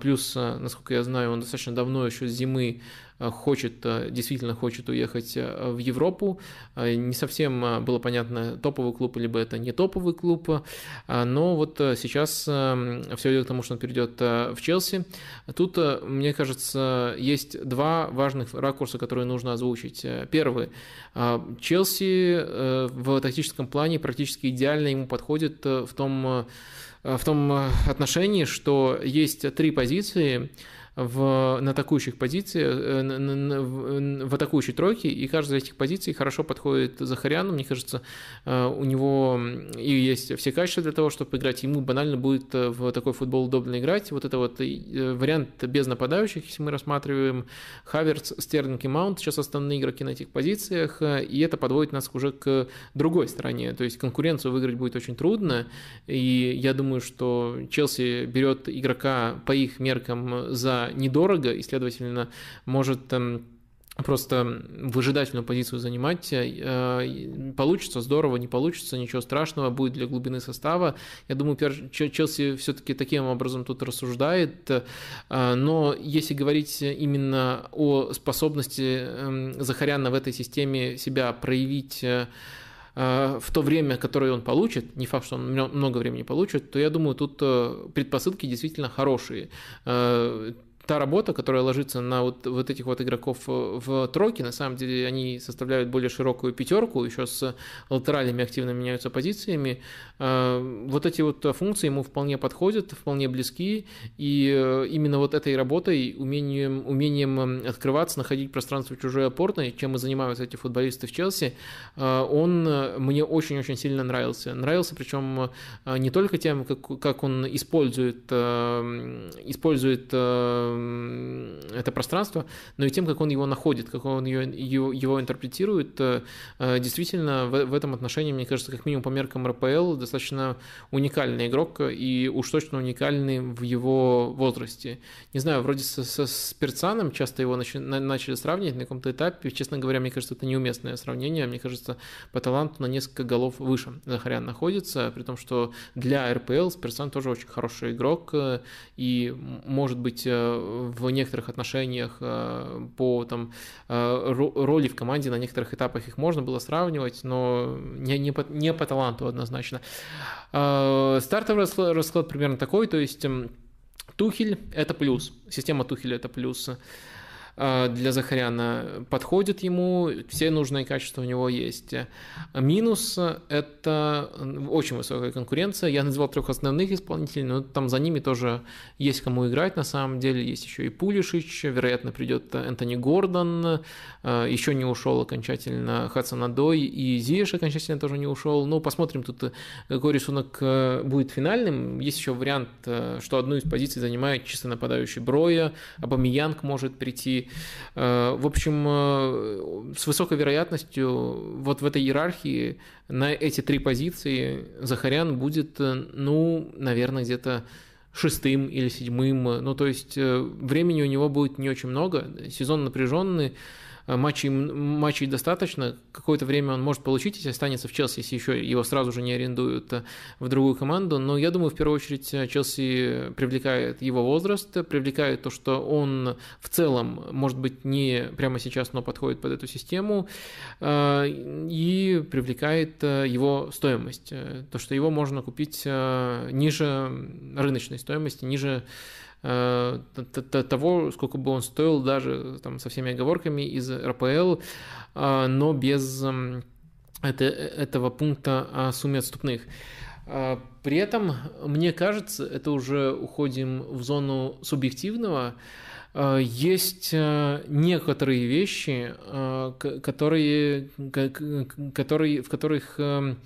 Плюс, насколько я знаю, он достаточно давно еще с зимы хочет, э, действительно хочет уехать э, в Европу. Не совсем было понятно, топовый клуб, либо это не топовый клуб, но вот сейчас все идет к тому, что он перейдет в Челси. Тут, мне кажется, есть два важных ракурса, которые нужно озвучить. Первый. Челси в тактическом плане практически идеально ему подходит в том, в том отношении, что есть три позиции, в, на атакующих позициях, э, в, в атакующей тройке, и каждая из этих позиций хорошо подходит Захаряну. Мне кажется, э, у него и есть все качества для того, чтобы играть. Ему банально будет э, в такой футбол удобно играть. Вот это вот вариант без нападающих, если мы рассматриваем Хаверц, Стерлинг и Маунт, сейчас основные игроки на этих позициях, и это подводит нас уже к другой стороне. То есть конкуренцию выиграть будет очень трудно, и я думаю, что Челси берет игрока по их меркам за недорого и, следовательно, может эм, просто выжидательную позицию занимать. Э, получится здорово, не получится, ничего страшного, будет для глубины состава. Я думаю, Челси все-таки таким образом тут рассуждает. Э, но если говорить именно о способности эм, Захаряна в этой системе себя проявить э, в то время, которое он получит, не факт, что он много времени получит, то я думаю, тут предпосылки действительно хорошие та работа, которая ложится на вот, вот этих вот игроков э, в тройке, на самом деле они составляют более широкую пятерку, еще с латералями активно меняются позициями. Э, вот эти вот функции ему вполне подходят, вполне близки, и э, именно вот этой работой, умением, умением открываться, находить пространство чужой опорной, чем и занимаются эти футболисты в Челси, он мне очень-очень сильно нравился. Нравился, причем не только тем, как, как он использует, использует это пространство, но и тем, как он его находит, как он его, его, его интерпретирует. Э, э, действительно, в, в этом отношении, мне кажется, как минимум по меркам РПЛ, достаточно уникальный игрок и уж точно уникальный в его возрасте. Не знаю, вроде со, со Спирцаном часто его начали, начали сравнивать на каком-то этапе. Честно говоря, мне кажется, это неуместное сравнение. Мне кажется, по таланту на несколько голов выше Захарян находится, при том, что для РПЛ Спирцан тоже очень хороший игрок э, и может быть в некоторых отношениях э, по там, э, роли в команде на некоторых этапах их можно было сравнивать, но не, не, по, не по таланту однозначно. Э, стартовый расклад, расклад примерно такой, то есть Тухель – это плюс, система Тухеля – это плюс. А, для Захаряна подходит ему, все нужные качества у него есть. Минус – это очень высокая конкуренция. Я назвал трех основных исполнителей, но там за ними тоже есть кому играть на самом деле. Есть еще и Пулишич, вероятно, придет Энтони Гордон, а, еще не ушел окончательно Хадсон Адой, и Зиеш окончательно тоже не ушел. Ну, посмотрим тут, какой рисунок э, будет финальным. Есть еще вариант, э, что одну из позиций занимает чисто нападающий Броя, Абамиянг может прийти, Э, в общем, э, с высокой вероятностью вот в этой иерархии на эти три позиции Захарян будет, э, ну, наверное, где-то шестым или седьмым. Ну, то есть времени у него будет не очень много. Сезон напряженный. Э, матчей, матчей достаточно, какое-то время он может получить, если останется в Челси, если еще его сразу же не арендуют э, в другую команду, но я думаю, в первую очередь э, Челси привлекает его возраст, привлекает то, что он в целом, может быть, не прямо сейчас, но подходит под эту систему, и привлекает его стоимость, то, что его можно купить ниже рыночной стоимости, ниже того, сколько бы он стоил даже там, со всеми оговорками из РПЛ, э, но без эм, это, этого пункта о сумме отступных. Э, при этом, мне кажется, это уже уходим в зону субъективного, есть некоторые вещи, которые, которые, в которых эм,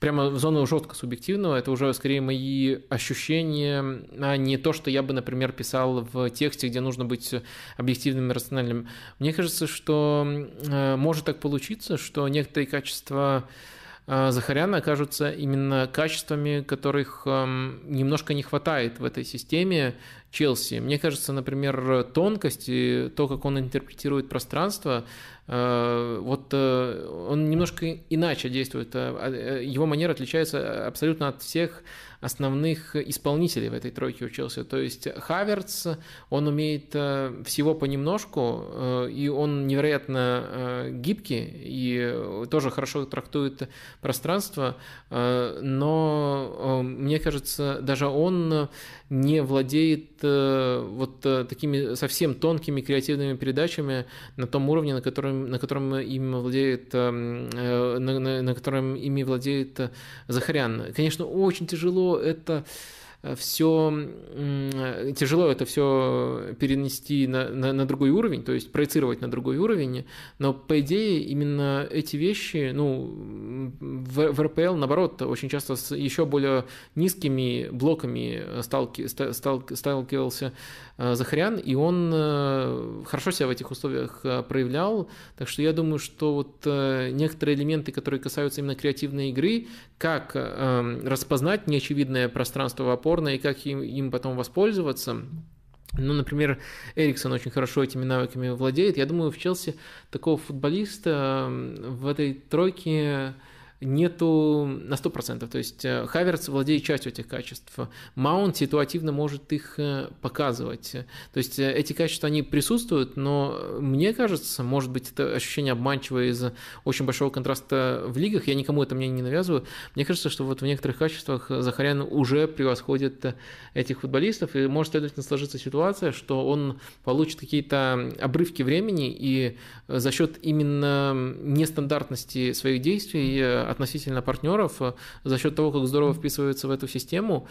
прямо в зону жестко субъективного, это уже скорее мои ощущения, а не то, что я бы, например, писал в тексте, где нужно быть объективным и рациональным. Мне кажется, что э, может так получиться, что некоторые качества э, Захаряна окажутся именно качествами, которых эм, немножко не хватает в этой системе, Челси. Мне кажется, например, тонкость и то, как он интерпретирует пространство, вот э, он немножко иначе действует. Э, его манера отличается абсолютно от всех основных исполнителей в этой тройке у Челси. То есть Хаверц, он умеет всего понемножку, и он невероятно гибкий и тоже хорошо трактует пространство, но мне кажется, даже он не владеет вот такими совсем тонкими креативными передачами на том уровне, на котором на котором им владеет, э, на, на, на котором ими владеет э, Захарян. Конечно, очень тяжело это все тяжело это все перенести на, на, на другой уровень, то есть проецировать на другой уровень, но по идее именно эти вещи, ну, в, в РПЛ наоборот очень часто с еще более низкими блоками сталки, стал, сталкивался э, Захарян, и он э, хорошо себя в этих условиях проявлял, так что я думаю, что вот некоторые элементы, которые касаются именно креативной игры, как распознать неочевидное пространство в опор опорно и как им, им потом воспользоваться. Ну, например, Эриксон очень хорошо этими навыками владеет. Я думаю, в Челси такого футболиста в этой тройке нету на 100%. То есть э, Хаверс владеет частью этих качеств. Маунт ситуативно может их э, показывать. То есть э, эти качества, они присутствуют, но мне кажется, может быть, это ощущение обманчивое из-за очень большого контраста в лигах. Я никому это мне не навязываю. Мне кажется, что вот в некоторых качествах Захарян уже превосходит этих футболистов, и может, следовательно, сложиться ситуация, что он получит какие-то обрывки времени, и за счет именно нестандартности своих действий относительно партнеров э, за счет того, как здорово вписывается в эту систему,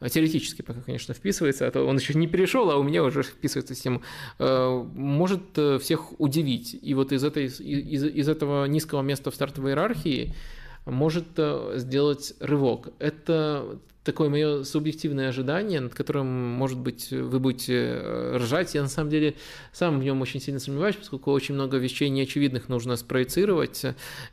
э, теоретически пока, конечно, вписывается, а то он еще не перешел, а у меня уже вписывается в систему, э, может всех удивить. И вот из, этой, из, из этого низкого места в стартовой иерархии может сделать рывок. Это такое мое субъективное ожидание, над которым, может быть, вы будете э, ржать. Я на самом деле сам в нем очень сильно сомневаюсь, поскольку очень много вещей неочевидных нужно спроецировать,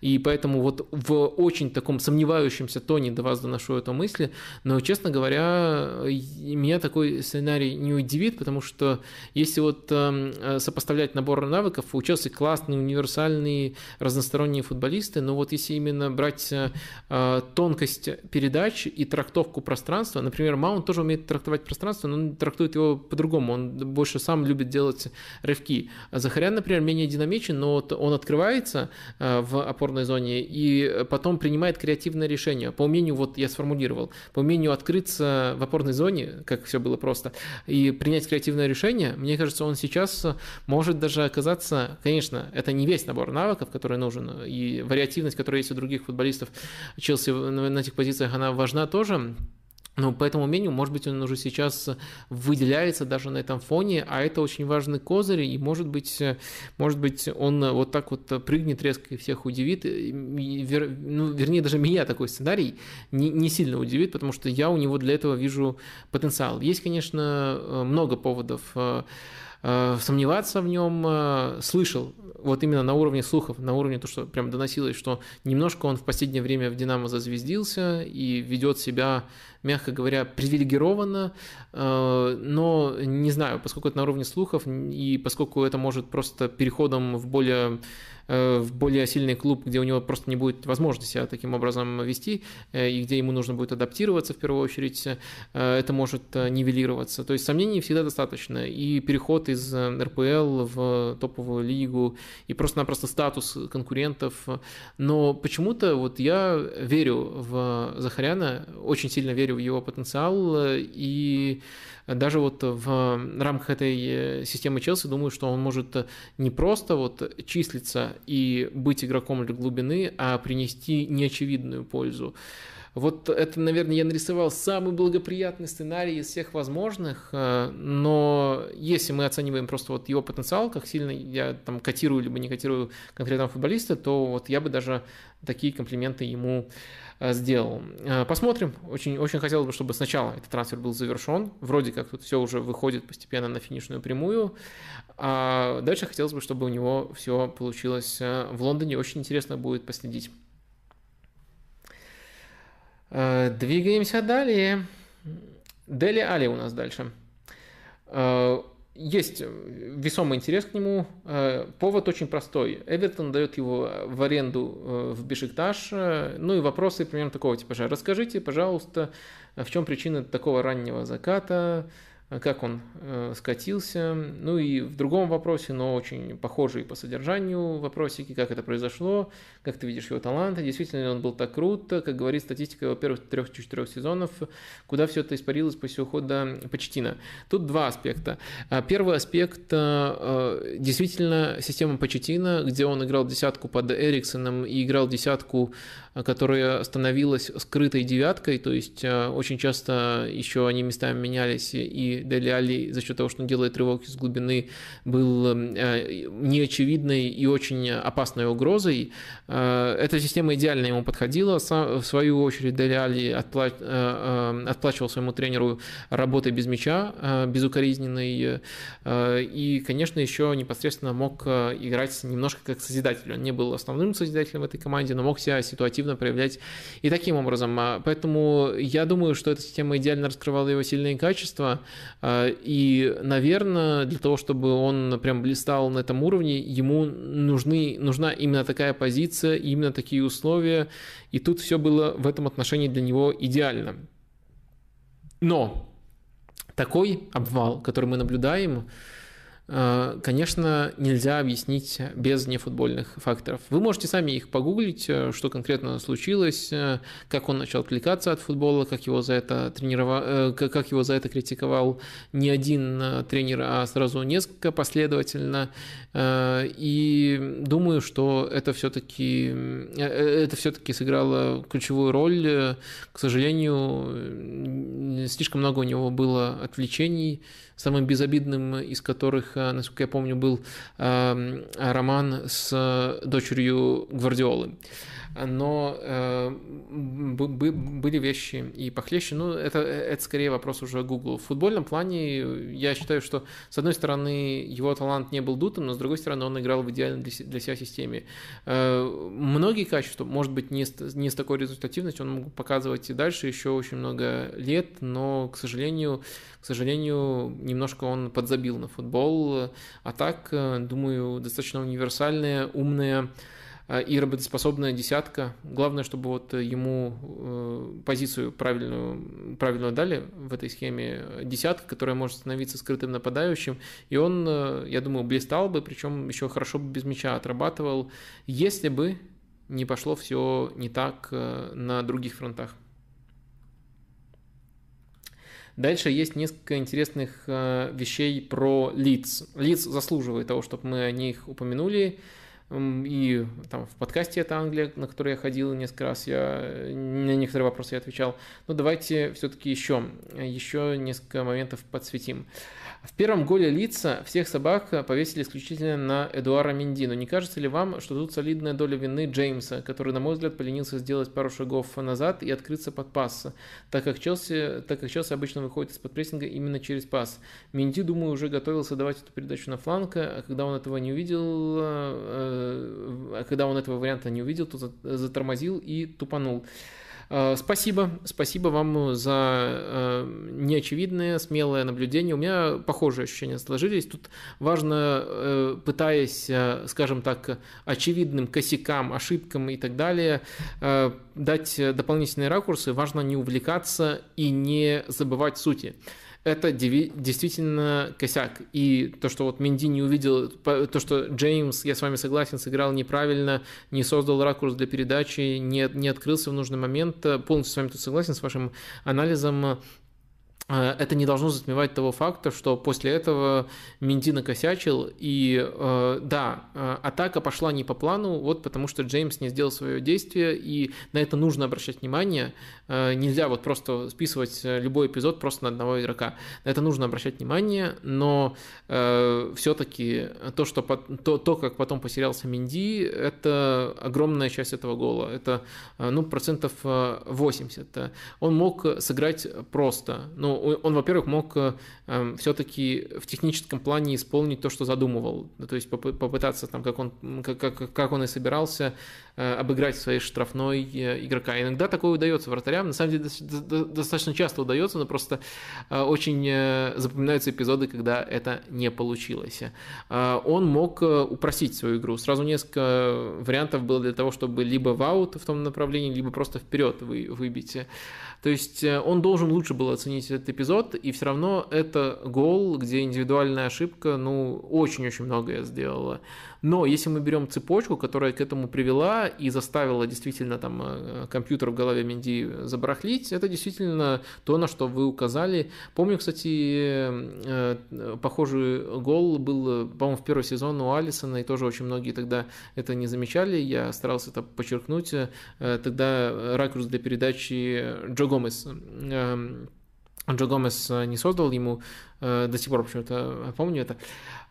и поэтому вот в очень таком сомневающемся тоне до вас доношу эту мысль, но, честно говоря, меня такой сценарий не удивит, потому что если вот эм, сопоставлять набор навыков, у Челси классные, универсальные, разносторонние футболисты, но вот если именно брать э, тонкость передач и трактовку трактовку пространства. Например, Маунт тоже умеет трактовать пространство, но он трактует его по-другому. Он больше сам любит делать рывки. Захарян, например, менее динамичен, но он открывается э, в опорной зоне и потом принимает креативное решение. По умению, вот я сформулировал, по умению открыться в опорной зоне, как все было просто, и принять креативное решение, мне кажется, он сейчас может даже оказаться, конечно, это не весь набор навыков, который нужен, и вариативность, которая есть у других футболистов Челси на этих позициях, она важна тоже, ну, по этому умению, может быть, он уже сейчас выделяется даже на этом фоне, а это очень важный козырь, и, может быть, может быть он вот так вот прыгнет резко и всех удивит. Вер, ну, вернее, даже меня такой сценарий не, не сильно удивит, потому что я у него для этого вижу потенциал. Есть, конечно, много поводов э, э, сомневаться в нем, э, слышал вот именно на уровне слухов, на уровне то, что прям доносилось, что немножко он в последнее время в «Динамо» зазвездился и ведет себя мягко говоря, привилегировано, э, но не знаю, поскольку это на уровне слухов, и поскольку это может просто переходом в более в более сильный клуб, где у него просто не будет возможности себя таким образом вести, э, и где ему нужно будет адаптироваться в первую очередь, э, это может нивелироваться. То есть сомнений всегда достаточно. И переход из РПЛ в топовую лигу, и просто-напросто статус конкурентов. Но почему-то вот я верю в Захаряна, очень сильно верю в его потенциал, и даже вот в рамках этой системы Челси думаю, что он может не просто вот числиться и быть игроком для глубины, а принести неочевидную пользу. Вот это, наверное, я нарисовал самый благоприятный сценарий из всех возможных, э, но если мы оцениваем просто вот его потенциал, как сильно я там котирую либо не котирую конкретного футболиста, то вот я бы даже такие комплименты ему э, сделал. Э, посмотрим. Очень, очень хотелось бы, чтобы сначала этот трансфер был завершен. Вроде как тут все уже выходит постепенно на финишную прямую. А дальше хотелось бы, чтобы у него все получилось в Лондоне. Очень интересно будет последить. Э, двигаемся далее. Дели Али у нас дальше. Есть весомый интерес к нему. Повод очень простой. Эвертон дает его в аренду в Бешикташ. Ну и вопросы примерно такого типа. Расскажите, пожалуйста, в чем причина такого раннего заката, как он э, скатился, ну и в другом вопросе, но очень похожий по содержанию вопросики, как это произошло, как ты видишь его таланты, действительно ли он был так крут, как говорит статистика его первых трех-четырех сезонов, куда все это испарилось после ухода Почтина. Тут два аспекта. А, первый аспект э, действительно система Почтина, где он играл десятку под Эриксоном и играл десятку которая становилась скрытой девяткой, то есть э, очень часто еще они местами менялись, и Дели Али за счет того, что он делает рывок из глубины, был э, неочевидной и очень опасной угрозой. Э, эта система идеально ему подходила. В свою очередь Дели Али отплачивал своему тренеру работой без мяча, безукоризненной, и, конечно, еще непосредственно мог играть немножко как созидатель. Он не был основным созидателем в этой команде, но мог себя ситуативно активно проявлять и таким образом. А, поэтому я думаю, что эта система идеально раскрывала его сильные качества. А, и, наверное, для того, чтобы он прям блистал на этом уровне, ему нужны, нужна именно такая позиция, именно такие условия. И тут все было в этом отношении для него идеально. Но такой обвал, который мы наблюдаем, конечно, нельзя объяснить без нефутбольных факторов. Вы можете сами их погуглить, э, что конкретно случилось, э, как он начал отвлекаться от футбола, как его за это тренировал, как его за это критиковал не один тренер, а сразу несколько последовательно. И думаю, что это все-таки это все-таки сыграло ключевую роль. К сожалению, слишком много у него было отвлечений самым безобидным из которых, э, насколько я помню, был эм, роман с дочерью Гвардиолы но э, были вещи и похлеще. Ну, это, это скорее вопрос уже Google. В футбольном плане я считаю, что с одной стороны его талант не был дутым, но с другой стороны он играл в идеальной для, для себя системе. Э, многие качества, может быть, не с, не с такой результативностью, он мог показывать и дальше еще очень много лет, но, к сожалению, к сожалению, немножко он подзабил на футбол. А так, э, думаю, достаточно универсальная, умная и работоспособная десятка. Главное, чтобы вот ему э, позицию правильную, правильную дали в этой схеме. Десятка, которая может становиться скрытым нападающим. И он, э, я думаю, блистал бы, причем еще хорошо бы без мяча отрабатывал, если бы не пошло все не так э, на других фронтах. Дальше есть несколько интересных вещей про лиц. Лиц заслуживает того, чтобы мы о них упомянули. И там в подкасте «Это Англия», на который я ходил несколько раз, я на некоторые вопросы я отвечал. Но давайте все-таки еще, еще несколько моментов подсветим. В первом голе лица всех собак повесили исключительно на Эдуара Минди. Но не кажется ли вам, что тут солидная доля вины Джеймса, который, на мой взгляд, поленился сделать пару шагов назад и открыться под пас, так как Челси, так как Челси обычно выходит из-под прессинга именно через пас. Минди, думаю, уже готовился давать эту передачу на фланг, а когда он этого не увидел, э, а когда он этого варианта не увидел, то затормозил и тупанул. Э, спасибо, спасибо вам за э, неочевидное, смелое наблюдение. У меня похожие ощущения сложились. Тут важно, э, пытаясь, скажем так, очевидным косякам, ошибкам и так далее, дать дополнительные ракурсы, важно не увлекаться и не забывать сути это действительно косяк. И то, что вот Менди не увидел, то, что Джеймс, я с вами согласен, сыграл неправильно, не создал ракурс для передачи, не, не открылся в нужный момент, полностью с вами тут согласен с вашим анализом, это не должно затмевать того факта, что после этого Минди накосячил, и э, да, э, атака пошла не по плану, вот потому что Джеймс не сделал свое действие, и на это нужно обращать внимание. Нельзя вот просто списывать любой эпизод просто на одного игрока. На это нужно обращать внимание, но все-таки то, что, то, то, как потом потерялся Минди, это огромная часть этого гола. Это ну, процентов 80. Он мог сыграть просто. Ну, он, во-первых, мог э, все-таки в техническом плане исполнить то, что задумывал, то есть попытаться там, как он, как, как, как он и собирался, э, обыграть своей штрафной э, игрока. Иногда такое удается вратарям, на самом деле достаточно часто удается, но просто э, очень запоминаются эпизоды, когда это не получилось. Он мог упростить свою игру. Сразу несколько вариантов было для того, чтобы либо в аут в том направлении, либо просто вперед вы, выбить. То есть он должен лучше был оценить этот эпизод, и все равно это гол, где индивидуальная ошибка, ну, очень-очень многое сделала. Но если мы берем цепочку, которая к этому привела и заставила действительно там э, компьютер в голове Менди забарахлить, это действительно то, на что вы указали. Помню, кстати, э, похожий гол был, по-моему, в первый сезон у Алисона, и тоже очень многие тогда это не замечали. Я старался это подчеркнуть. Тогда ракурс для передачи Джо Гомес. Эм, Джо Гомес не создал ему, э, до сих пор почему-то помню это.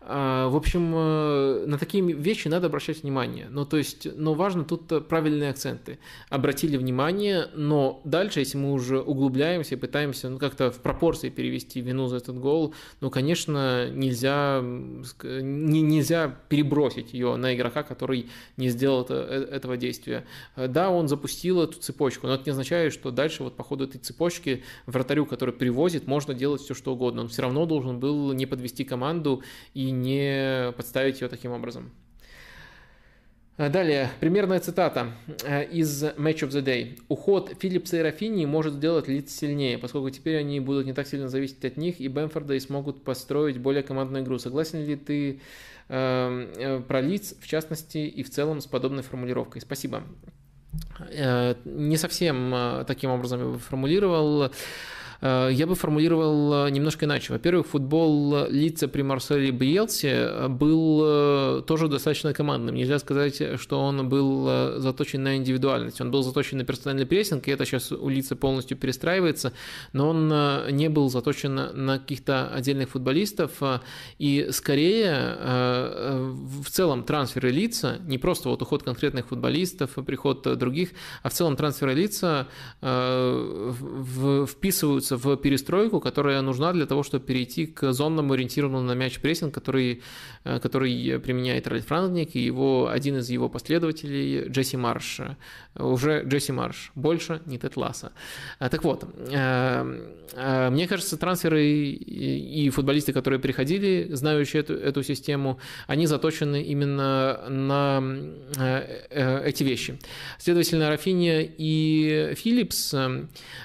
А, в общем, э, на такие вещи надо обращать внимание. Ну, то есть, но важно тут э, правильные акценты. Обратили внимание, но дальше, если мы уже углубляемся и пытаемся ну, как-то в пропорции перевести вину за этот гол, ну, конечно, нельзя, не, нельзя перебросить ее на игрока, который не сделал это, э, этого действия. Да, он запустил эту цепочку, но это не означает, что дальше вот по ходу этой цепочки вратарю, который привозит, можно делать все, что угодно. Он все равно должен был не подвести команду и не подставить ее таким образом. А, далее, примерная цитата э, из Match of the Day. «Уход Филлипса и Рафини может сделать лиц сильнее, поскольку теперь они будут не так сильно зависеть от них, и Бенфорда и смогут построить более командную игру». Согласен ли ты э, э, про лиц, в частности, и в целом с подобной формулировкой? Спасибо. Э, не совсем э, таким образом я формулировал. Э, я бы формулировал э, немножко иначе. Во-первых, футбол лица при Марселе Биелсе э, был тоже достаточно командным. Нельзя сказать, что он был заточен на индивидуальность. Он был заточен на персональный прессинг, и это сейчас у лица полностью перестраивается, но он не был заточен на каких-то отдельных футболистов. И скорее в целом трансферы лица, не просто вот уход конкретных футболистов, приход других, а в целом трансферы лица вписываются вписываются в перестройку, которая нужна для того, чтобы перейти к зонному ориентированному на мяч прессинг, который, э, который применяет Ральф Франгник и его, один из его последователей Джесси Марш. Уже Джесси Марш, больше не Тед Ласса. А, так вот, э, э, мне кажется, трансферы и футболисты, которые приходили, знающие эту, эту систему, они заточены именно на эти вещи. Следовательно, Рафиния и Филлипс,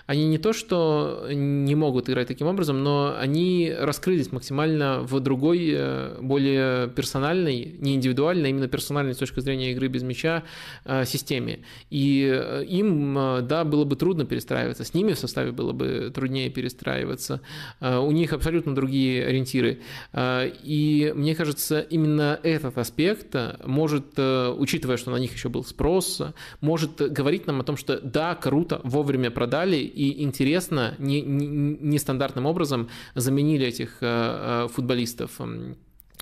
они не то, что не могут играть таким образом, но они раскрылись максимально в другой, э, более персональной, не индивидуальной, а именно персональной с точки зрения игры без мяча э, системе. И э, им, да, было бы трудно перестраиваться, с ними в составе было бы труднее перестраиваться. У них абсолютно другие ориентиры. И мне кажется, именно этот аспект может, учитывая, что на них еще был спрос, может говорить нам о том, что да, круто, вовремя продали, и интересно, не нестандартным образом заменили этих э, э, футболистов.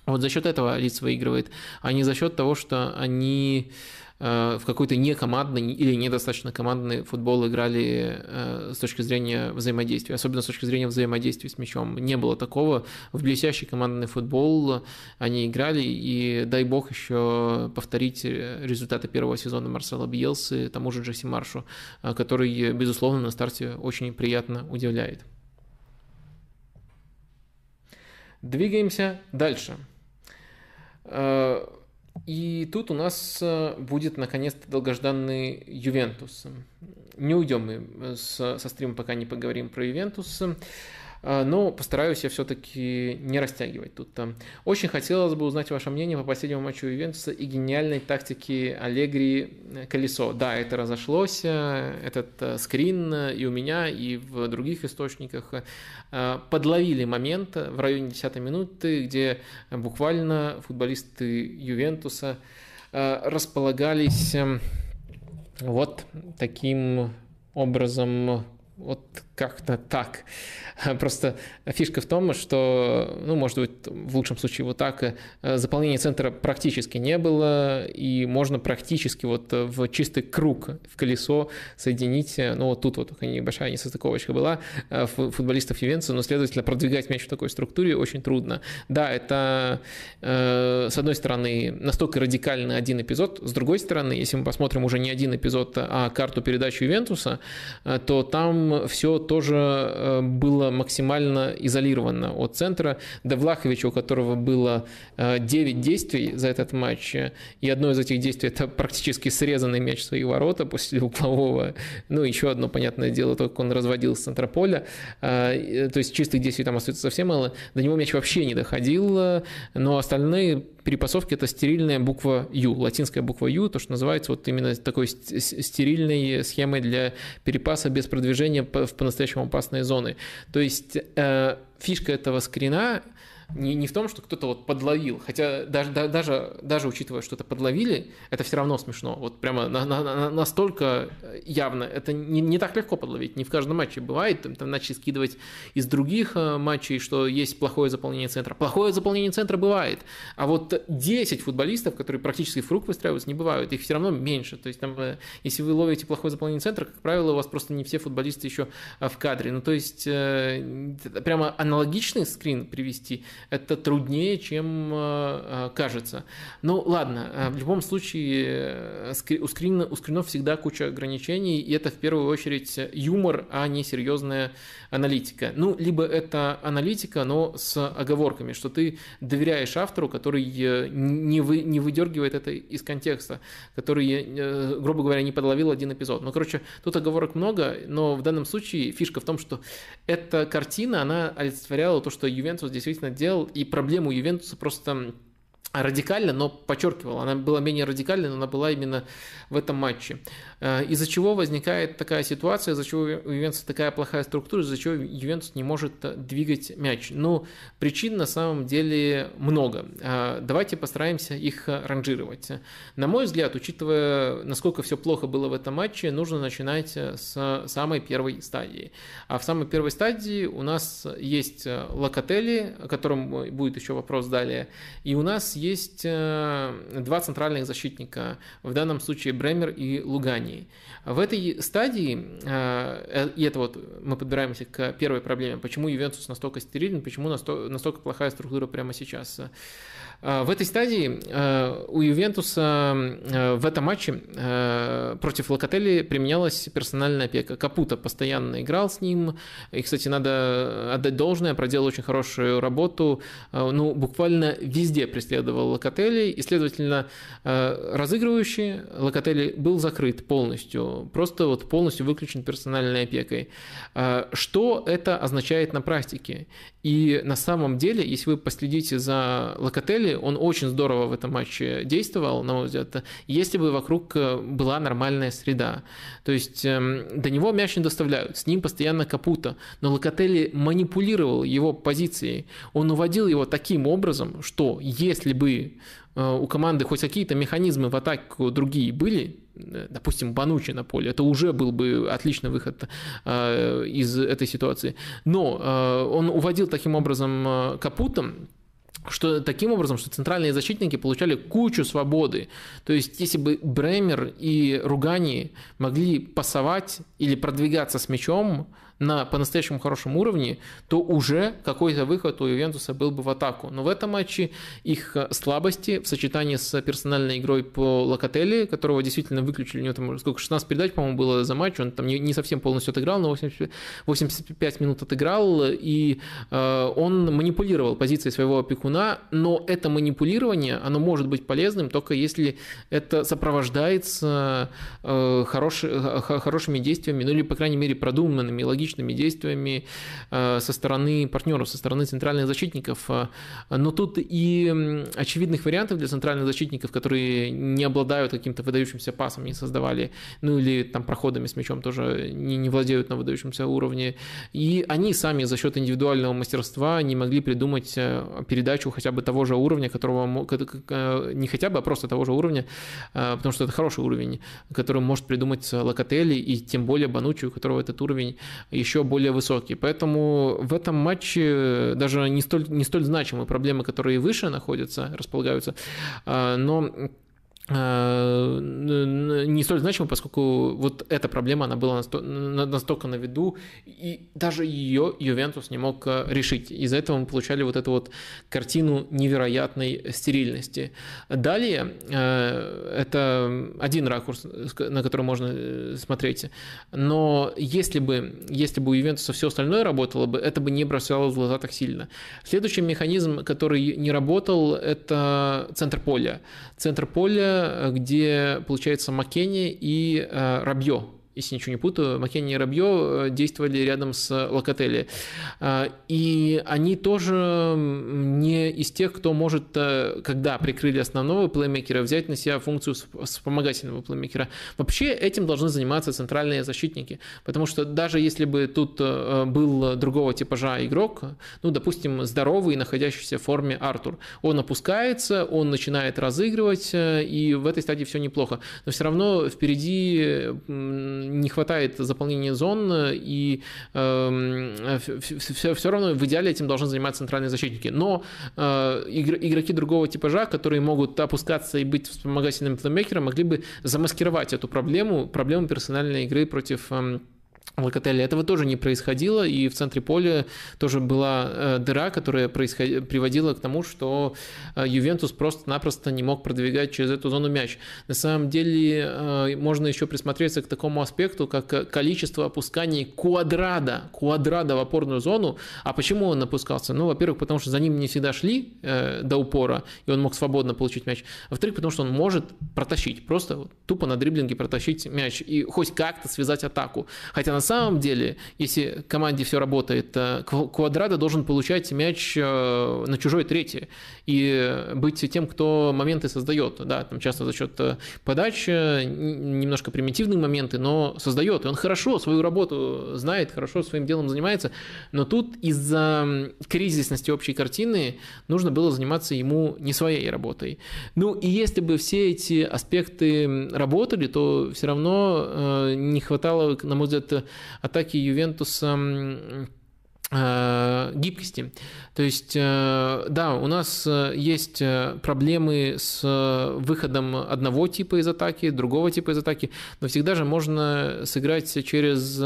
Вот за счет этого Лиц выигрывает, а не за счет того, что они в какой-то некомандный или недостаточно командный футбол играли с точки зрения взаимодействия, особенно с точки зрения взаимодействия с мячом. Не было такого. В блестящий командный футбол они играли, и дай бог еще повторить результаты первого сезона Марсела Бьелсы, тому же Джесси Маршу, который, безусловно, на старте очень приятно удивляет. Двигаемся дальше. И тут у нас э, будет наконец-то долгожданный Ювентус. Не уйдем мы со стрима, пока не поговорим про Ювентус. А, но постараюсь я все-таки не растягивать тут. Очень хотелось бы узнать ваше мнение по последнему матчу Ювентуса и гениальной тактике Аллегри э, колесо. Да, это разошлось, э, этот э, скрин и у меня, и в других источниках. Подловили момент в районе 10 минуты, где буквально футболисты Ювентуса располагались вот таким образом Вот как-то так. Просто фишка в том, что, ну, может быть, в лучшем случае вот так, э, заполнения центра практически не было, и можно практически вот в чистый круг, в колесо соединить, э, ну, вот тут вот небольшая несостыковочка была, э, футболистов Ювенца, но, следовательно, продвигать мяч в такой структуре очень трудно. Да, это, с одной стороны, настолько радикальный один эпизод, с другой стороны, если мы посмотрим уже не один эпизод, а карту передачи Ювентуса, то там все тоже было максимально изолировано от центра. Девлахович, у которого было 9 э, действий за этот матч, и одно из этих действий это практически срезанный мяч в свои ворота после углового. Ну, еще одно, понятное дело, только он разводил с центра поля. Э, то есть чистых действий там остается совсем мало. До него мяч вообще не доходил, но остальные перепасовки это стерильная буква Ю, латинская буква Ю, то, что называется вот именно такой стерильной схемой для перепаса без продвижения в по-настоящему опасные зоны. То есть э, фишка этого скрина не, не в том, что кто-то вот подловил, хотя даже, даже, даже учитывая, что это подловили, это все равно смешно. Вот прямо на, на, на, настолько явно. Это не, не так легко подловить, не в каждом матче бывает. Там, там начали скидывать из других э, матчей, что есть плохое заполнение центра. Плохое заполнение центра бывает, а вот 10 футболистов, которые практически в круг выстраиваются, не бывают. Их все равно меньше. То есть там, э, если вы ловите плохое заполнение центра, как правило, у вас просто не все футболисты еще э, в кадре. Ну, то есть прямо аналогичный скрин привести – это труднее, чем э, э, кажется. Ну, ладно, э, в любом случае у, скрина, у скринов всегда куча ограничений, и это в первую очередь юмор, а не серьезная аналитика. Ну, либо это аналитика, но с оговорками, что ты доверяешь автору, который не, вы, не выдергивает это из контекста, который, грубо говоря, не подловил один эпизод. Ну, короче, тут оговорок много, но в данном случае фишка в том, что эта картина, она олицетворяла то, что Ювентус действительно делал, и проблему Ювентуса просто радикально, но подчеркивал, она была менее радикальной, но она была именно в этом матче. Э, из-за чего возникает такая ситуация, из-за чего у Ювентуса такая плохая структура, из-за чего Ювентус не может э, двигать мяч. Ну, причин на самом деле много. Э, давайте постараемся их ранжировать. На мой взгляд, учитывая, насколько все плохо было в этом матче, нужно начинать с самой первой стадии. А в самой первой стадии у нас есть Локотели, о котором будет еще вопрос далее, и у нас есть два центральных защитника, в данном случае Бремер и Лугани. В этой стадии, э, и это вот мы подбираемся к первой проблеме, почему Ювентус настолько стерилен, почему настолько плохая структура прямо сейчас. Э, в этой стадии э, у Ювентуса э, в этом матче против Локотели применялась персональная опека. Капута постоянно играл с ним. И, кстати, надо отдать должное, проделал очень хорошую работу. Ну, буквально везде преследовал Локотели. И, следовательно, разыгрывающий Локотели был закрыт полностью. Просто вот полностью выключен персональной опекой. Что это означает на практике? И на самом деле, если вы последите за Локотели, он очень здорово в этом матче действовал, на мой взгляд, если бы вокруг э, была нормальная среда. То есть эм, до него мяч не доставляют, с ним постоянно капута, но Локотели манипулировал его позицией. Он уводил его таким образом, что если бы э, у команды хоть какие-то механизмы в атаку другие были, э, допустим, Банучи на поле, это уже был бы отличный выход из этой ситуации. Но он уводил таким образом капутом, что таким образом, что центральные защитники получали кучу свободы. То есть, если бы Бремер и Ругани могли пасовать или продвигаться с мячом, на по-настоящему хорошем уровне, то уже какой-то выход у Ювентуса был бы в атаку. Но в этом матче их э, слабости в сочетании с персональной игрой по Локотели, которого действительно выключили, у него там сколько, 16 передач, по-моему, было за матч, он там не, не совсем полностью отыграл, но 80, 85 минут отыграл, и э, он манипулировал позицией своего опекуна, но это манипулирование, оно может быть полезным только если это сопровождается э, хорош, э, хорошими действиями, ну или, по крайней мере, продуманными, логичными логичными действиями э, со стороны партнеров, со стороны центральных защитников. Э, но тут и очевидных вариантов для центральных защитников, которые не обладают каким-то выдающимся пасом, не создавали, ну или там проходами с мячом тоже не, не владеют на выдающемся уровне. И они сами за счет индивидуального мастерства не могли придумать э, передачу хотя бы того же уровня, которого не хотя бы, а просто того же уровня, потому что это хороший уровень, который может придумать Локотели и тем более Банучи, у которого этот уровень еще более высокий. Поэтому в этом матче даже не столь, не столь значимые проблемы, которые выше находятся, располагаются, но Э, не столь значимо, поскольку вот эта проблема, она была настолько на виду, и даже ее Ювентус не мог э, решить. Из-за этого мы получали вот эту вот картину невероятной стерильности. Далее, э, это один ракурс, на который можно смотреть, но если бы, если бы у Ювентуса все остальное работало бы, это бы не бросало в глаза так сильно. Следующий механизм, который не работал, это центр поля. Центр поля где, получается, Маккенни и э, Рабье если ничего не путаю, Маккенни и Рабье э, действовали рядом с. Э, и они тоже не из тех, кто может, э, когда прикрыли основного плеймейкера, взять на себя функцию вспомогательного плеймейкера. Вообще этим должны заниматься центральные защитники, потому что даже если бы тут был другого типажа игрок, ну, допустим, здоровый, находящийся в форме Артур, он опускается, он начинает разыгрывать, и в этой стадии все неплохо. Но все равно впереди не хватает заполнения зон, и э, все, все равно в идеале этим должны заниматься центральные защитники. Но э, игроки другого типажа, которые могут опускаться и быть вспомогательным плеймейкером, могли бы замаскировать эту проблему, проблему персональной игры против э, Локотелли. Этого тоже не происходило, и в центре поля тоже была э, дыра, которая происход... приводила к тому, что э, Ювентус просто-напросто не мог продвигать через эту зону мяч. На самом деле э, можно еще присмотреться к такому аспекту, как количество опусканий квадрада, квадрада в опорную зону. А почему он опускался? Ну, во-первых, потому что за ним не всегда шли до упора, и он мог свободно получить мяч. Во-вторых, потому что он может протащить, просто тупо на дриблинге протащить мяч и хоть как-то связать атаку. Хотя на самом деле, если команде все работает, э, Квадрада должен получать мяч э, на чужой трети и быть тем, кто моменты создает. Да, там часто за счет э, подач, немножко примитивные моменты, но создает. И он хорошо свою работу знает, хорошо своим делом занимается. Но тут из-за кризисности общей картины нужно было заниматься ему не своей работой. Ну и если бы все эти аспекты работали, то все равно не хватало, на мой взгляд, атаки Ювентуса э, гибкости. То есть, э, да, у нас э, есть проблемы с выходом одного типа из атаки, другого типа из атаки, но всегда же можно сыграть через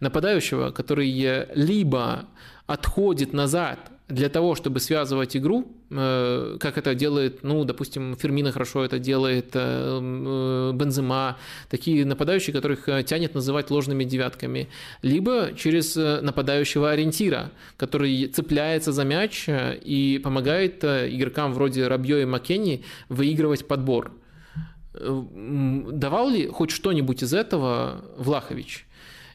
нападающего, который либо отходит назад для того, чтобы связывать игру, э, как это делает, ну, допустим, Фермина хорошо это делает, э, э, Бензема, такие нападающие, которых тянет называть ложными девятками, либо через нападающего ориентира, который цепляется за мяч и помогает игрокам вроде Рабьё и Маккенни выигрывать подбор. Давал ли хоть что-нибудь из этого Влахович?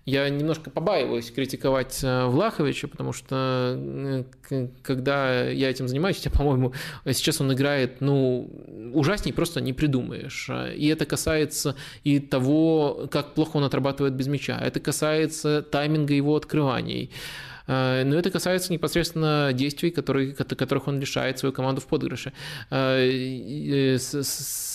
Я немножко побаиваюсь критиковать э, Влаховича, потому что э, когда я этим занимаюсь, хотя, по-моему, сейчас он играет, ну, ужасней просто не придумаешь. И это касается и того, как плохо он отрабатывает без мяча. Это касается тайминга его открываний. Э, но это касается непосредственно действий, которые, которых он лишает свою команду в подыгрыше.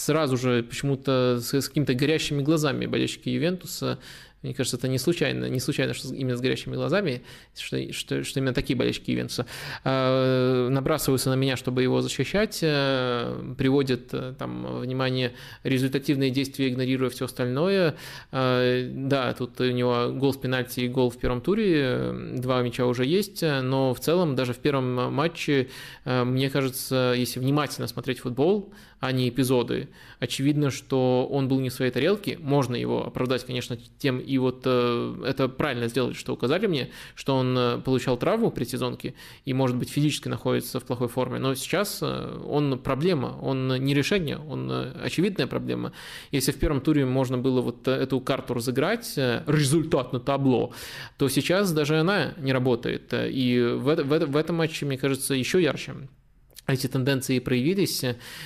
Сразу же почему-то с какими-то горящими глазами болельщики Ювентуса мне кажется, это не случайно, не случайно, что именно с горящими глазами, что, что, что именно такие болельщики Ювентуса э, набрасываются на меня, чтобы его защищать, э, приводят э, там внимание результативные действия, игнорируя все остальное. Э, да, тут у него гол с пенальти и гол в первом туре, два мяча уже есть, но в целом даже в первом матче, мне кажется, если внимательно смотреть футбол, а не эпизоды. Очевидно, что он был не в своей тарелке. Можно его оправдать, конечно, тем, и вот э, это правильно сделали, что указали мне, что он э, получал травму при сезонке и, может быть, физически находится в плохой форме. Но сейчас э, он проблема, он не решение, он э, очевидная проблема. Если в первом туре можно было вот эту карту разыграть, результат на табло, то сейчас даже она не работает. И в, в, в этом матче, мне кажется, еще ярче. Эти тенденции проявились.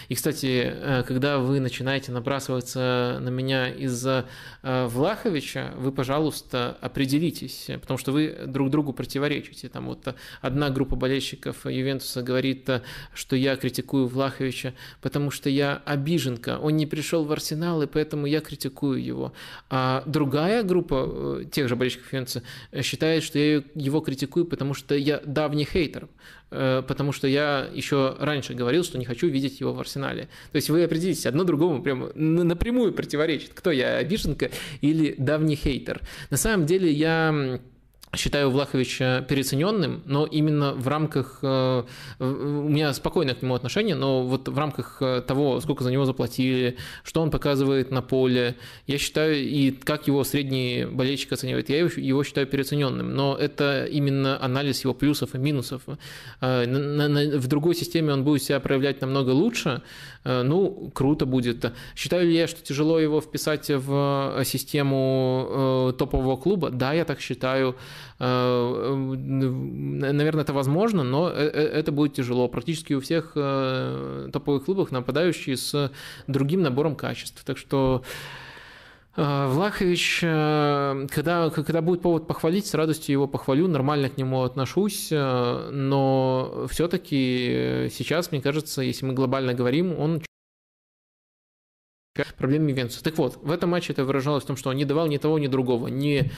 И, кстати, э, когда вы начинаете набрасываться на меня из-за э, Влаховича, вы, пожалуйста, определитесь, потому что вы друг другу противоречите. Там вот одна группа болельщиков Ювентуса говорит, что я критикую Влаховича, потому что я обиженка, он не пришел в Арсенал, и поэтому я критикую его. А другая группа э, тех же болельщиков Ювентуса считает, что я его критикую, потому что я давний хейтер. Э, потому что я еще раньше говорил, что не хочу видеть его в арсенале. То есть вы определитесь, одно другому прямо напрямую противоречит, кто я, обиженка или давний хейтер. На самом деле я считаю Влаховича переоцененным, но именно в рамках... Э, у меня спокойное к нему отношение, но вот в рамках э, того, сколько за него заплатили, что он показывает на поле, я считаю, и как его средний болельщик оценивает, я его считаю переоцененным, но это именно анализ его плюсов и минусов. Э, в другой системе он будет себя проявлять намного лучше, ну, круто будет. Считаю ли я, что тяжело его вписать в систему топового клуба? Да, я так считаю. Э, наверное, это возможно, но э, э, это будет тяжело. Практически у всех топовых клубов нападающие с другим набором качеств. Так что Влахович, когда, когда будет повод похвалить, с радостью его похвалю, нормально к нему отношусь, но все-таки сейчас, мне кажется, если мы глобально говорим, он проблемами Ювентуса. Так вот, в этом матче это выражалось в том, что он не давал ни того, ни другого, ни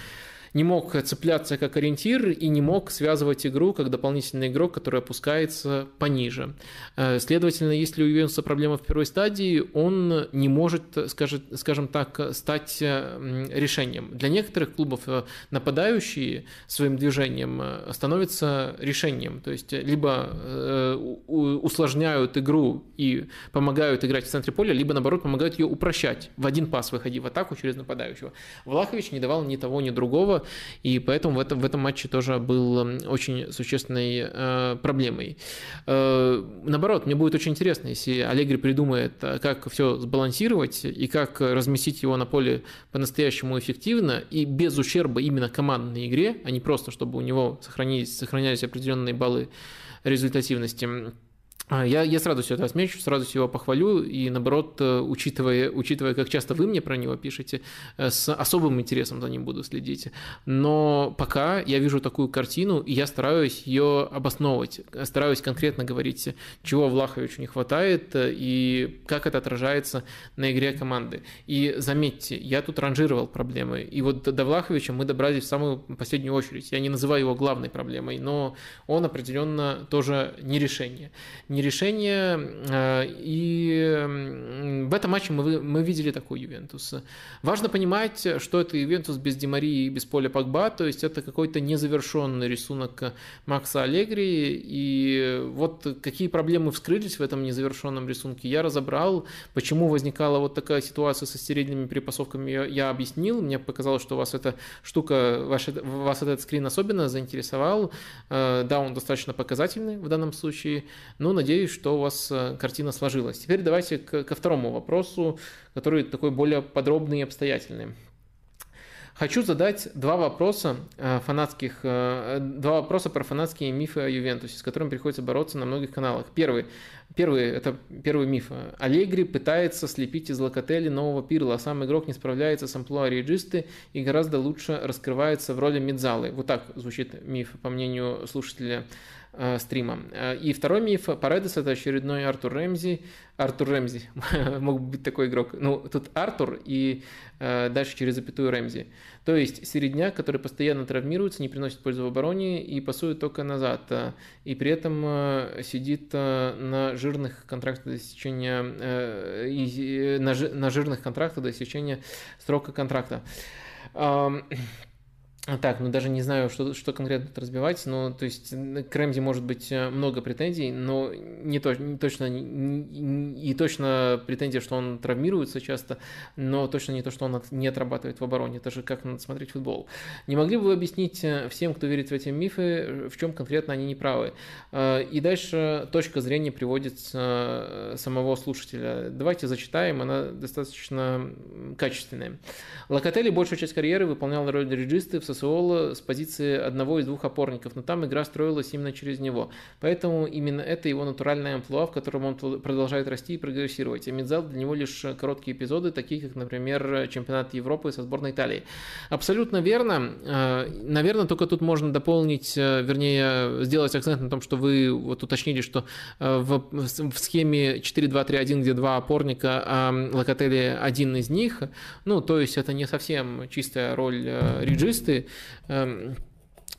не мог цепляться как ориентир и не мог связывать игру как дополнительный игрок, который опускается пониже. Э, следовательно, если у Ювентуса проблема в первой стадии, он не может, скажем так, стать э, решением. Для некоторых клубов э, нападающие своим движением становятся решением. То есть либо усложняют игру и помогают играть в центре поля, либо наоборот помогают ее упрощать. В один пас выходи в атаку через нападающего. Влахович не давал ни того, ни другого и поэтому в этом, в этом матче тоже был очень существенной э, проблемой. Э, наоборот, мне будет очень интересно, если Аллегри придумает, э, как все сбалансировать и как разместить его на поле по-настоящему эффективно и без ущерба именно командной игре, а не просто, чтобы у него сохранились, сохранялись определенные баллы результативности. А, я, я с радостью это отмечу, с радостью его похвалю, и наоборот, э, учитывая, учитывая, как часто вы мне про него пишете, э, с особым интересом за ним буду следить. Но пока я вижу такую картину, и я стараюсь ее обосновывать, стараюсь конкретно говорить, чего Влаховичу не хватает, э, и как это отражается на игре команды. И заметьте, я тут ранжировал проблемы, и вот до Влаховича мы добрались в самую последнюю очередь. Я не называю его главной проблемой, но он определенно тоже не решение не решение. Э, и в этом матче мы, мы видели такой Ювентус. Важно понимать, что это Ювентус без Демарии и без поля Погба, то есть это какой-то незавершенный рисунок Макса Аллегри. И вот какие проблемы вскрылись в этом незавершенном рисунке, я разобрал. Почему возникала вот такая ситуация со стерильными перепасовками, я, я объяснил. Мне показалось, что вас эта штука, ваш, вас этот скрин особенно заинтересовал. Э, да, он достаточно показательный в данном случае, но надеюсь, что у вас э, картина сложилась. Теперь давайте ко второму вопросу, который такой более подробный и обстоятельный. Хочу задать два вопроса э, фанатских, э, два вопроса про фанатские мифы о Ювентусе, с которыми приходится бороться на многих каналах. Первый, первый это первый миф. Аллегри пытается слепить из Локотели нового Пирла, а сам игрок не справляется с амплуа реджисты и гораздо лучше раскрывается в роли Мидзалы. Вот так звучит миф, по мнению слушателя стрима. Э, и второй миф Паредес это очередной Артур Рэмзи. Артур Рэмзи, мог быть такой игрок. Ну, тут Артур и э, дальше через запятую Рэмзи. То есть середняк, который постоянно травмируется, не приносит пользу в обороне и пасует только назад. И при этом сидит на жирных контрактах до истечения, на жирных контрактах до истечения срока контракта. Так, ну даже не знаю, что, что конкретно разбивать, но то есть к Рэмзи может быть э, много претензий, но не, то, не точно не, и точно претензия, что он травмируется часто, но точно не то, что он не отрабатывает в обороне. Это же как надо смотреть футбол. Не могли бы вы объяснить э, всем, кто верит в эти мифы, в чем конкретно они неправы? Э, и дальше точка зрения приводится самого слушателя. Давайте зачитаем, она достаточно качественная. Локотели большую часть карьеры выполнял роль реджисты в Сосуола с позиции одного из двух опорников, но там игра строилась именно через него. Поэтому именно это его натуральная амплуа, в котором он продолжает расти и прогрессировать. А Медзал для него лишь короткие эпизоды, такие как, например, чемпионат Европы со сборной Италии. Абсолютно верно. Э, наверное, только тут можно дополнить, э, вернее, сделать акцент на том, что вы вот уточнили, что э, в, в схеме 4-2-3-1, где два опорника, а Локотели один из них, ну, то есть это не совсем чистая роль реджисты, эм,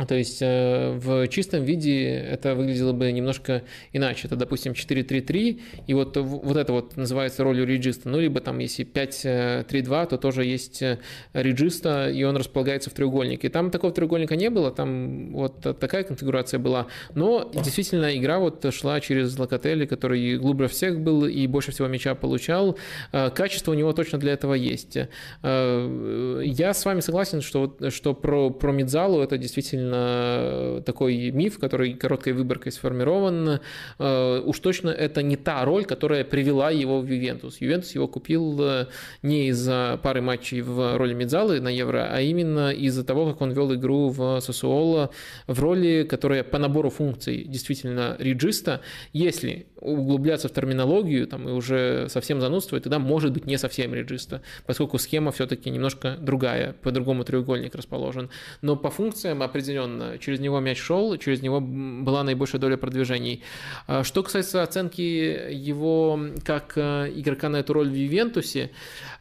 то есть э, в чистом виде это выглядело бы немножко иначе. Это, допустим, 4-3-3, и вот, вот это вот называется ролью реджиста. Ну, либо там, если 5-3-2, то тоже есть э, реджиста, и он располагается в треугольнике. Там такого треугольника не было, там вот такая конфигурация была. Но действительно игра вот шла через Локотели, который глубже всех был и больше всего мяча получал. Э, качество у него точно для этого есть. Я с вами согласен, что, что про, про Мидзалу это действительно действительно такой миф, который короткой выборкой сформирован. Э, уж точно это не та роль, которая привела его в Ювентус. Ювентус его купил э, не из-за пары матчей в роли Медзалы на Евро, а именно из-за того, как он вел игру в Сосуоло в роли, которая по набору функций действительно реджиста. Если углубляться в терминологию там, и уже совсем занудствовать, тогда может быть не совсем реджиста, поскольку схема все-таки немножко другая, по-другому треугольник расположен. Но по функциям определенно через него мяч шел, через него была наибольшая доля продвижений. А что касается оценки его как э, игрока на эту роль в Ювентусе,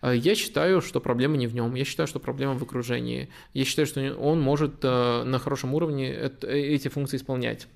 э, я считаю, что проблема не в нем. Я считаю, что проблема в окружении. Я считаю, что он может э, на хорошем уровне эти функции исполнять.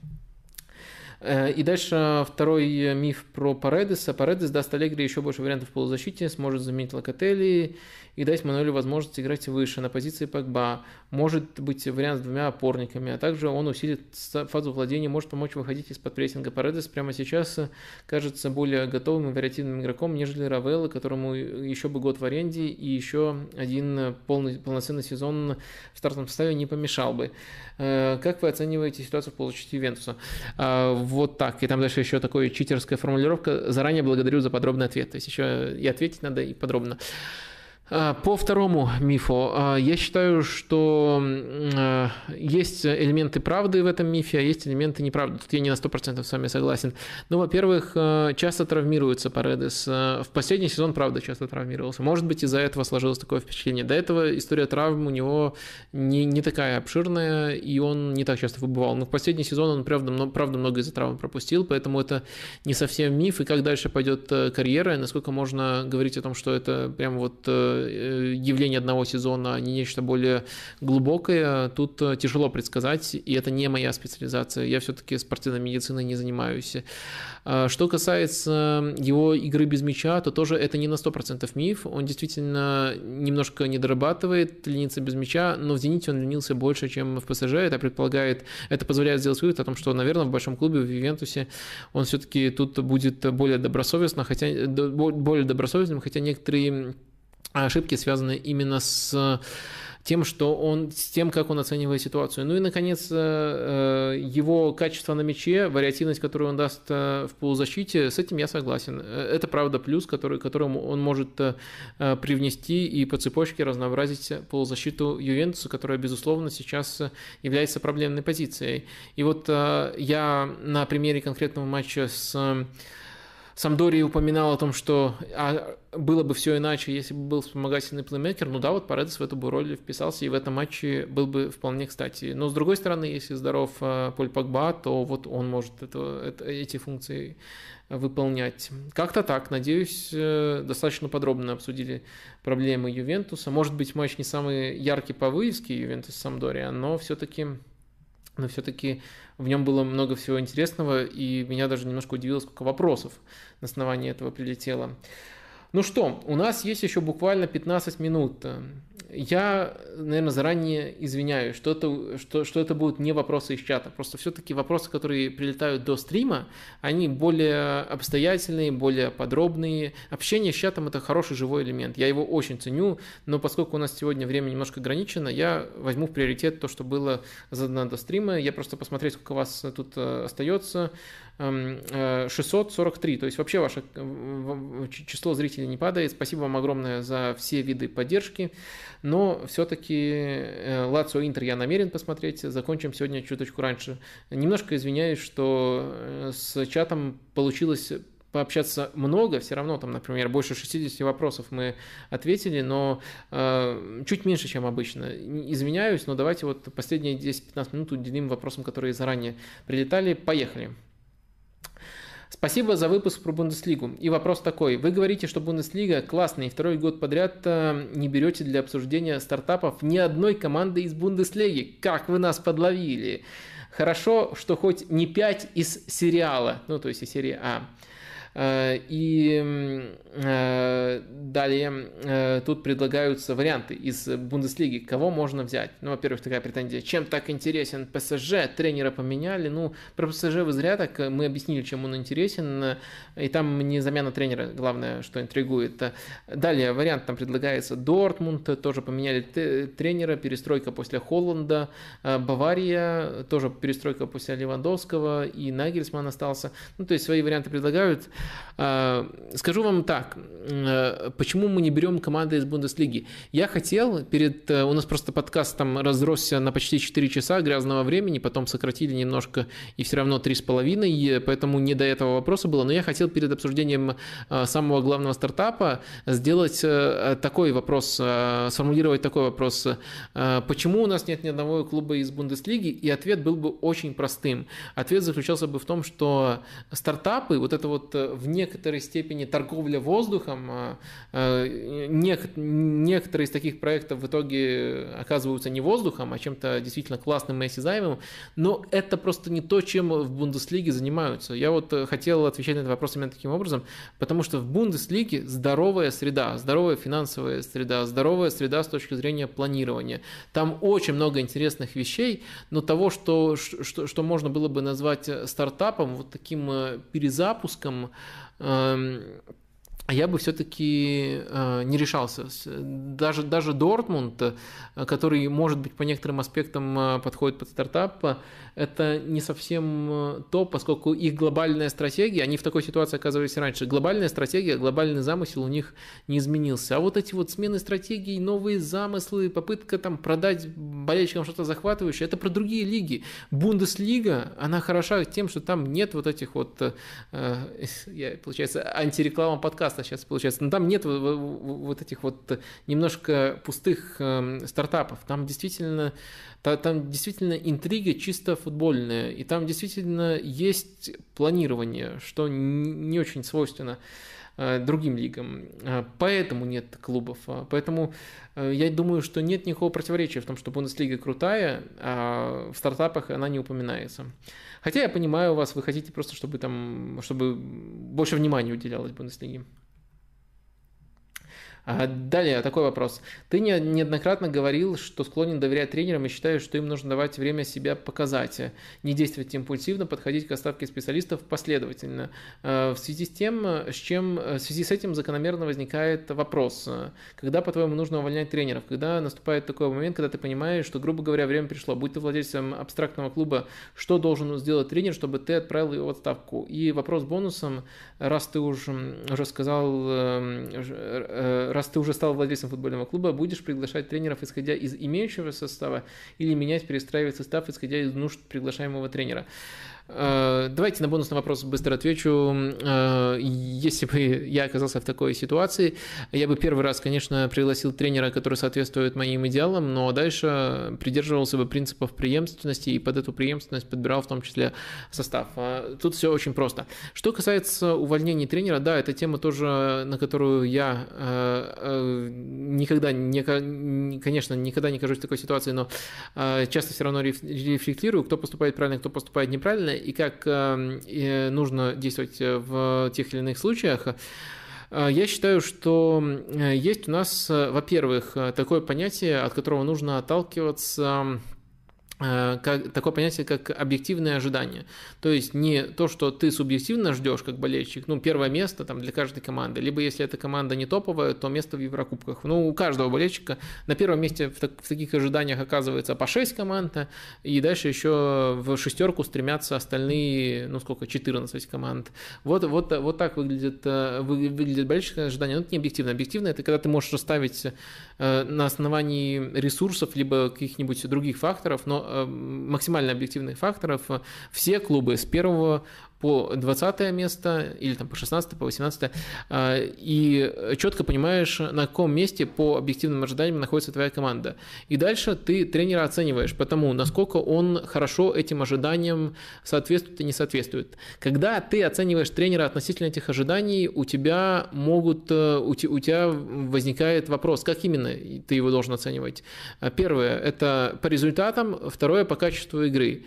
Э, и дальше второй миф про Паредеса. Паредес даст Аллегри еще больше вариантов в полузащите, сможет заменить Локотели и дать Мануэлю возможность играть выше на позиции Погба. Может быть вариант с двумя опорниками, а также он усилит фазу владения, может помочь выходить из-под прессинга. Паредес прямо сейчас кажется более готовым и вариативным игроком, нежели Равелла, которому еще бы год в аренде и еще один полный, полноценный сезон в стартовом составе не помешал бы. Э, как вы оцениваете ситуацию в полузащите Ювентуса? А, вот так. И там дальше еще такая читерская формулировка. Заранее благодарю за подробный ответ. То есть еще и ответить надо, и подробно. А, по второму мифу, а, я считаю, что а, есть элементы правды в этом мифе, а есть элементы неправды. Тут я не на 100% с вами согласен. Ну, во-первых, часто травмируется Паредес. В последний сезон, правда, часто травмировался. Может быть, из-за этого сложилось такое впечатление. До этого история травм у него не, не такая обширная, и он не так часто выбывал. Но в последний сезон он, правда, правда много из-за травм пропустил, поэтому это не совсем миф. И как дальше пойдет э, карьера, насколько можно говорить о том, что это прям вот Э, явление одного сезона, а не нечто более глубокое, тут э, тяжело предсказать, и это не моя специализация. Я все-таки спортивной медициной не занимаюсь. А что касается его игры без мяча, то тоже это не на 100% миф. Он действительно немножко не дорабатывает, без мяча, но в «Зените» он ленился больше, чем в ПСЖ. Это предполагает, это позволяет сделать вывод о том, что, наверное, в большом клубе, в Ювентусе, он все-таки тут будет более добросовестно, хотя более добросовестным, хотя некоторые ошибки связаны именно с тем, что он, с тем, как он оценивает ситуацию. Ну и, наконец, э, его качество на мяче, вариативность, которую он даст э, в полузащите, с этим я согласен. Это, правда, плюс, который, которому он может э, привнести и по цепочке разнообразить полузащиту Ювентуса, которая, безусловно, сейчас является проблемной позицией. И вот я на примере конкретного матча с Самдори упоминал о том, что а, было бы все иначе, если бы был вспомогательный плеймейкер. Ну да, вот Паредес в эту бы роль вписался, и в этом матче был бы вполне кстати. Но с другой стороны, если здоров а, Поль Погба, то вот он может это, это, эти функции выполнять. Как-то так. Надеюсь, э, достаточно подробно обсудили проблемы Ювентуса. Может быть, матч не самый яркий по вывеске Ювентус Самдория, но все-таки но все-таки в нем было много всего интересного, и меня даже немножко удивило, сколько вопросов на основании этого прилетело. Ну что, у нас есть еще буквально 15 минут. Я, наверное, заранее извиняюсь, что это, что, что это будут не вопросы из чата. Просто все-таки вопросы, которые прилетают до стрима, они более обстоятельные, более подробные. Общение с чатом – это хороший живой элемент. Я его очень ценю, но поскольку у нас сегодня время немножко ограничено, я возьму в приоритет то, что было задано до стрима. Я просто посмотреть, сколько вас тут э, остается. 643. То есть вообще ваше число зрителей не падает. Спасибо вам огромное за все виды поддержки. Но все-таки Лацио Интер я намерен посмотреть. Закончим сегодня чуточку раньше. Немножко извиняюсь, что с чатом получилось пообщаться много, все равно там, например, больше 60 вопросов мы ответили, но э, чуть меньше, чем обычно. Извиняюсь, но давайте вот последние 10-15 минут уделим вопросам, которые заранее прилетали. Поехали. Спасибо за выпуск про Бундеслигу. И вопрос такой. Вы говорите, что Бундеслига классная, и второй год подряд э, не берете для обсуждения стартапов ни одной команды из Бундеслиги. Как вы нас подловили? Хорошо, что хоть не 5 из сериала, ну то есть из серии А. Э, и э, далее э, тут предлагаются варианты из Бундеслиги, кого можно взять. Ну, во-первых, такая претензия, чем так интересен ПСЖ, тренера поменяли. Ну, про ПСЖ вы зря так, мы объяснили, чем он интересен, и там не замена тренера, главное, что интригует. Далее вариант там предлагается Дортмунд, тоже поменяли тренера, перестройка после Холланда, Бавария, тоже перестройка после Левандовского, и Нагельсман остался. Ну, то есть свои варианты предлагают. А, скажу вам так, э, почему мы не берем команды из Бундеслиги? Я хотел перед... Э, у нас просто подкаст там разросся на почти 4 часа грязного времени, потом сократили немножко и все равно 3,5, поэтому не до этого вопроса было, но я хотел перед обсуждением э, самого главного стартапа сделать такой вопрос, сформулировать такой вопрос. Почему у нас нет ни одного клуба из Бундеслиги? И ответ был бы очень простым. Ответ заключался бы в том, что стартапы, вот это вот в некоторой степени торговля воздухом. А, а, некоторые из таких проектов в итоге оказываются не воздухом, а чем-то действительно классным и осязаемым, но это просто не то, чем в Бундеслиге занимаются. Я вот хотел отвечать на этот вопрос именно таким образом, потому что в Бундеслиге здоровая среда, здоровая финансовая среда, здоровая среда с точки зрения планирования. Там очень много интересных вещей, но того, что, что, что можно было бы назвать стартапом, вот таким э, перезапуском, Эм, я бы все-таки э, не решался. Даже, даже Дортмунд, э, который, может быть, по некоторым аспектам э, подходит под стартап, это не совсем то, поскольку их глобальная стратегия, они в такой ситуации оказывались раньше, глобальная стратегия, глобальный замысел у них не изменился. А вот эти вот смены стратегий, новые замыслы, попытка там продать болельщикам что-то захватывающее, это про другие лиги. Бундеслига, она хороша тем, что там нет вот этих вот, я, получается, антиреклама подкаста сейчас получается, но там нет вот этих вот немножко пустых э, стартапов. Там действительно там действительно интрига чисто футбольная, и там действительно есть планирование, что не очень свойственно э, другим лигам. Э, поэтому нет клубов. А поэтому э, я думаю, что нет никакого противоречия в том, что Бундеслига крутая, а в стартапах она не упоминается. Хотя я понимаю вас, вы хотите просто, чтобы там, чтобы больше внимания уделялось Бундеслиге. Далее, такой вопрос. Ты неоднократно говорил, что склонен доверять тренерам и считаешь, что им нужно давать время себя показать, не действовать импульсивно, подходить к оставке специалистов последовательно. А, в связи с тем, с чем, в связи с этим закономерно возникает вопрос, когда, по-твоему, нужно увольнять тренеров? Когда наступает такой момент, когда ты понимаешь, что, грубо говоря, время пришло, будь ты владельцем абстрактного клуба, что должен сделать тренер, чтобы ты отправил его в отставку? И вопрос бонусом, раз ты уже, уже сказал, э, э, раз ты уже стал владельцем футбольного клуба, будешь приглашать тренеров, исходя из имеющего состава, или менять, перестраивать состав, исходя из нужд приглашаемого тренера. Э, давайте на бонусный вопрос быстро отвечу. Э, если бы я оказался в такой ситуации, я бы первый раз, конечно, пригласил тренера, который соответствует моим идеалам, но дальше придерживался бы принципов преемственности и под эту преемственность подбирал в том числе состав. Э, тут все очень просто. Что касается увольнения тренера, да, это тема тоже, на которую я никогда, не, конечно, никогда не кажусь в такой ситуации, но часто все равно рефлектирую, кто поступает правильно, кто поступает неправильно, и как эм, нужно действовать э, в тех или иных случаях, э, я считаю, что есть у нас, э, во-первых, такое понятие, от которого нужно отталкиваться Э, как, такое понятие, как объективное ожидание. То есть не то, что ты субъективно ждешь как болельщик, ну, первое место там для каждой команды, либо если эта команда не топовая, то место в Еврокубках. Ну, у каждого болельщика на первом месте в, так, в таких ожиданиях оказывается по 6 команд, и дальше еще в шестерку стремятся остальные, ну, сколько, 14 команд. Вот, вот, вот так выглядит, э, выглядит болельщическое ожидание. Но это не объективно. Объективно – это когда ты можешь расставить э, на основании ресурсов, либо каких-нибудь других факторов, но Э, максимально объективных факторов, все клубы с первого по 20 место или там по 16, по 18, э, и четко понимаешь, на каком месте по объективным ожиданиям находится твоя команда. И дальше ты тренера оцениваешь по тому, насколько он хорошо этим ожиданиям соответствует и не соответствует. Когда ты оцениваешь тренера относительно этих ожиданий, у тебя могут, э, у тебя возникает вопрос, как именно ты его должен оценивать. Первое – это по результатам, второе по качеству игры.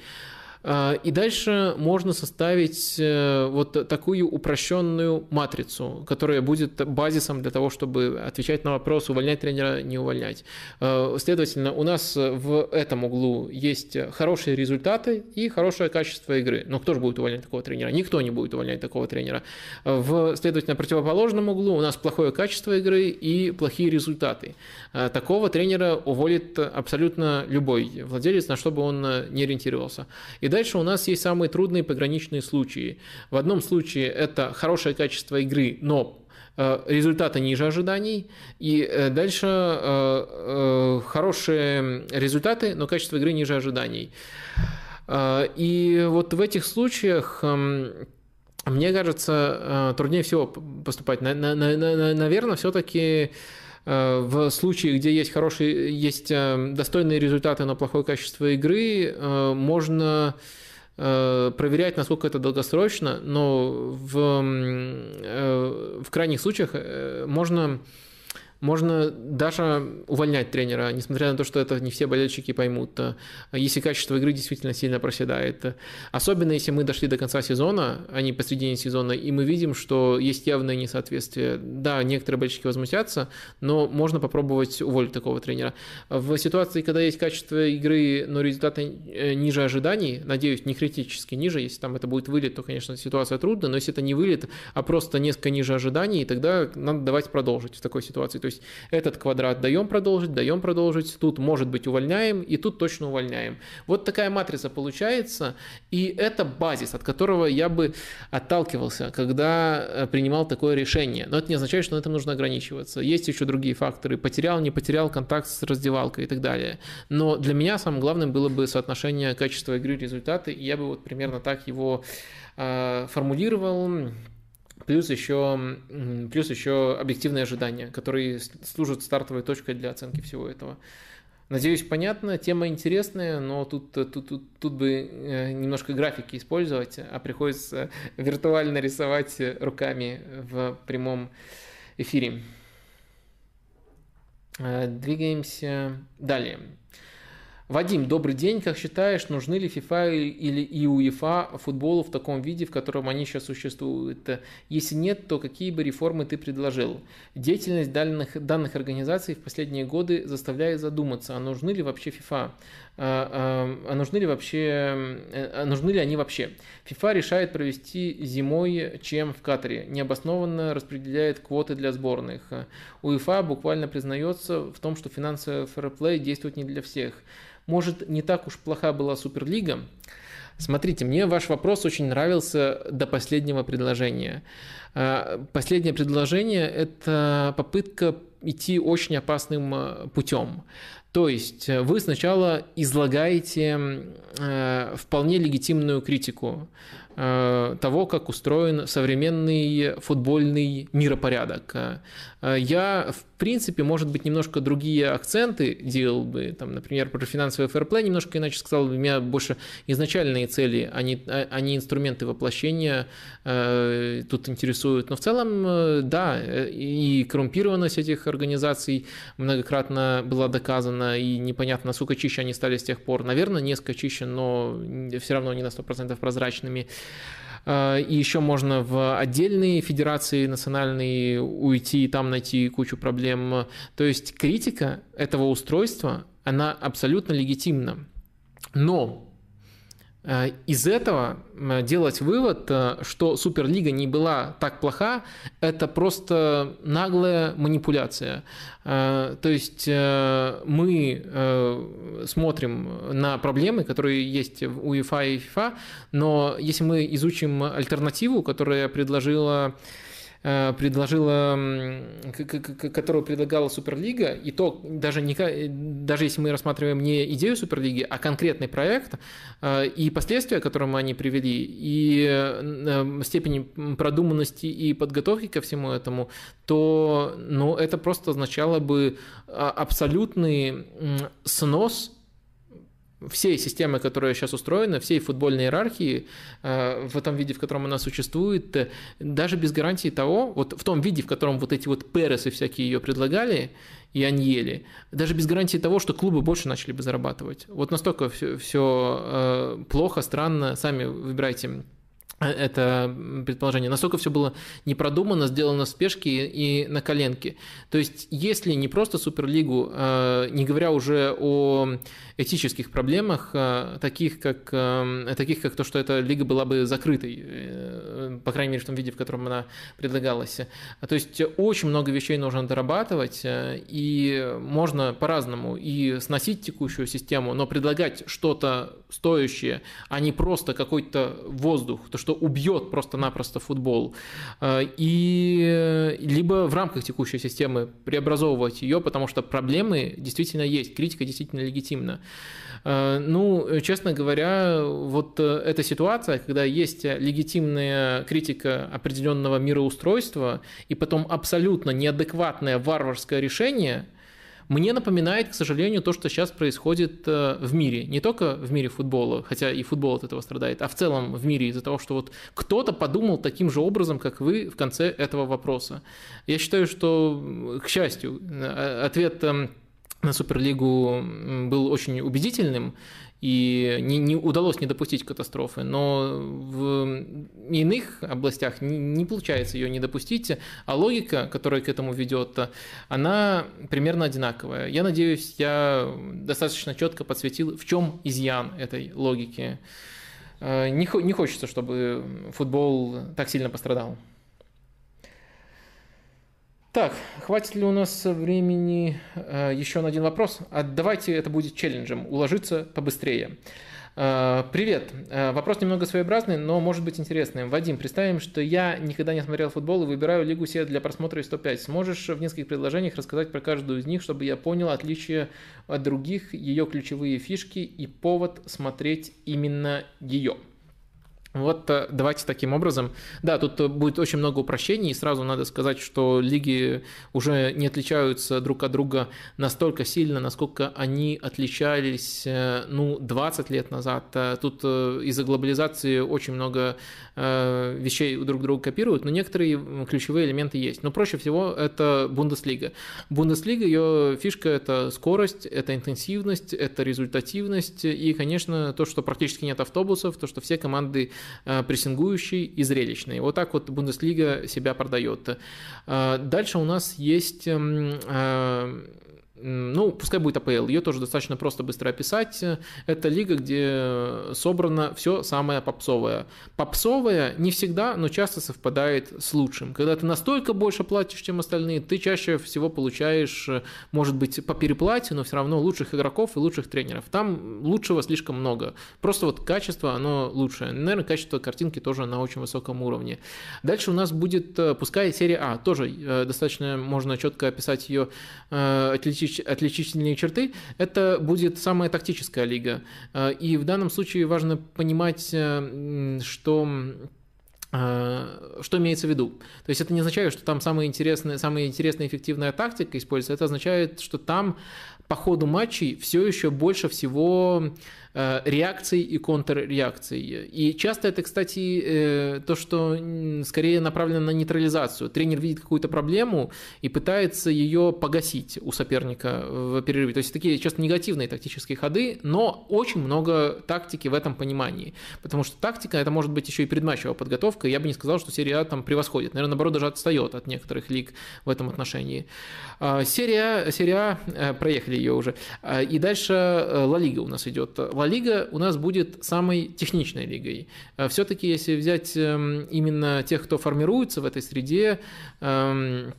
А, и дальше можно составить э, вот такую упрощенную матрицу, которая будет базисом для того, чтобы отвечать на вопрос, увольнять тренера, не увольнять. А, следовательно, у нас в этом углу есть хорошие результаты и хорошее качество игры. Но кто же будет увольнять такого тренера? Никто не будет увольнять такого тренера. В, следовательно, противоположном углу у нас плохое качество игры и плохие результаты. А, такого тренера уволит абсолютно любой владелец, на что бы он не ориентировался. И дальше у нас есть самые трудные пограничные случаи. В одном случае это хорошее качество игры, но э, результаты ниже ожиданий, и э, дальше э, хорошие результаты, но качество игры ниже ожиданий. И вот в этих случаях эм, мне кажется, труднее всего поступать. Наверное, все-таки в случае, где есть хорошие, есть э, достойные результаты, но плохое качество игры, э, можно проверять, насколько это долгосрочно, но в, в крайних случаях можно можно даже увольнять тренера, несмотря на то, что это не все болельщики поймут, если качество игры действительно сильно проседает. Особенно если мы дошли до конца сезона, а не посредине сезона, и мы видим, что есть явное несоответствие. Да, некоторые болельщики возмутятся, но можно попробовать уволить такого тренера. В ситуации, когда есть качество игры, но результаты э, ниже ожиданий, надеюсь, не критически ниже, если там это будет вылет, то, конечно, ситуация трудная, но если это не вылет, а просто несколько ниже ожиданий, тогда надо давать продолжить в такой ситуации. То есть этот квадрат даем продолжить, даем продолжить, тут может быть увольняем, и тут точно увольняем. Вот такая матрица получается, и это базис, от которого я бы отталкивался, когда э, принимал такое решение. Но это не означает, что на этом нужно ограничиваться. Есть еще другие факторы. Потерял, не потерял контакт с раздевалкой и так далее. Но для меня самым главным было бы соотношение качества игры результаты, и я бы вот примерно так его э, формулировал. Плюс еще, плюс еще объективные ожидания, которые служат стартовой точкой для оценки всего этого. Надеюсь, понятно, тема интересная, но тут, тут, тут, тут бы э, немножко графики использовать, а приходится виртуально рисовать руками в прямом эфире. Э, двигаемся далее. Вадим, добрый день. Как считаешь, нужны ли FIFA или и УЕФА футболу в таком виде, в котором они сейчас существуют? Если нет, то какие бы реформы ты предложил? Деятельность данных, данных организаций в последние годы заставляет задуматься, а нужны ли вообще FIFA? А, а, а нужны ли вообще, нужны ли они вообще? FIFA решает провести зимой чем в Катаре, необоснованно распределяет квоты для сборных. УЕФА буквально признается в том, что финансовый фэрплей действует не для всех. Может, не так уж плоха была Суперлига? Смотрите, мне ваш вопрос очень нравился до последнего предложения. Последнее предложение – это попытка идти очень опасным путем. То есть э, вы сначала излагаете э, вполне легитимную критику того, как устроен современный футбольный миропорядок. Я, в принципе, может быть, немножко другие акценты делал бы, там, например, про финансовый фэрплей немножко иначе сказал бы, меня больше изначальные цели, а не, а не инструменты воплощения э, тут интересуют. Но в целом, э, да, и коррумпированность этих организаций многократно была доказана, и непонятно, насколько чище они стали с тех пор. Наверное, несколько чище, но все равно не на 100% прозрачными. А, и еще можно в отдельные федерации национальные уйти и там найти кучу проблем. То есть критика этого устройства, она абсолютно легитимна. Но Э, из этого делать вывод, э, что Суперлига не была так плоха, это просто наглая манипуляция. Э, то есть мы смотрим на проблемы, которые есть в УЕФА и ФИФА, но если мы изучим альтернативу, которая предложила Э, предложила, которую предлагала Суперлига, и то даже, не, даже если мы рассматриваем не идею Суперлиги, а конкретный проект, э, и последствия, к которым они привели, и э, степени продуманности и подготовки ко всему этому, то ну, это просто означало бы а, абсолютный снос всей системы, которая сейчас устроена, всей футбольной иерархии э, в том виде, в котором она существует, э, даже без гарантии того, вот в том виде, в котором вот эти вот Пересы всякие ее предлагали, и Аньели, даже без гарантии того, что клубы больше начали бы зарабатывать. Вот настолько все, все э, плохо, странно, сами выбирайте это предположение. Настолько все было не продумано, сделано в спешке и на коленке. То есть, если не просто Суперлигу, э, не говоря уже о этических проблемах, э, таких как, таких как то, что эта лига была бы закрытой, по крайней мере, в том виде, в котором она предлагалась. То есть, очень много вещей нужно дорабатывать, и можно по-разному и сносить текущую систему, но предлагать что-то стоящее, а не просто какой-то воздух, то, что убьет просто-напросто футбол, э, и либо в рамках текущей системы преобразовывать ее, потому что проблемы действительно есть, критика действительно легитимна. Э, ну, честно говоря, вот э, эта ситуация, когда есть легитимная критика определенного мироустройства и потом абсолютно неадекватное варварское решение – мне напоминает, к сожалению, то, что сейчас происходит э, в мире. Не только в мире футбола, хотя и футбол от этого страдает, а в целом в мире из-за того, что вот кто-то подумал таким же образом, как вы в конце этого вопроса. Я считаю, что, к счастью, э, ответ эм, на Суперлигу был очень убедительным, и не, не удалось не допустить катастрофы, но в иных областях не, не получается ее не допустить, а логика, которая к этому ведет, она примерно одинаковая. Я надеюсь, я достаточно четко подсветил, в чем изъян этой логики. Э, не, не хочется, чтобы футбол так сильно пострадал. Так, хватит ли у нас времени э, еще на один вопрос? А давайте это будет челленджем, уложиться побыстрее. Э, привет. Э, вопрос немного своеобразный, но может быть интересным. Вадим, представим, что я никогда не смотрел футбол и выбираю Лигу себе для просмотра 105. Сможешь в нескольких предложениях рассказать про каждую из них, чтобы я понял отличие от других, ее ключевые фишки и повод смотреть именно ее? Вот э, давайте таким образом. Да, тут э, будет очень много упрощений, и сразу надо сказать, что лиги уже не отличаются друг от друга настолько сильно, насколько они отличались, э, ну, 20 лет назад. Тут из-за глобализации очень много вещей друг друга копируют, но некоторые ключевые элементы есть. Но проще всего это Бундеслига. Бундеслига, ее фишка – это скорость, это интенсивность, это результативность, и, конечно, то, что практически нет автобусов, то, что все команды прессингующий и зрелищный. Вот так вот Бундеслига себя продает. Э, дальше у нас есть эм, э, ну, пускай будет АПЛ, ее тоже достаточно просто быстро описать. Это лига, где собрано все самое попсовое. Попсовое не всегда, но часто совпадает с лучшим. Когда ты настолько больше платишь, чем остальные, ты чаще всего получаешь, может быть, по переплате, но все равно лучших игроков и лучших тренеров. Там лучшего слишком много. Просто вот качество, оно лучшее. Наверное, качество картинки тоже на очень высоком уровне. Дальше у нас будет, э, пускай серия А, тоже э, достаточно можно четко описать ее, э, отличительные черты, это будет самая тактическая лига. Э, и в данном случае важно понимать, э, что э, что имеется в виду? То есть это не означает, что там самая интересная, самая интересная эффективная тактика используется, это означает, что там по ходу матчей все еще больше всего реакций и контрреакций. И часто это, кстати, э, то, что скорее направлено на нейтрализацию. Тренер видит какую-то проблему и пытается ее погасить у соперника в перерыве. То есть такие часто негативные тактические ходы, но очень много тактики в этом понимании. Потому что тактика это может быть еще и предматчевая подготовка. Я бы не сказал, что серия А там превосходит. Наверное, наоборот, даже отстает от некоторых лиг в этом отношении. А, серия, серия А, э, проехали ее уже. И дальше Ла Лига у нас идет. Ла Ла Лига у нас будет самой техничной лигой. Все-таки, если взять эм, именно тех, кто формируется в этой среде, эм,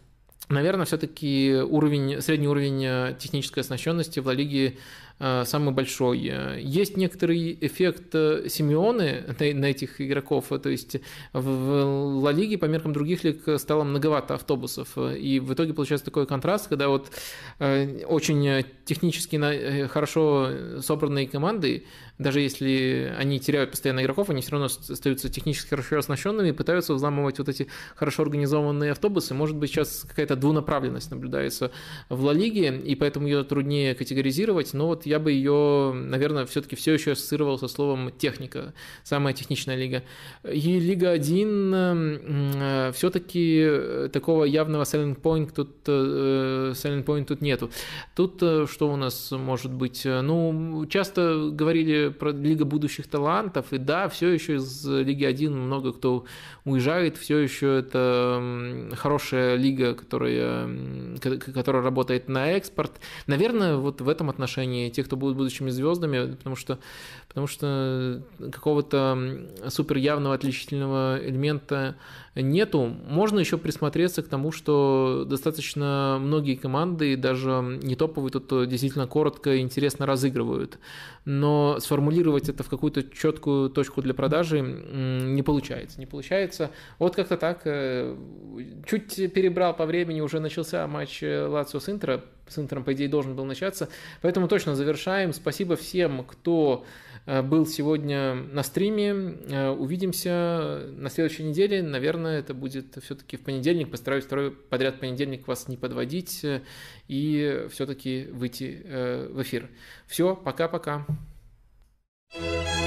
наверное, все-таки уровень, средний уровень технической оснащенности в Ла Лиге Э, самый большой. Есть некоторый эффект э, Симеоны на этих игроков, то есть в Ла Лиге по меркам других лиг стало многовато автобусов, и в итоге получается такой контраст, когда вот э, очень технически хорошо собранные команды, даже если они теряют постоянно игроков, они все равно остаются технически хорошо оснащенными и пытаются взламывать вот эти хорошо организованные автобусы. Может быть, сейчас какая-то двунаправленность наблюдается в Ла Лиге, и поэтому ее труднее категоризировать, но вот я бы ее, наверное, все-таки все еще ассоциировал со словом техника, самая техничная лига. И Лига 1 э, все-таки такого явного selling point тут, э, selling point тут нету. Тут э, что у нас может быть? Ну, часто говорили про Лига будущих талантов, и да, все еще из Лиги 1 много кто уезжает, все еще это хорошая лига, которая, которая работает на экспорт. Наверное, вот в этом отношении те, кто будут будущими звездами, потому что, потому что какого-то супер явного отличительного элемента нету. Можно еще присмотреться к тому, что достаточно многие команды, даже не топовые, тут действительно коротко и интересно разыгрывают. Но сформулировать это в какую-то четкую точку для продажи не получается. Не получается. Вот как-то так. Э, чуть перебрал по времени, уже начался матч Лацио с Интера. С Интером, по идее, должен был начаться. Поэтому точно завершаем. Спасибо всем, кто Э, был сегодня на стриме. Э, увидимся на следующей неделе. Наверное, это будет все-таки в понедельник. Постараюсь второй подряд понедельник вас не подводить э, и все-таки выйти в эфир. Все, пока-пока. thank you